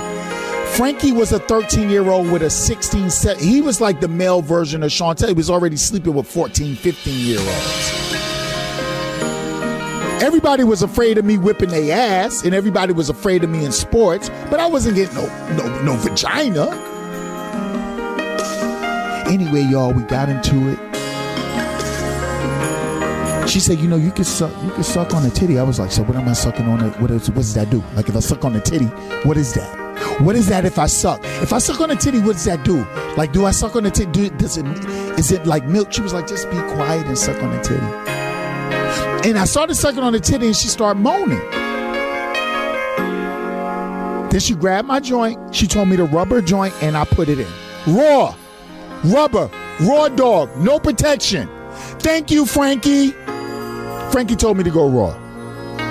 Frankie was a 13 year old with a 16, he was like the male version of Chantel. He was already sleeping with 14, 15 year olds. Everybody was afraid of me whipping their ass, and everybody was afraid of me in sports, but I wasn't getting no no no vagina. Anyway, y'all, we got into it. She said, "You know, you can suck, you can suck on a titty." I was like, "So what am I sucking on? It? What is, what does that do? Like, if I suck on a titty, what is that? What is that? If I suck, if I suck on a titty, what does that do? Like, do I suck on a titty? Do, does it? Is it like milk?" She was like, "Just be quiet and suck on a titty." And I started sucking on the titty, and she started moaning. Then she grabbed my joint. She told me to rub her joint, and I put it in raw, rubber, raw dog, no protection. Thank you, Frankie. Frankie told me to go raw.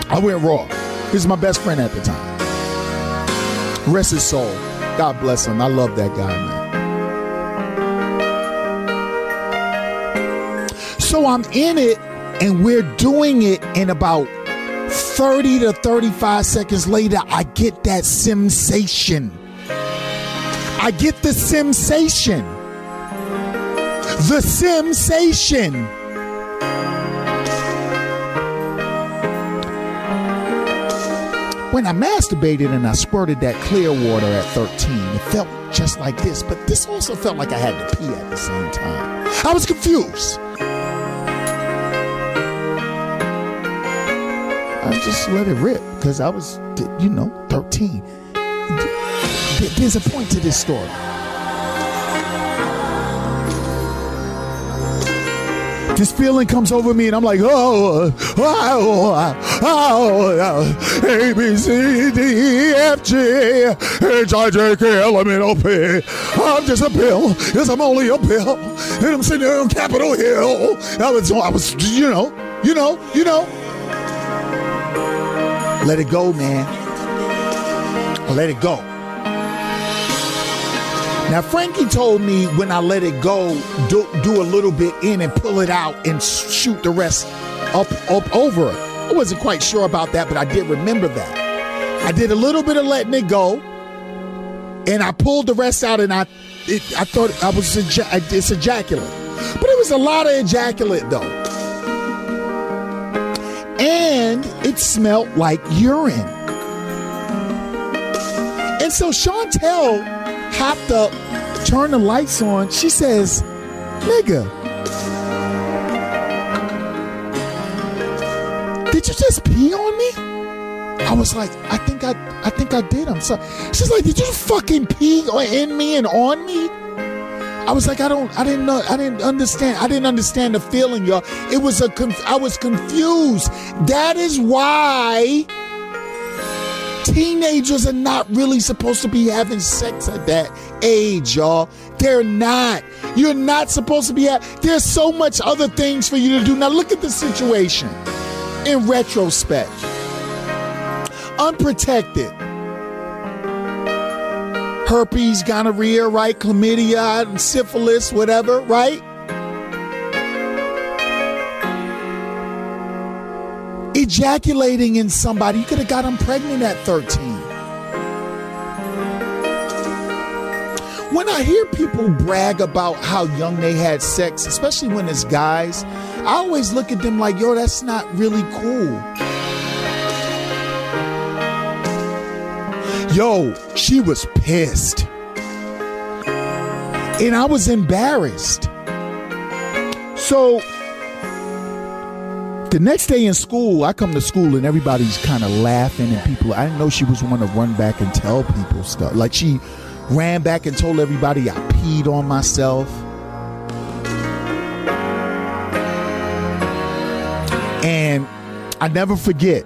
I went raw. He was my best friend at the time. Rest his soul. God bless him. I love that guy, man. So I'm in it, and we're doing it in about 30 to 35 seconds later, I get that sensation. I get the sensation. The sensation. When I masturbated and I squirted that clear water at 13, it felt just like this, but this also felt like I had to pee at the same time. I was confused. I just let it rip because I was, you know, 13. There's a point to this story. This feeling comes over me, and I'm like, oh oh, oh, oh, oh, A, B, C, D, E, F, G, H, I, J, K, L, M, N, O, P. I'm just a pill. Yes, I'm only a pill. And I'm sitting there on Capitol Hill. I was, I was, you know, you know, you know. Let it go, man. Let it go. Now, Frankie told me when I let it go, do, do a little bit in and pull it out and shoot the rest up, up over. I wasn't quite sure about that, but I did remember that. I did a little bit of letting it go, and I pulled the rest out, and I, it, I thought I was it's ejaculate, but it was a lot of ejaculate though, and it smelled like urine. And so Chantel hopped up, turned the lights on. She says, Nigga, did you just pee on me? I was like, I think I I think I did. I'm sorry. She's like, Did you fucking pee in me and on me? I was like, I don't, I didn't know, I didn't understand, I didn't understand the feeling, y'all. It was a, conf- I was confused. That is why teenagers are not really supposed to be having sex at that age, y'all. They're not. You're not supposed to be at. There's so much other things for you to do. Now look at the situation in retrospect. Unprotected. Herpes, gonorrhea, right? Chlamydia, syphilis, whatever, right? Ejaculating in somebody. You could have got them pregnant at 13. When I hear people brag about how young they had sex, especially when it's guys, I always look at them like, yo, that's not really cool. Yo, she was pissed. And I was embarrassed. So the next day in school, I come to school and everybody's kind of laughing and people. I didn't know she was one to run back and tell people stuff. Like she ran back and told everybody I peed on myself. And I never forget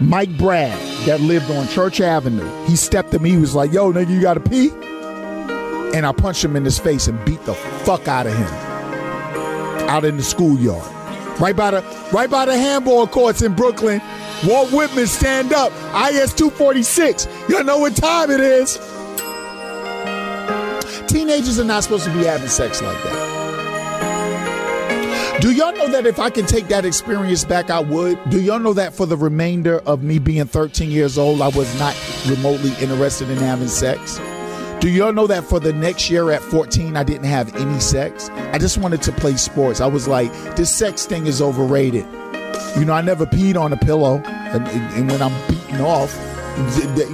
Mike Brad that lived on Church Avenue. He stepped to me. He was like, "Yo, nigga, you got to pee." And I punched him in his face and beat the fuck out of him out in the schoolyard right by the right by the handball courts in Brooklyn. Walt Whitman, stand up. IS 246. Y'all know what time it is. Teenagers are not supposed to be having sex like that. Do y'all know that if I can take that experience back, I would? Do y'all know that for the remainder of me being 13 years old, I was not remotely interested in having sex? Do y'all know that for the next year at 14, I didn't have any sex? I just wanted to play sports. I was like, this sex thing is overrated. You know, I never peed on a pillow. And, and when I'm beating off,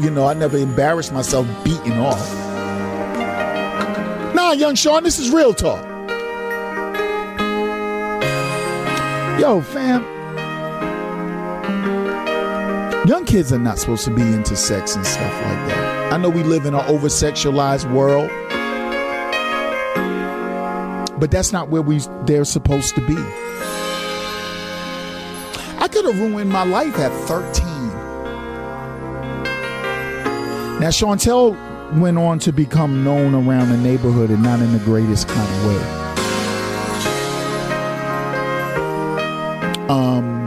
you know, I never embarrassed myself beating off. Nah, young Sean, this is real talk. Yo, fam. Young kids are not supposed to be into sex and stuff like that. I know we live in an over sexualized world, but that's not where we they're supposed to be. I could have ruined my life at 13. Now, Chantel went on to become known around the neighborhood and not in the greatest kind of way. Um,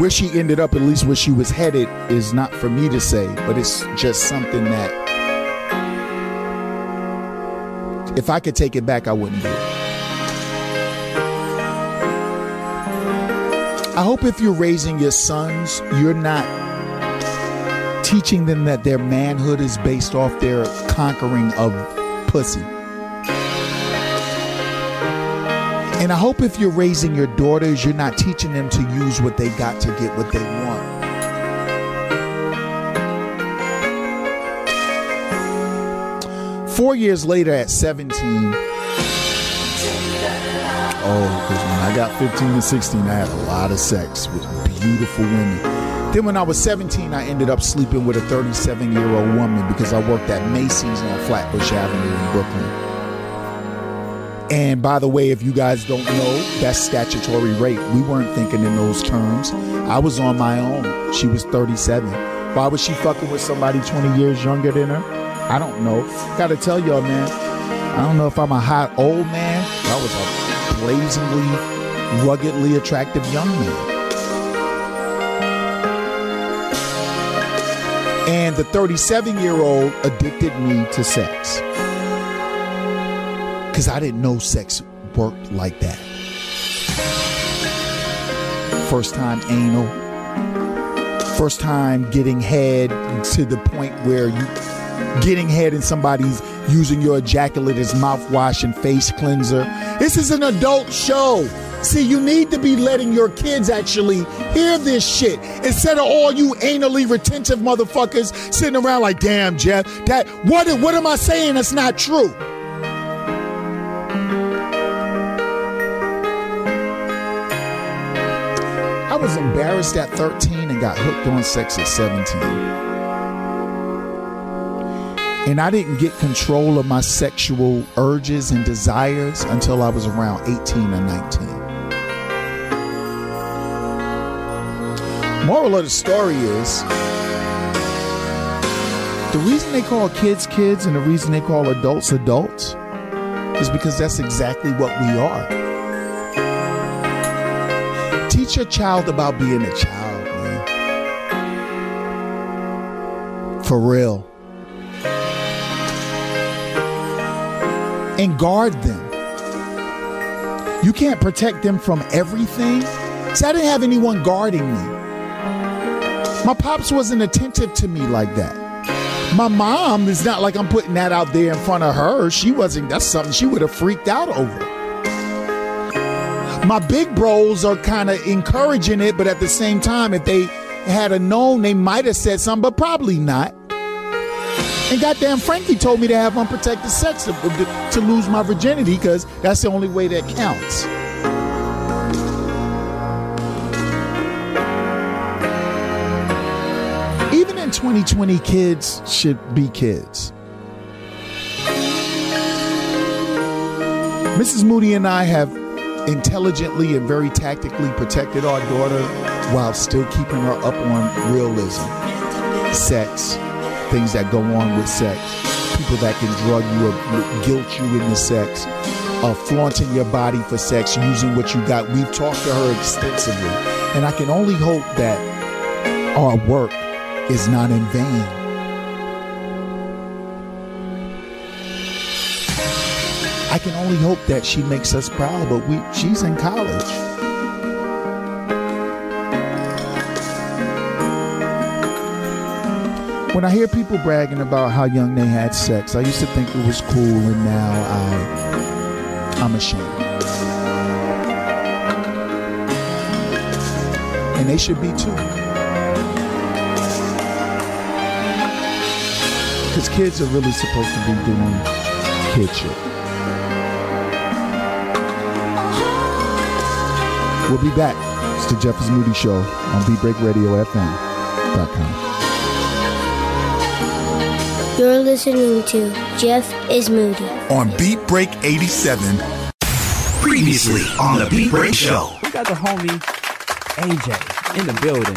where she ended up, at least where she was headed, is not for me to say, but it's just something that if I could take it back, I wouldn't do it. I hope if you're raising your sons, you're not teaching them that their manhood is based off their conquering of pussy. And I hope if you're raising your daughters, you're not teaching them to use what they got to get what they want. Four years later, at 17, oh, because when I got 15 and 16, I had a lot of sex with beautiful women. Then when I was 17, I ended up sleeping with a 37 year old woman because I worked at Macy's on Flatbush Avenue in Brooklyn. And by the way, if you guys don't know, that's statutory rape. We weren't thinking in those terms. I was on my own. She was 37. Why was she fucking with somebody 20 years younger than her? I don't know. Gotta tell y'all, man. I don't know if I'm a hot old man. I was a blazingly, ruggedly attractive young man. And the 37 year old addicted me to sex because I didn't know sex worked like that. First time anal, first time getting head to the point where you getting head and somebody's using your ejaculate as mouthwash and face cleanser. This is an adult show. See, you need to be letting your kids actually hear this shit instead of all you anally retentive motherfuckers sitting around like, damn, Jeff, that what what am I saying that's not true? Embarrassed at 13 and got hooked on sex at 17. And I didn't get control of my sexual urges and desires until I was around 18 or 19. Moral of the story is the reason they call kids kids and the reason they call adults adults is because that's exactly what we are. Teach your child about being a child, man. For real. And guard them. You can't protect them from everything. See, I didn't have anyone guarding me. My pops wasn't attentive to me like that. My mom is not like I'm putting that out there in front of her. She wasn't, that's something she would have freaked out over. My big bros are kind of encouraging it, but at the same time, if they had a known, they might have said something, but probably not. And goddamn, Frankie told me to have unprotected sex to, to, lose my virginity because that's the only way that counts. Even in 2020, kids should be kids. Mrs. Moody and I have intelligently and very tactically protected our daughter while still keeping her up on realism, sex, things that go on with sex, people that can drug you or guilt you into sex, uh, flaunting your body for sex, using what you got. We've talked to her extensively, and I can only hope that our work is not in vain. I can only hope that she makes us proud, but we she's in college. When I hear people bragging about how young they had sex, I used to think it was cool, and now I I'm ashamed. And they should be too. Because kids are really supposed to be doing kid shit. We'll be back. It's the Jeff is Moody Show on BeatBreakRadioFM.com. You're listening to Jeff is Moody. On Beat Break 87. Previously on the Beat Break Show. We got the homie AJ in the building.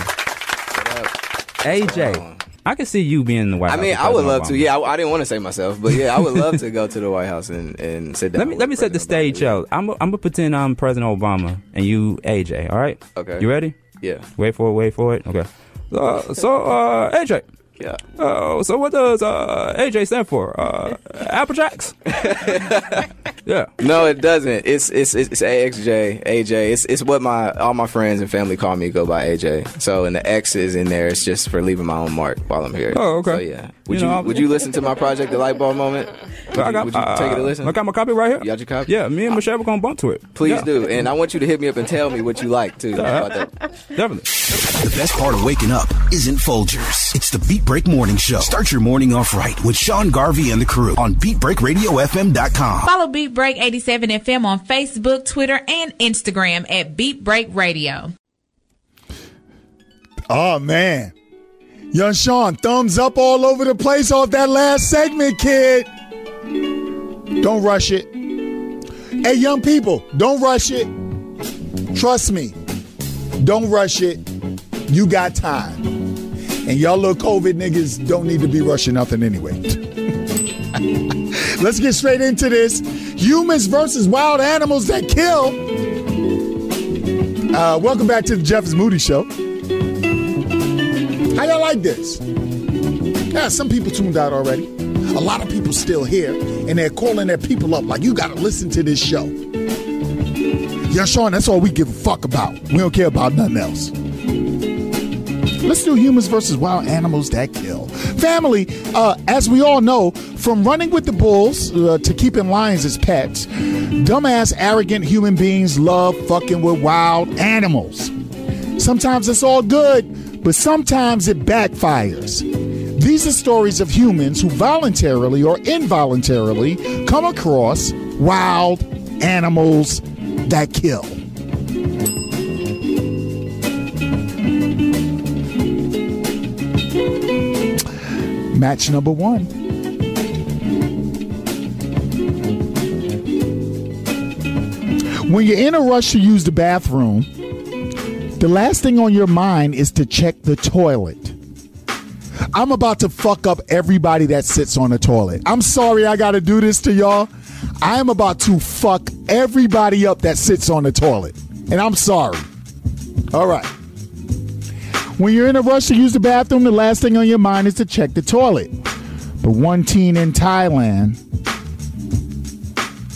AJ, I can see you being in the White I House. I mean, I would love to. Yeah, I, I didn't want to say myself, but yeah, I would love to go to the White House and, and sit down. Let me let me set the stage out. I'm I'm gonna pretend I'm President Obama and you AJ. All right. Okay. You ready? Yeah. Wait for it. Wait for it. Okay. Uh, so uh, AJ. Yeah. Uh, so what does uh, AJ stand for? Uh, Apple Jacks. yeah. No, it doesn't. It's it's it's, it's AXJ, AJ. It's it's what my all my friends and family call me. Go by AJ. So and the X is in there. It's just for leaving my own mark while I'm here. Oh, okay. So yeah. Would You you, know, I'm- would you listen to my project, The Light Bulb Moment? Would I you, got, would you take it a uh, listen? I got my copy right here. You got your copy? Yeah, me and Michelle were gonna bump to it. Please Yeah. do. And I want you to hit me up and tell me what you like too. Yeah. about that. Definitely. The best part of waking up isn't Folgers. It's the Beat Break Morning Show. Start your morning off right with Sean Garvey and the crew on BeatBreakRadioFM.com. Follow Beat Break 87 FM on Facebook, Twitter, and Instagram at Beat Break Radio. Oh man. Young Sean, thumbs up all over the place off that last segment, kid. Don't rush it. Hey, young people, don't rush it. Trust me. Don't rush it. You got time. And y'all little COVID niggas don't need to be rushing nothing anyway. Let's get straight into this. Humans versus wild animals that kill. Uh, welcome back to the Jeff is Moody Show. How y'all like this? Yeah, some people tuned out already. A lot of people still here, and they're calling their people up like, you gotta listen to this show. Yeah, Sean, that's all we give a fuck about. We don't care about nothing else. Let's do humans versus wild animals that kill. Family, uh, as we all know, from running with the bulls uh, to keeping lions as pets, dumbass, arrogant human beings love fucking with wild animals. Sometimes it's all good, but sometimes it backfires. These are stories of humans who voluntarily or involuntarily come across wild animals that kill. Match number one. When you're in a rush to use the bathroom, the last thing on your mind is to check the toilet. I'm about to fuck up everybody that sits on the toilet. I'm sorry I got to do this to y'all. I am about to fuck everybody up that sits on the toilet. And I'm sorry. All right. When you're in a rush to use the bathroom, the last thing on your mind is to check the toilet. But one teen in Thailand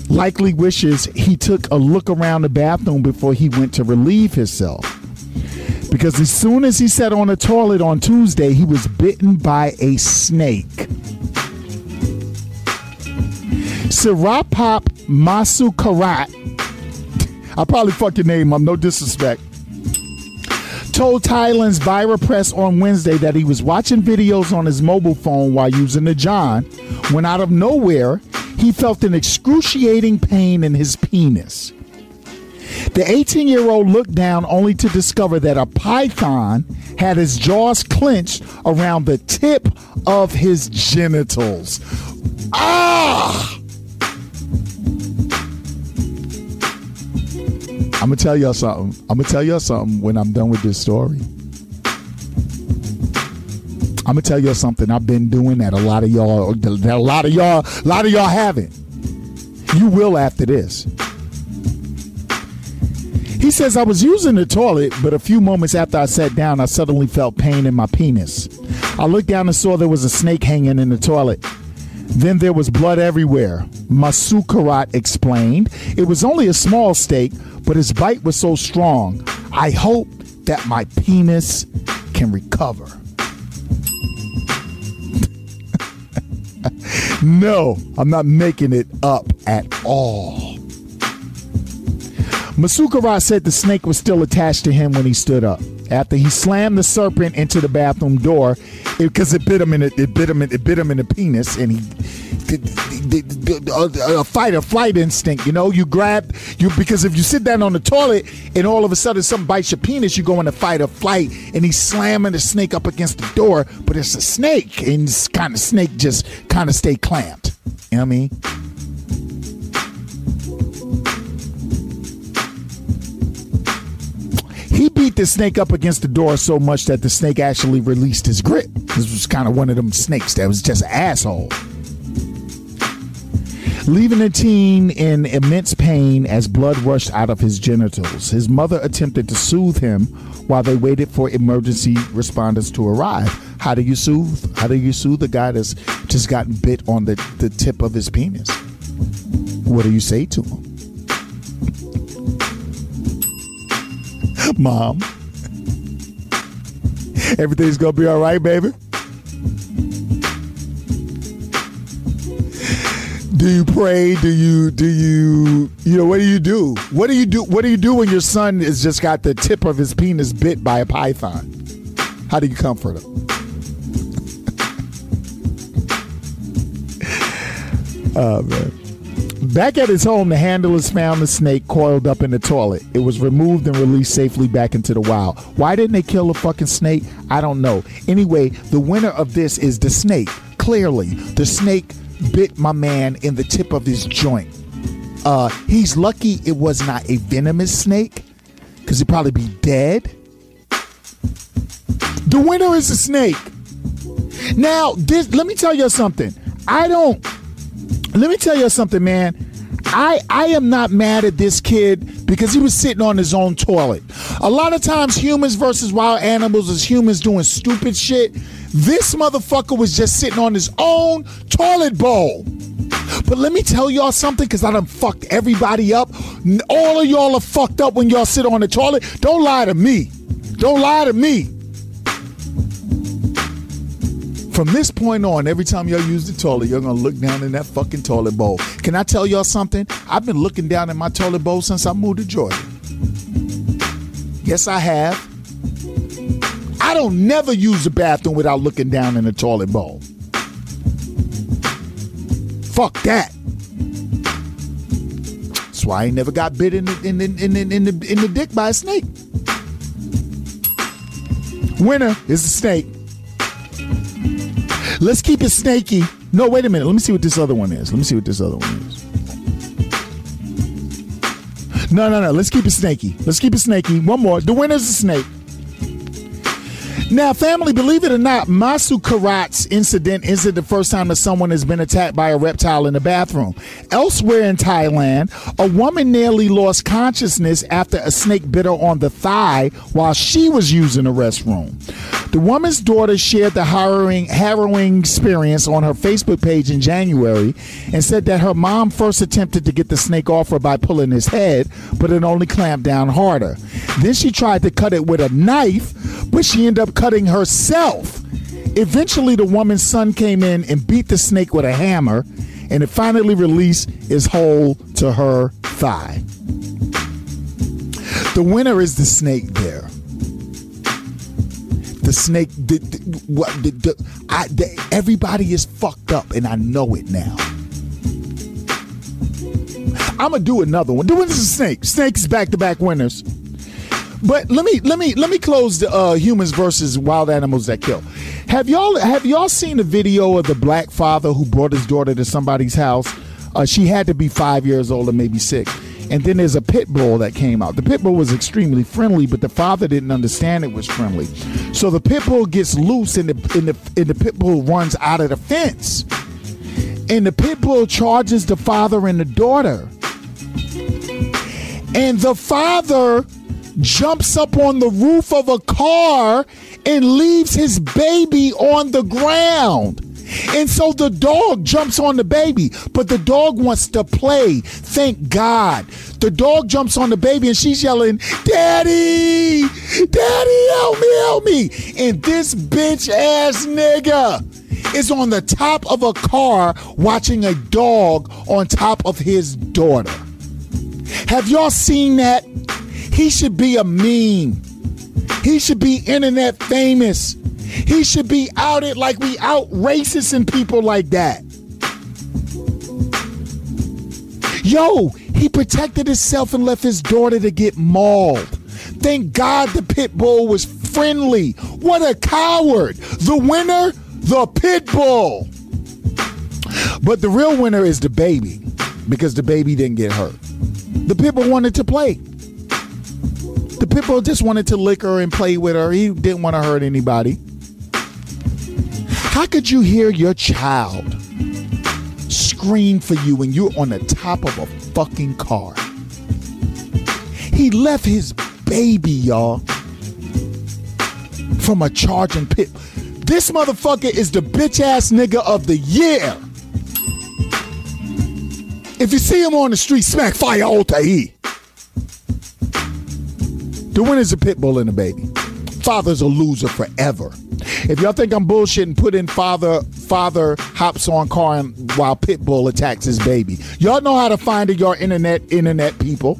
likely wishes he took a look around the bathroom before he went to relieve himself. Because as soon as he sat on the toilet on Tuesday, he was bitten by a snake. Sirapop Masukarat, I probably fuck your name up, no disrespect, told Thailand's ViralPress on Wednesday that he was watching videos on his mobile phone while using the John when out of nowhere he felt an excruciating pain in his penis. The 18 year old looked down only to discover that a python had his jaws clenched around the tip of his genitals. Ah! I'm gonna tell y'all something. I'm gonna tell y'all something when I'm done with this story. I'm gonna tell y'all something. I've been doing that. A lot of y'all, a lot of y'all, a lot of y'all haven't. You will after this. He says, I was using the toilet, but a few moments after I sat down, I suddenly felt pain in my penis. I looked down and saw there was a snake hanging in the toilet. Then there was blood everywhere. Masukarat explained. It was only a small snake, but his bite was so strong. I hope that my penis can recover. no, I'm not making it up at all. Masukara said the snake was still attached to him when he stood up. After he slammed the serpent into the bathroom door, because it, it, bit him in it, it bit him it bit him in the penis, and he a fight or flight instinct. You know, you grab you because if you sit down on the toilet and all of a sudden something bites your penis, you go into fight or flight, and he's slamming the snake up against the door, but it's a snake, and kind of snake just kind of stay clamped. You know what I mean? He beat the snake up against the door so much that the snake actually released his grip. This was kind of one of them snakes that was just an asshole. Leaving the teen in immense pain as blood rushed out of his genitals. His mother attempted to soothe him while they waited for emergency responders to arrive. How do you soothe? How do you soothe a guy that's just gotten bit on the, the tip of his penis? What do you say to him? Mom, everything's gonna be all right, baby. Do you pray? Do you do you you know what do you do? What do you do? What do you do when your son has just got the tip of his penis bit by a python? How do you comfort him? oh man. Back at his home, the handlers found the snake coiled up in the toilet. It was removed and released safely back into the wild. Why didn't they kill the fucking snake? I don't know. Anyway, the winner of this is the snake. Clearly, the snake bit my man in the tip of his joint. Uh, he's lucky it was not a venomous snake, because he'd probably be dead. The winner is the snake. Now, this let me tell you something. I don't let me tell you something, man. I I am not mad at this kid because he was sitting on his own toilet. A lot of times humans versus wild animals is humans doing stupid shit. This motherfucker was just sitting on his own toilet bowl. But let me tell y'all something, because I done fucked everybody up. All of y'all are fucked up when y'all sit on the toilet. Don't lie to me. Don't lie to me. From this point on, every time y'all use the toilet, you're gonna look down in that fucking toilet bowl. Can I tell y'all something? I've been looking down in my toilet bowl since I moved to Georgia. Yes, I have. I don't never use the bathroom without looking down in the toilet bowl. Fuck that. That's why I ain't never got bit in the in the, in the, in the, in the dick by a snake. Winner is the snake. Let's keep it snaky. No, wait a minute. Let me see what this other one is. Let me see what this other one is. No, no, no. Let's keep it snaky. Let's keep it snaky. One more. The winner's a snake. Now, family, believe it or not, Masu Karat's incident isn't the first time that someone has been attacked by a reptile in the bathroom. Elsewhere in Thailand, a woman nearly lost consciousness after a snake bit her on the thigh while she was using the restroom. The woman's daughter shared the harrowing, harrowing experience on her Facebook page in January and said that her mom first attempted to get the snake off her by pulling his head, but it only clamped down harder. Then she tried to cut it with a knife, but she ended up cutting herself. Eventually, the woman's son came in and beat the snake with a hammer, and it finally released its hold to her thigh. The winner is the snake there. The snake, the, the, what, the, I, everybody is fucked up, and I know it now. I'm gonna do another one. The winner's a snake. Snakes back to back winners. But let me let me let me close the uh, humans versus wild animals that kill. Have y'all have y'all seen the video of the black father who brought his daughter to somebody's house? Uh, she had to be five years old or maybe six. And then there's a pit bull that came out. The pit bull was extremely friendly, but the father didn't understand it was friendly. So the pit bull gets loose, and the and the, and the pit bull runs out of the fence. And the pit bull charges the father and the daughter. And the father jumps up on the roof of a car and leaves his baby on the ground. And so the dog jumps on the baby, but the dog wants to play. Thank God. The dog jumps on the baby and she's yelling, Daddy, Daddy, help me, help me. And this bitch ass nigga is on the top of a car watching a dog on top of his daughter. Have y'all seen that? He should be a meme. He should be internet famous. He should be outed like we out racist and people like that. Yo, he protected himself and left his daughter to get mauled. Thank God the pit bull was friendly. What a coward. The winner, the pit bull. But the real winner is the baby because the baby didn't get hurt. The pit bull wanted to play. The pit bull just wanted to lick her and play with her. He didn't want to hurt anybody. How could you hear your child scream for you when you're on the top of a fucking car? He left his baby, y'all, from a charging pit. This motherfucker is the bitch ass nigga of the year. If you see him on the street, smack fire Otahi. The winner's a pit bull and a baby. Father's a loser forever. If y'all think I'm bullshitting, put in father father hops on car and, while pit bull attacks his baby. Y'all know how to find it, y'all internet internet people.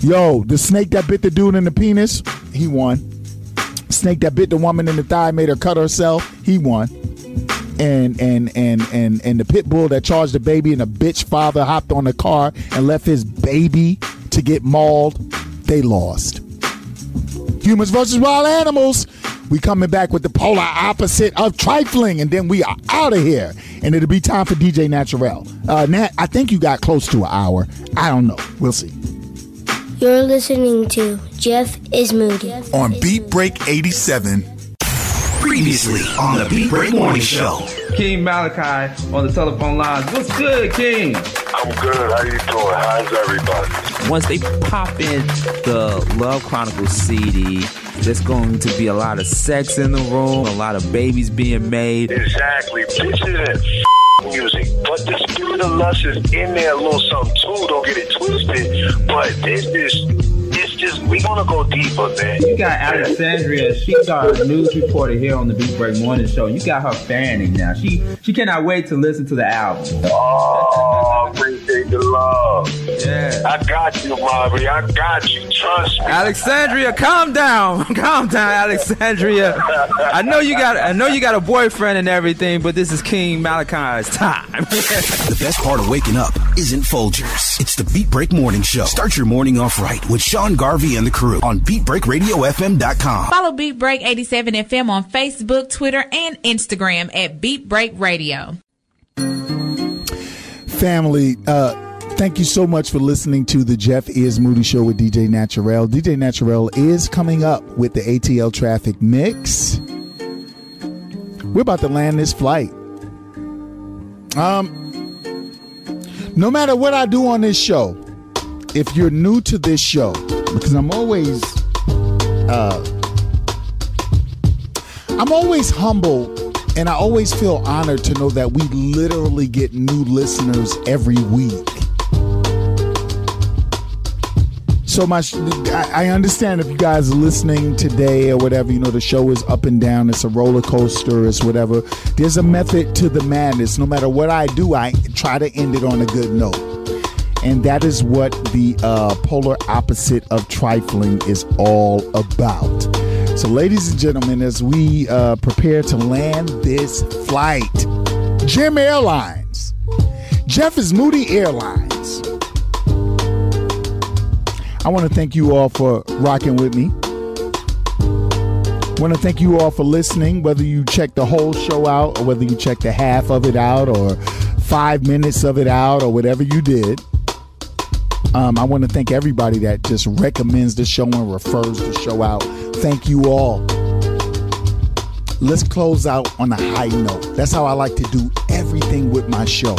Yo, the snake that bit the dude in the penis, he won. Snake that bit the woman in the thigh made her cut herself, he won. And and and and and the pit bull that charged the baby and the bitch father hopped on the car and left his baby to get mauled, they lost. Humans versus wild animals. We coming back with the polar opposite of trifling, and then we are out of here. And it'll be time for DJ Naturel. Uh, Nat, I think you got close to an hour. I don't know. We'll see. You're listening to Jeff is Moody. On Beat Break 87. Previously on the Beat Break Morning Show. King Malachi on the telephone lines. What's good, King? I'm good. How you doing? How's everybody? Once they pop in the Love Chronicles CD, there's going to be a lot of sex in the room, a lot of babies being made. Exactly. This isn't music, but the spirit of lust is in there a little something too. Don't get it twisted. But this is, it's just we gonna go deeper, man. You got Alexandria. She's our news reporter here on the Beat Break Morning Show. You got her fanning now. She she cannot wait to listen to the album. Oh, appreciate the love. Yeah. I got you, Marvin. I got you. Trust me. Alexandria, calm down, calm down, Alexandria. I know you got, I know you got a boyfriend and everything, but this is King Malachi's time. The best part of waking up isn't Folgers. It's the Beat Break Morning Show. Start your morning off right with Sean Garvey and the crew on BeatBreakRadioFM.com. Follow Beat Break 87 FM on Facebook, Twitter, and Instagram at Beat Break Radio. Family, uh, thank you so much for listening to the Jeff is Moody Show with DJ Naturel. DJ Naturel is coming up with the ATL traffic mix. We're about to land this flight. Um, no matter what I do on this show, if you're new to this show, because I'm always, uh, I'm always humble and I always feel honored to know that we literally get new listeners every week. So much, I understand if you guys are listening today or whatever, you know, the show is up and down, it's a roller coaster, it's whatever. There's a method to the madness. No matter what I do, I try to end it on a good note. And that is what the uh, polar opposite of trifling is all about. So, ladies and gentlemen, as we uh, prepare to land this flight, Jim Airlines, Jeff is Moody Airlines. I want to thank you all for rocking with me. want to thank you all for listening, whether you check the whole show out or whether you check the half of it out or five minutes of it out or whatever you did. Um, I want to thank everybody that just recommends the show and refers the show out. Thank you all. Let's close out on a high note. That's how I like to do everything with my show.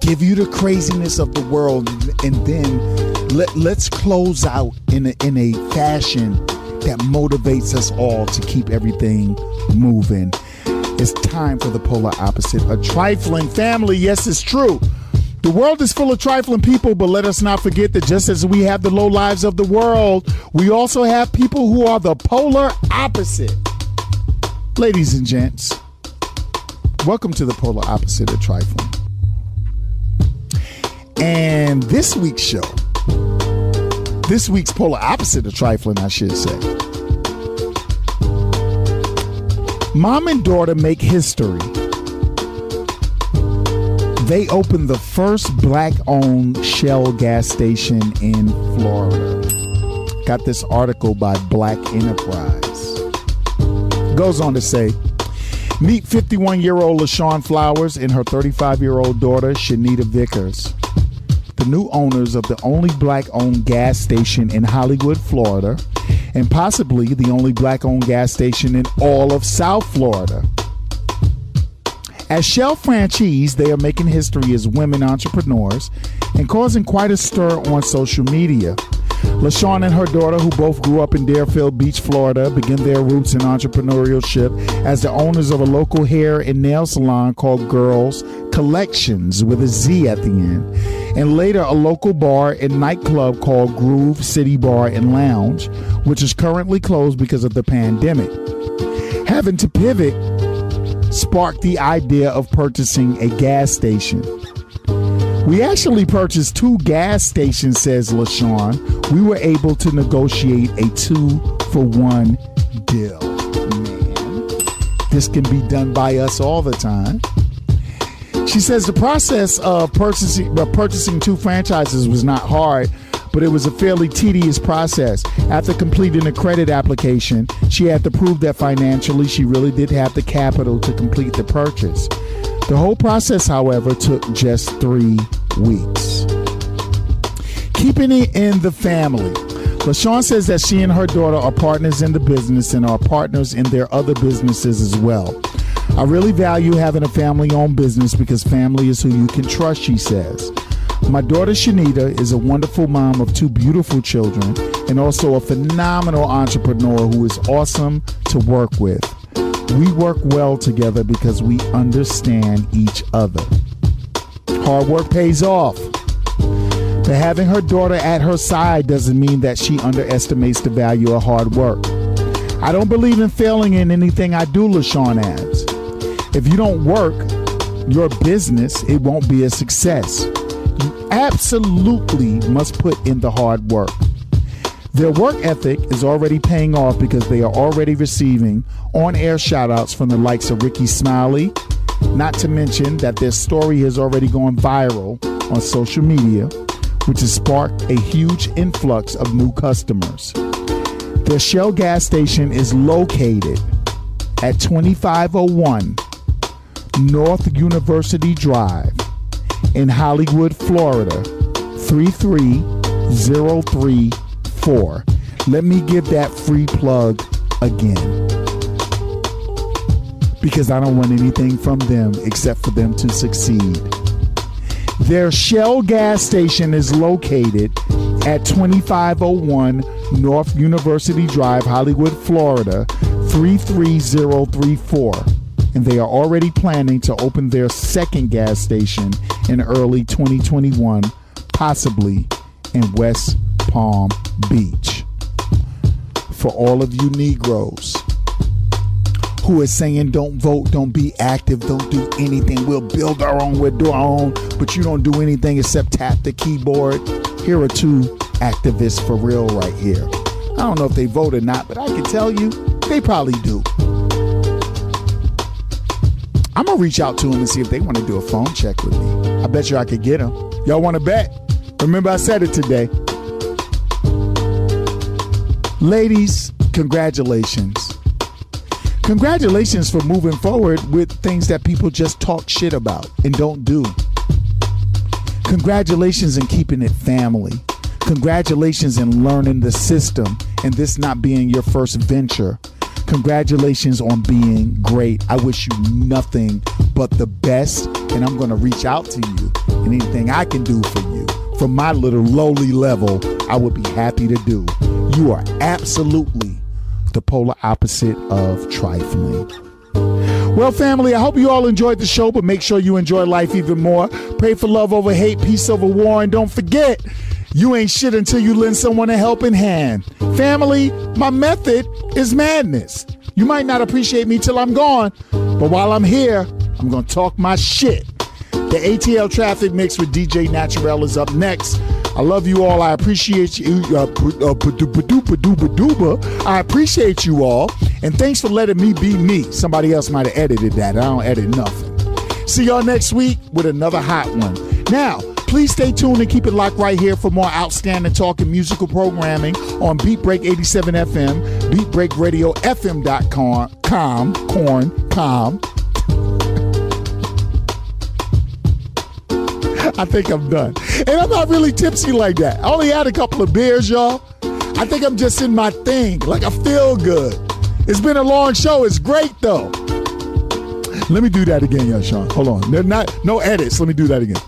Give you the craziness of the world, and then let, let's close out in a, in a fashion that motivates us all to keep everything moving. It's time for the polar opposite. A trifling family. Yes, it's true. The world is full of trifling people, but let us not forget that just as we have the low lives of the world, we also have people who are the polar opposite. Ladies and gents, welcome to the polar opposite of trifling. And this week's show, this week's polar opposite of trifling, I should say. Mom and daughter make history they opened the first black owned Shell gas station in Florida. Got this article by Black Enterprise. Goes on to say Meet 51 year old LaShawn Flowers and her 35 year old daughter, Shanita Vickers. The new owners of the only black owned gas station in Hollywood, Florida, and possibly the only black owned gas station in all of South Florida. As Shell franchise, they are making history as women entrepreneurs and causing quite a stir on social media. LaShawn and her daughter, who both grew up in Deerfield Beach, Florida, begin their roots in entrepreneurship as the owners of a local hair and nail salon called Girls Collections with a Z at the end, and later a local bar and nightclub called Groove City Bar and Lounge, which is currently closed because of the pandemic. Having to pivot sparked the idea of purchasing a gas station. We actually purchased two gas stations, says LaShawn. We were able to negotiate a two for one deal. Man, this can be done by us all the time. She says the process of purchasing, uh, purchasing two franchises was not hard, but it was a fairly tedious process. After completing a credit application, she had to prove that financially she really did have the capital to complete the purchase. The whole process, however, took just three weeks. Keeping it in the family. LaShawn says that she and her daughter are partners in the business and are partners in their other businesses as well. I really value having a family owned business because family is who you can trust, she says. My daughter Shanita is a wonderful mom of two beautiful children and also a phenomenal entrepreneur who is awesome to work with. We work well together because we understand each other. Hard work pays off. But having her daughter at her side doesn't mean that she underestimates the value of hard work. I don't believe in failing in anything I do, LaShawn adds. If you don't work your business, it won't be a success. You absolutely must put in the hard work. Their work ethic is already paying off because they are already receiving on air shoutouts from the likes of Rickey Smiley, not to mention that their story has already gone viral on social media, which has sparked a huge influx of new customers. Their Shell gas station is located at 2501 North University Drive in Hollywood, Florida 33034. Let me give that free plug again because I don't want anything from them except for them to succeed. Their Shell gas station is located at 2501 North University Drive, Hollywood, Florida 33034. And they are already planning to open their second gas station in early 2021, possibly in West Palm Beach. For all of you Negroes who are saying don't vote, don't be active, don't do anything. We'll build our own, we'll do our own, but you don't do anything except tap the keyboard. Here are two activists for real right here. I don't know if they vote or not, but I can tell you they probably do. I'm gonna reach out to them and see if they want to do a phone check with me. I bet you I could get them. Y'all want to bet? Remember, I said it today. Ladies, congratulations. Congratulations for moving forward with things that people just talk shit about and don't do. Congratulations in keeping it family. Congratulations in learning the system and this not being your first venture. Congratulations on being great. I wish you nothing but the best, and I'm going to reach out to you. And anything I can do for you from my little lowly level, I would be happy to do. You are absolutely the polar opposite of trifling. Well, family, I hope you all enjoyed the show, but make sure you enjoy life even more. Pray for love over hate, peace over war, and don't forget, you ain't shit until you lend someone a helping hand. Family, my method is madness. You might not appreciate me till I'm gone, but while I'm here, I'm gonna talk my shit. The ATL traffic mix with DJ Naturel is up next. I love you all. I appreciate you. I appreciate you all. And thanks for letting me be me. Somebody else might have edited that. I don't edit nothing. See y'all next week with another hot one. Now, please stay tuned and keep it locked right here for more outstanding talk and musical programming on Beat Break 87 FM, beatbreakradiofm.com, com, corn, com. I think I'm done. And I'm not really tipsy like that. I only had a couple of beers, y'all. I think I'm just in my thing. Like I feel good. It's been a long show. It's great though. Let me do that again, y'all, Sean. Hold on. They're not no edits. Let me do that again.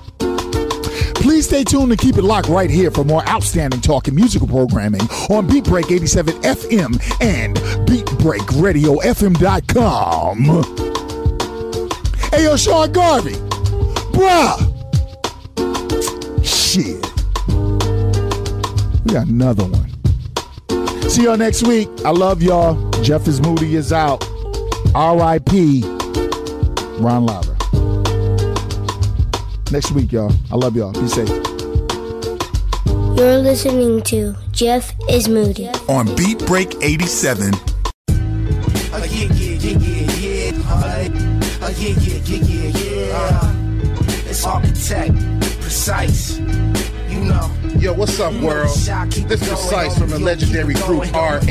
Please stay tuned and keep it locked right here for more outstanding talk and musical programming on Beat Break 87 FM and BeatBreakRadioFM.com. Hey, yo, Sean Garvey. Bruh. Shit. We got another one. See y'all next week. I love y'all. Jeff is Moody is out. R.I.P. Ron Lava. Next week, y'all. I love y'all. Be safe. You're listening to Jeff is Moody. On Beat Break 87. Uh, yeah, yeah, yeah, yeah, yeah. Uh, uh, yeah, yeah, yeah, yeah, yeah. Uh, it's architect, precise. You know. Yo, what's up, world? This is Precise from the legendary group RAP,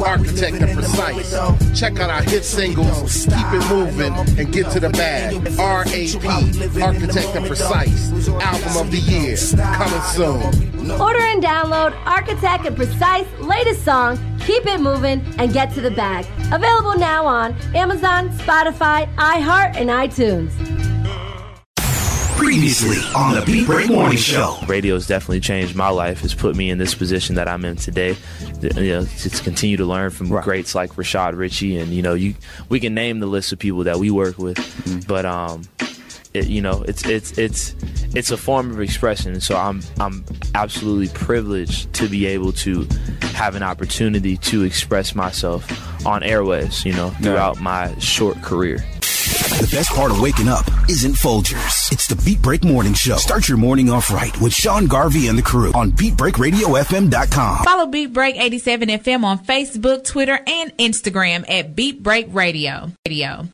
Architect and Precise. Check out our hit singles, Keep It Moving, and Get to the Bag. RAP, Architect and Precise, Album of the Year, coming soon. Order and download Architect and Precise latest song, Keep It Moving and Get to the Bag. Available now on Amazon, Spotify, iHeart, and iTunes. Previously on the Beat Break Morning Show. Radio's definitely changed my life. It's put me in this position that I'm in today. You know, to continue to learn from greats like Rashad Ritchie, and you know, you we can name the list of people that we work with, but um, it, you know, it's it's it's it's a form of expression. So I'm I'm absolutely privileged to be able to have an opportunity to express myself on airwaves. You know, throughout my short career. The best part of waking up isn't Folgers. It's the Beat Break Morning Show. Start your morning off right with Sean Garvey and the crew on BeatBreakRadioFM.com. Follow Beat Break 87 FM on Facebook, Twitter, and Instagram at Beat Break Radio. Radio.